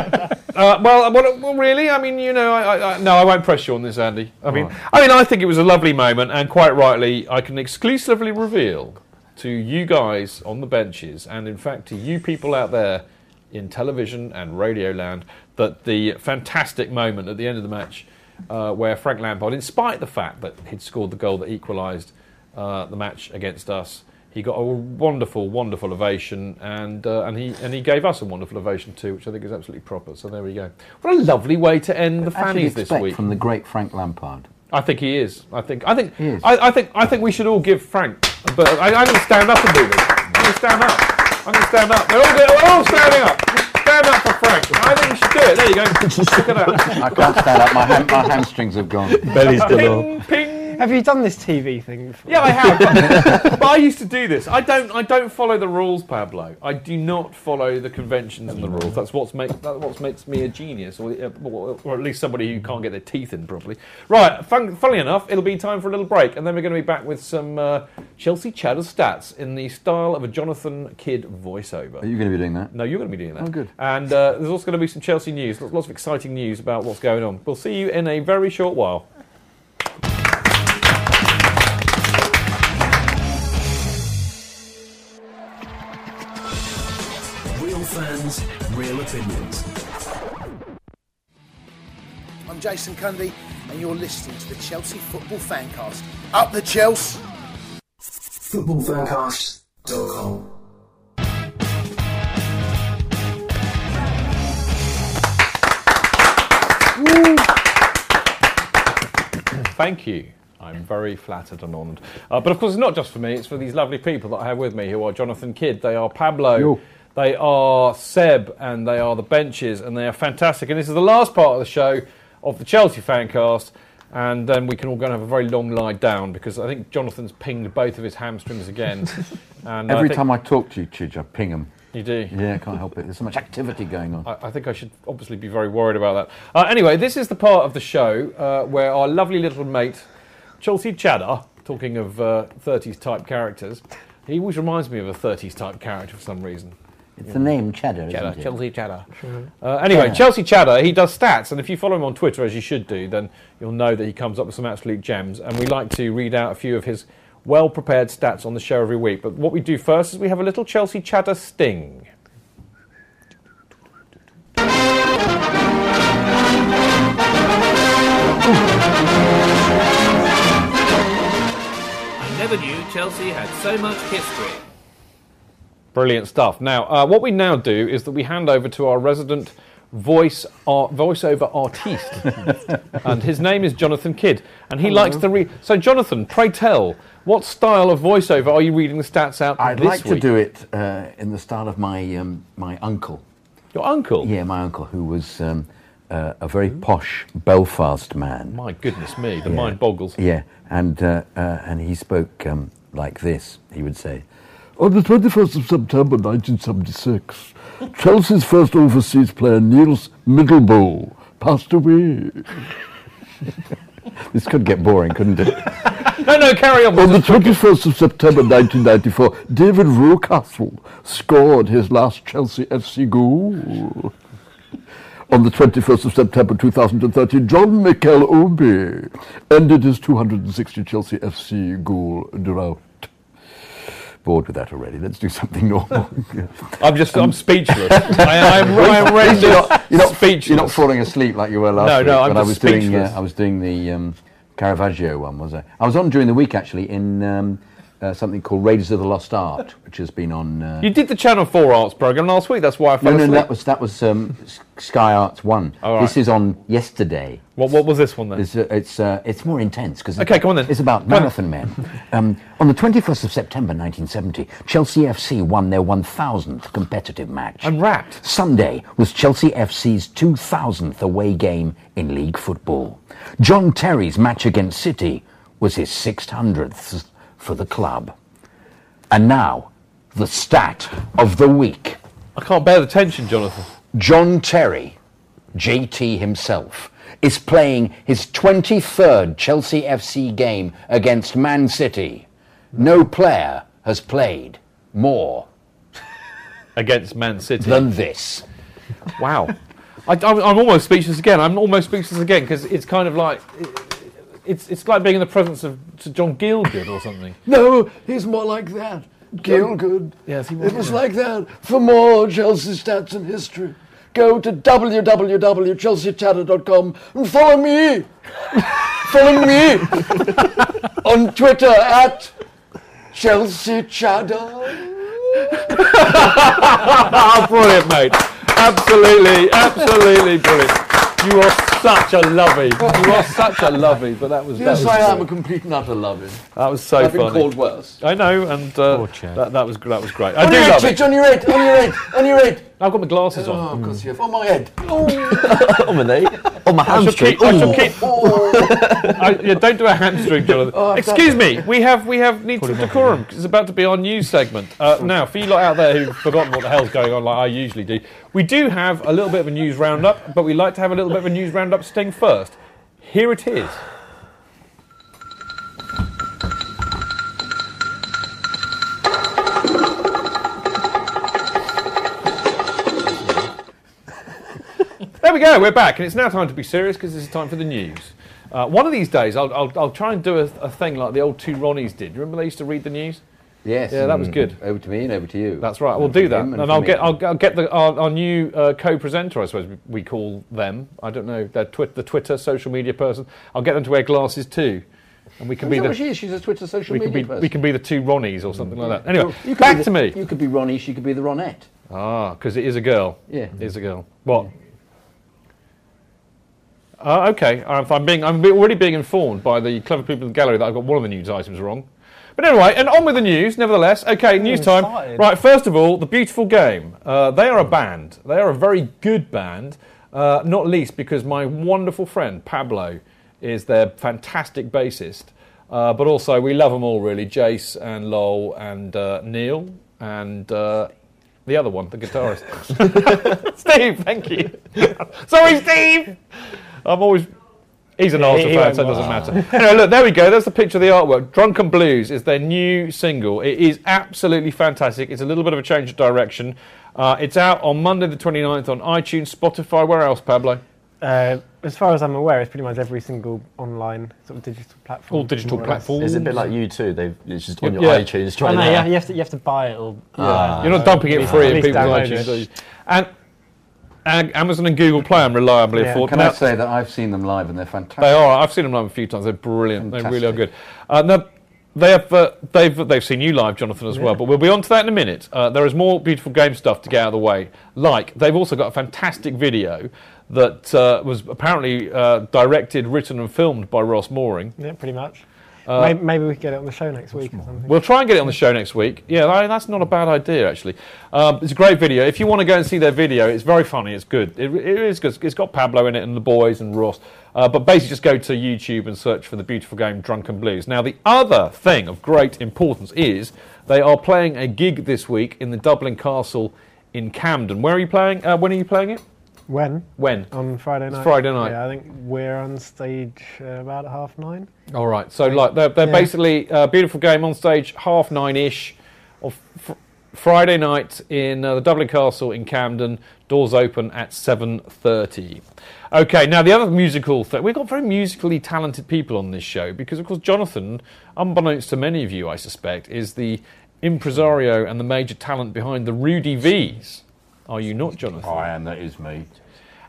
Uh, well, well, well, really? I mean, you know, I, I, I, no, I won't press you on this, Andy. I mean, Alright. I mean, I think it was a lovely moment, and quite rightly, I can exclusively reveal to you guys on the benches, and in fact to you people out there in television and radio land, that the fantastic moment at the end of the match, uh, where Frank Lampard, in spite of the fact that he'd scored the goal that equalised uh, the match against us. He got a wonderful, wonderful ovation, and uh, and he and he gave us a wonderful ovation too, which I think is absolutely proper. So there we go. What a lovely way to end the fannies this week. from the great Frank Lampard. I think he is. I think. I think. He is. I, I think. I think we should all give Frank. But I, I'm going to stand up and do this. I'm going to stand up. I'm going to stand up. They're all, they're all standing up. Stand up for Frank. I think we should do it. There you go. Look at that. I can't stand up. My, ham- my hamstrings have gone. Belly's Ping, ping. Have you done this TV thing before? Yeah, I have. but I used to do this. I don't. I don't follow the rules, Pablo. I do not follow the conventions and the rules. That's what's make. That's what makes me a genius, or, uh, or, or at least somebody who can't get their teeth in properly. Right. Fun, funnily enough, it'll be time for a little break, and then we're going to be back with some uh, Chelsea Chatter stats in the style of a Jonathan Kidd voiceover. Are you going to be doing that? No, you're going to be doing that. Oh, good. And uh, there's also going to be some Chelsea news. Lots of exciting news about what's going on. We'll see you in a very short while. Fans, real opinions. I'm Jason Cundy, and you're listening to the Chelsea Football Fancast. Up the Chelsea! Footballfancast.com. Thank you. I'm very flattered and honoured. Uh, but of course, it's not just for me, it's for these lovely people that I have with me who are Jonathan Kidd, they are Pablo, Yo. They are Seb, and they are the benches, and they are fantastic. And this is the last part of the show of the Chelsea fancast. And then we can all go and have a very long lie down because I think Jonathan's pinged both of his hamstrings again. and Every think- time I talk to you, Chidge, I ping them. You do? Yeah, I can't help it. There's so much activity going on. I, I think I should obviously be very worried about that. Uh, anyway, this is the part of the show uh, where our lovely little mate, Chelsea Chatter, talking of uh, 30s type characters, he always reminds me of a 30s type character for some reason. It's the name Cheddar, Cheddar, isn't it? Chelsea Chatter. Uh, anyway, Cheddar. Chelsea Cheddar, he does stats, and if you follow him on Twitter, as you should do, then you'll know that he comes up with some absolute gems. And we like to read out a few of his well prepared stats on the show every week. But what we do first is we have a little Chelsea Cheddar sting. I never knew Chelsea had so much history. Brilliant stuff. Now, uh, what we now do is that we hand over to our resident voice art, voiceover artiste, and his name is Jonathan Kidd, and he Hello. likes to read. So, Jonathan, pray tell, what style of voiceover are you reading the stats out I'd this like to do it uh, in the style of my um, my uncle. Your uncle? Yeah, my uncle, who was um, uh, a very posh Belfast man. My goodness me, the Yeah. mind boggles. Yeah, and uh, uh, and he spoke um, like this. He would say, "On the 21st of September 1976, Chelsea's first overseas player, Nils Middelboe, passed away." this could get boring, couldn't it? No, no, carry on. On the 21st of September 1994, David Rocastle scored his last Chelsea FC goal. On the 21st of September 2013, John Mikel Obi ended his 260 Chelsea FC goal drought. Bored with that already. Let's do something normal. I'm just, I'm speakeless. I, I'm, I'm rendered you're, not, you're, not, speechless. you're not falling asleep like you were last No, week. no, no, I'm but I was doing. speechless. Uh, I was doing the um, Caravaggio one. Was I? I was on during the week actually in um, uh, something called Raiders of the Lost Art, which has been on. Uh, You did the Channel 4 Arts programme last week, that's why I fell no, no, asleep. that was that was um, Sky Arts One. Right. This is on yesterday. What, what was this one then? It's uh, it's, it's more intense because Okay, come on then. It's about marathon men. Um, on the 21st of September 1970, Chelsea FC won their 1,000th competitive match. I'm wrapped. Sunday was Chelsea FC's 2,000th away game in league football. John Terry's match against City was his 600th for the club. And now, the stat of the week. I can't bear the tension, Jonathan. John Terry, JT himself, is playing his 23rd Chelsea FC game against Man City. No player has played more Against Man City. than this. Wow. I, I'm, I'm almost speechless again. I'm almost speechless again because it's kind of like it, it's it's like being in the presence of John Gielgud or something. No, he's more like that. Gielgud. Yes, he was, It was yeah. like that. For more Chelsea stats and history, go to www.chelseachatter.com and follow me. follow me on Twitter at Chelsea Chatter. brilliant, mate. Absolutely, absolutely brilliant. You are such a lovey. You are such a lovey. But that was that Yes, was I am a great. complete and utter loving. That was so I've been called worse. I know, and uh, that, that was that was great. I On do your head, love it. Chidge, on your head, on your head, on your head. I've got my glasses Oh, on. of course you have. On my head. on my knee, on my I shall hamstring. keep. I shall keep. I, yeah, don't do a hamstring, Jonathan. Oh, I've Excuse done me. We have we have need some decorum. 'cause It's about to be our news segment. Uh, now, for you lot out there who've forgotten what the hell's going on, like I usually do, we do have a little bit of a news roundup, but we like to have a little bit of a news roundup sting first. Here it is. There we go, we're back, and it's now time to be serious because this is time for the news. Uh, one of these days, I'll, I'll, I'll try and do a, a thing like the old two Ronnies did. Remember they used to read the news? Yes. Yeah, that was good. Over to me and over to you. That's right. We'll do that, him and, I'll get I'll, I'll get the our, our new uh, co-presenter, I suppose we, call them. I don't know. Twi- the Twitter social media person. I'll get them to wear glasses too, and we can Is be the she is? She's a Twitter social we can media be person. we can be the two Ronnies or something like that. Anyway, Well, you back be to me. You could be Ronnie. She could be the Ronette. Ah, because it is a girl. Yeah. It is a girl. What? Uh, okay, I'm, I'm being I'm already being informed by the clever people in the gallery that I've got one of the news items wrong. But anyway, and on with the news. Nevertheless, okay, news time. Right, first of all, the beautiful game. Uh, they are a band. They are a very good band. Uh, not least because my wonderful friend Pablo is their fantastic bassist. Uh, but also, we love them all really. Jace and Lowell and uh, Neil and uh, the other one, the guitarist. Steve, thank you. Sorry, Steve. I'm always. He's an Yeah, he- Arsenal he fan, so it doesn't matter. anyway, look, there we go. There's the picture of the artwork. Drunken Blues is their new single. It is absolutely fantastic. It's a little bit of a change of direction. Uh, it's out on Monday the 29th on iTunes, Spotify. Where else, Pablo? Uh, as far as I'm aware, it's pretty much every single online sort of digital platform. All digital more or less. platforms. Is it a bit like you too? They've it's just on your Yeah. iTunes. Oh, Trying no, to yeah, you have to you have to buy it or. Ah. You're not dumping it least- free at in people's iTunes. it. you? And, and Amazon and Google Play, I'm reliably Yeah. informed. Can Now- I say that I've seen them live and they're fantastic. They are. I've seen them live a few times. They're brilliant. They really are Fantastic. good. Uh, now, they have. Uh, they've they've seen you live, Jonathan, as well. But we'll be on to that in a minute. Uh, there is more beautiful game stuff to get out of the way. Like they've also got a fantastic video that uh, was apparently uh, directed, written, and filmed by Ross Mooring. Yeah, pretty much. Uh, maybe, maybe we can get it on the show next week or something. We'll try and get it on the show next week. Yeah, that- that's not a bad idea, actually. Um, it's a great video. If you want to go and see their video, it's very funny. It's good. It, it is good. It's got Pablo in it and the boys and Ross. Uh, but basically, just go to YouTube and search for the beautiful game Drunken Blues. Now, the other thing of great importance is they are playing a gig this week in the Dublin Castle in Camden. Where are you playing? Uh, when are you playing it? When? When? On Friday It's night. Friday night. Yeah, I think we're on stage uh, about half nine. All right. So like they're, they're Yeah. basically a beautiful game on stage, half nine ish, of fr- Friday night in uh, the Dublin Castle in Camden. Doors open at seven thirty. Okay. Now the other musical thing we've got very musically talented people on this show because of course Jonathan, unbeknownst to many of you, I suspect, is the impresario and the major talent behind the Rudy V's. Are you not, Jonathan? I am, that is me.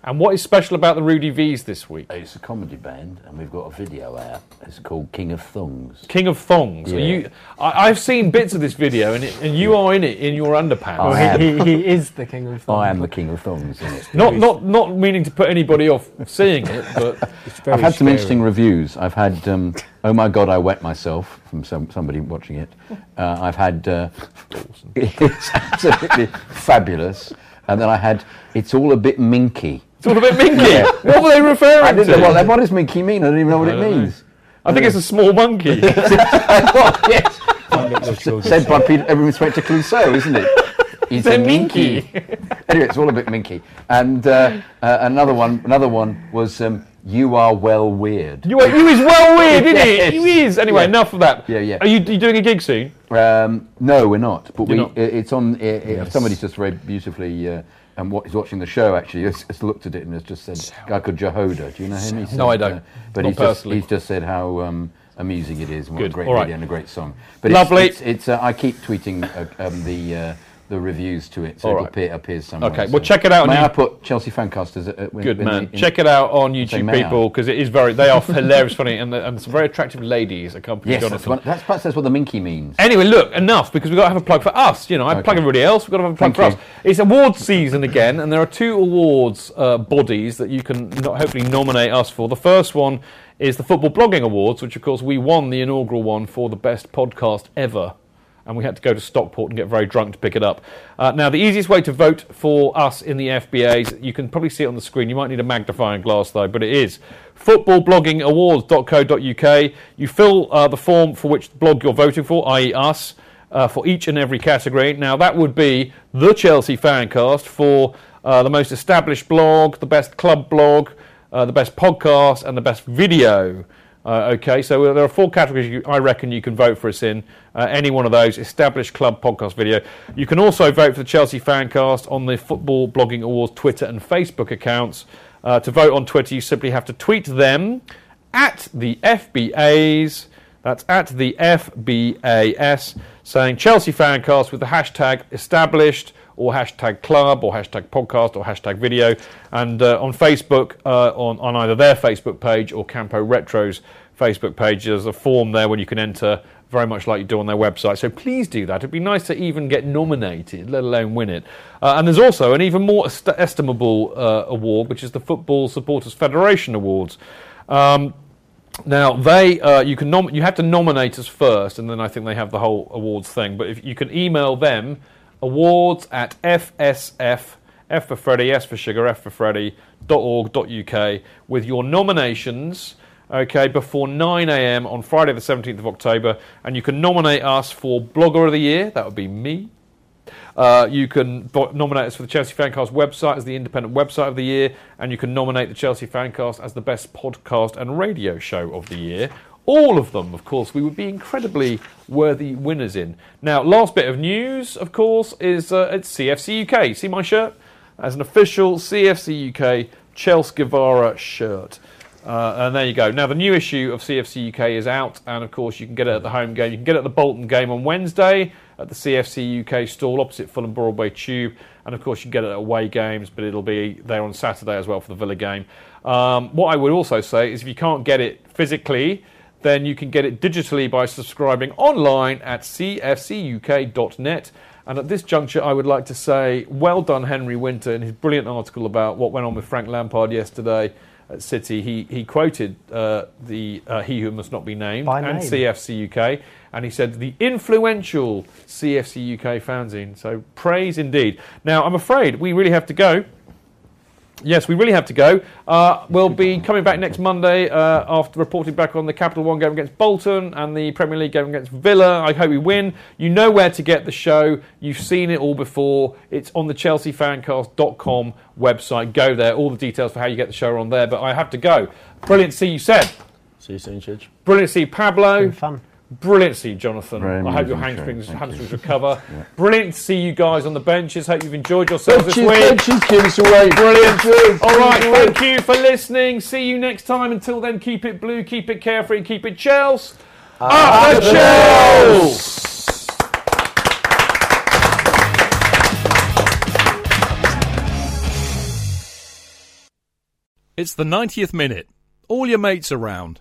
And what is special about the Rudy V's this week? It's a comedy band, and we've got a video out. It's called King of Thongs. King of Thongs. Are Yeah. you, I, I've seen bits of this video, and, it, and you are in it in your underpants. I am. He, he, he is the king of. Thongs. I am the King of Thongs. Not, not, not meaning to put anybody off seeing it, but I've had some interesting reviews. I've had um, "Oh my God, I wet myself" from some, somebody watching it. Uh, I've had uh, "It's absolutely fabulous," and then I had "It's all a bit minky." It's all a bit minky. What were they referring I didn't to? know what, what does minky mean. I don't even know what it don't know. means. I think it's a small monkey. yes. Said by Peter, every to Clouseau, isn't it? He's They're a minky. anyway, it's all a bit minky. And uh, uh, another one, another one was um, "You are well weird." You, are, you is well weird, isn't Yes. it? You is. Anyway, Yeah. enough of that. Yeah, yeah. Are you, you doing a gig soon? Um, no, we're not. But You're we, not? it's on. i i Yes. Somebody's just very beautifully uh, and what he's watching the show actually has, has looked at it and has just said, a guy called Jehoda. Do you know him? He No, I don't. uh, but he's just, he's just said how um, amusing it is and what Good. a great right. video and a great song. But Lovely. It's, it's, it's, uh, I keep tweeting uh, um, the. The reviews to it, so All it'll right. appear, appears somewhere. Okay, so- well, check it out on May you- I put Chelsea Fancast as a, uh, Good when man. in- Check it out on YouTube, people, because it is very. They are hilarious, funny, and, the, and some very attractive ladies accompanying Yes, that's, Jonathan. what, that's perhaps that's what the minky means. Anyway, look, enough because we've got to have a plug for us. You know, I Okay. plug everybody else. We've got to have a plug Thank for us. It's awards season again, and there are two awards uh, bodies that you can no- hopefully nominate us for. The first one is the Football Blogging Awards, which, of course, we won the inaugural one for the best podcast ever. And we had to go to Stockport and get very drunk to pick it up. Uh, now, the easiest way to vote for us in the FBAs, you can probably see it on the screen. You might need a magnifying glass, though, but it is footballbloggingawards.co.uk. You fill uh, the form for which blog you're voting for, i.e., us, uh, for each and every category. Now, that would be the Chelsea Fancast for uh, the most established blog, the best club blog, uh, the best podcast, and the best video. Uh, okay, so there are four categories you, I reckon you can vote for us in. Uh, any one of those, established club podcast video. You can also vote for the Chelsea Fancast on the Football Blogging Awards Twitter and Facebook accounts. Uh, to vote on Twitter, you simply have to tweet them at the FBAs. That's at the FBAS, saying Chelsea Fancast with the hashtag established or hashtag club or hashtag podcast or hashtag video. And uh, on Facebook, uh, on, on either their Facebook page or Campo Retro's Facebook page, there's a form there where you can enter very much like you do on their website. So please do that. It'd be nice to even get nominated, let alone win it. Uh, and there's also an even more est- estimable uh, award, which is the Football Supporters Federation Awards. Um, now they, uh, you can nom- you have to nominate us first, and then I think they have the whole awards thing. But if you can email them, awards at fsf f for Freddy, S for sugar, F for Freddy .org.uk with your nominations. Okay, before 9 a.m. on Friday, the 17th of October, and you can nominate us for Blogger of the Year. That would be me. Uh, you can nominate us for the Chelsea Fancast website as the independent website of the year, and you can nominate the Chelsea Fancast as the best podcast and radio show of the year. All of them, of course, we would be incredibly worthy winners in. Now, last bit of news, of course, is uh, it's CFC UK. See my shirt? As an official CFC UK Chelsea Guevara shirt. Uh, and there you go. Now, the new issue of CFC UK is out, and of course, you can get it at the home game. You can get it at the Bolton game on Wednesday at the CFC UK stall opposite Fulham Broadway Tube. And of course, you can get it at away games, but it'll be there on Saturday as well for the Villa game. Um, what I would also say is if you can't get it physically, then you can get it digitally by subscribing online at cfcuk.net. And at this juncture, I would like to say, well done, Henry Winter, in his brilliant article about what went on with Frank Lampard yesterday at City. He, he quoted uh, the uh, He Who Must Not Be Named By and name. CFC UK, and he said the influential CFC UK fanzine. So praise indeed. Now, I'm afraid we really have to go. Yes, we really have to go. Uh, we'll be coming back next Monday uh, after reporting back on the Capital One game against Bolton and the Premier League game against Villa. I hope we win. You know where to get the show. You've seen it all before. It's on the chelseafancast.com website. Go there. All the details for how you get the show are on there. But I have to go. Brilliant to see you, Seb. See you soon, Chidge. Brilliant to see you, Pablo. Been fun. Brilliant to see you, Jonathan. Very I hope your amusing hamstrings, Thank hamstrings you. recover. Brilliant to see you guys on the benches. Hope you've enjoyed yourselves this Benches, week. benches, give us away. Brilliant. Benches, All right, give thank you for listening. See you next time. Until then, keep it blue, keep it carefree, keep it Chels. Up the Chels! It's the 90th minute. All your mates around.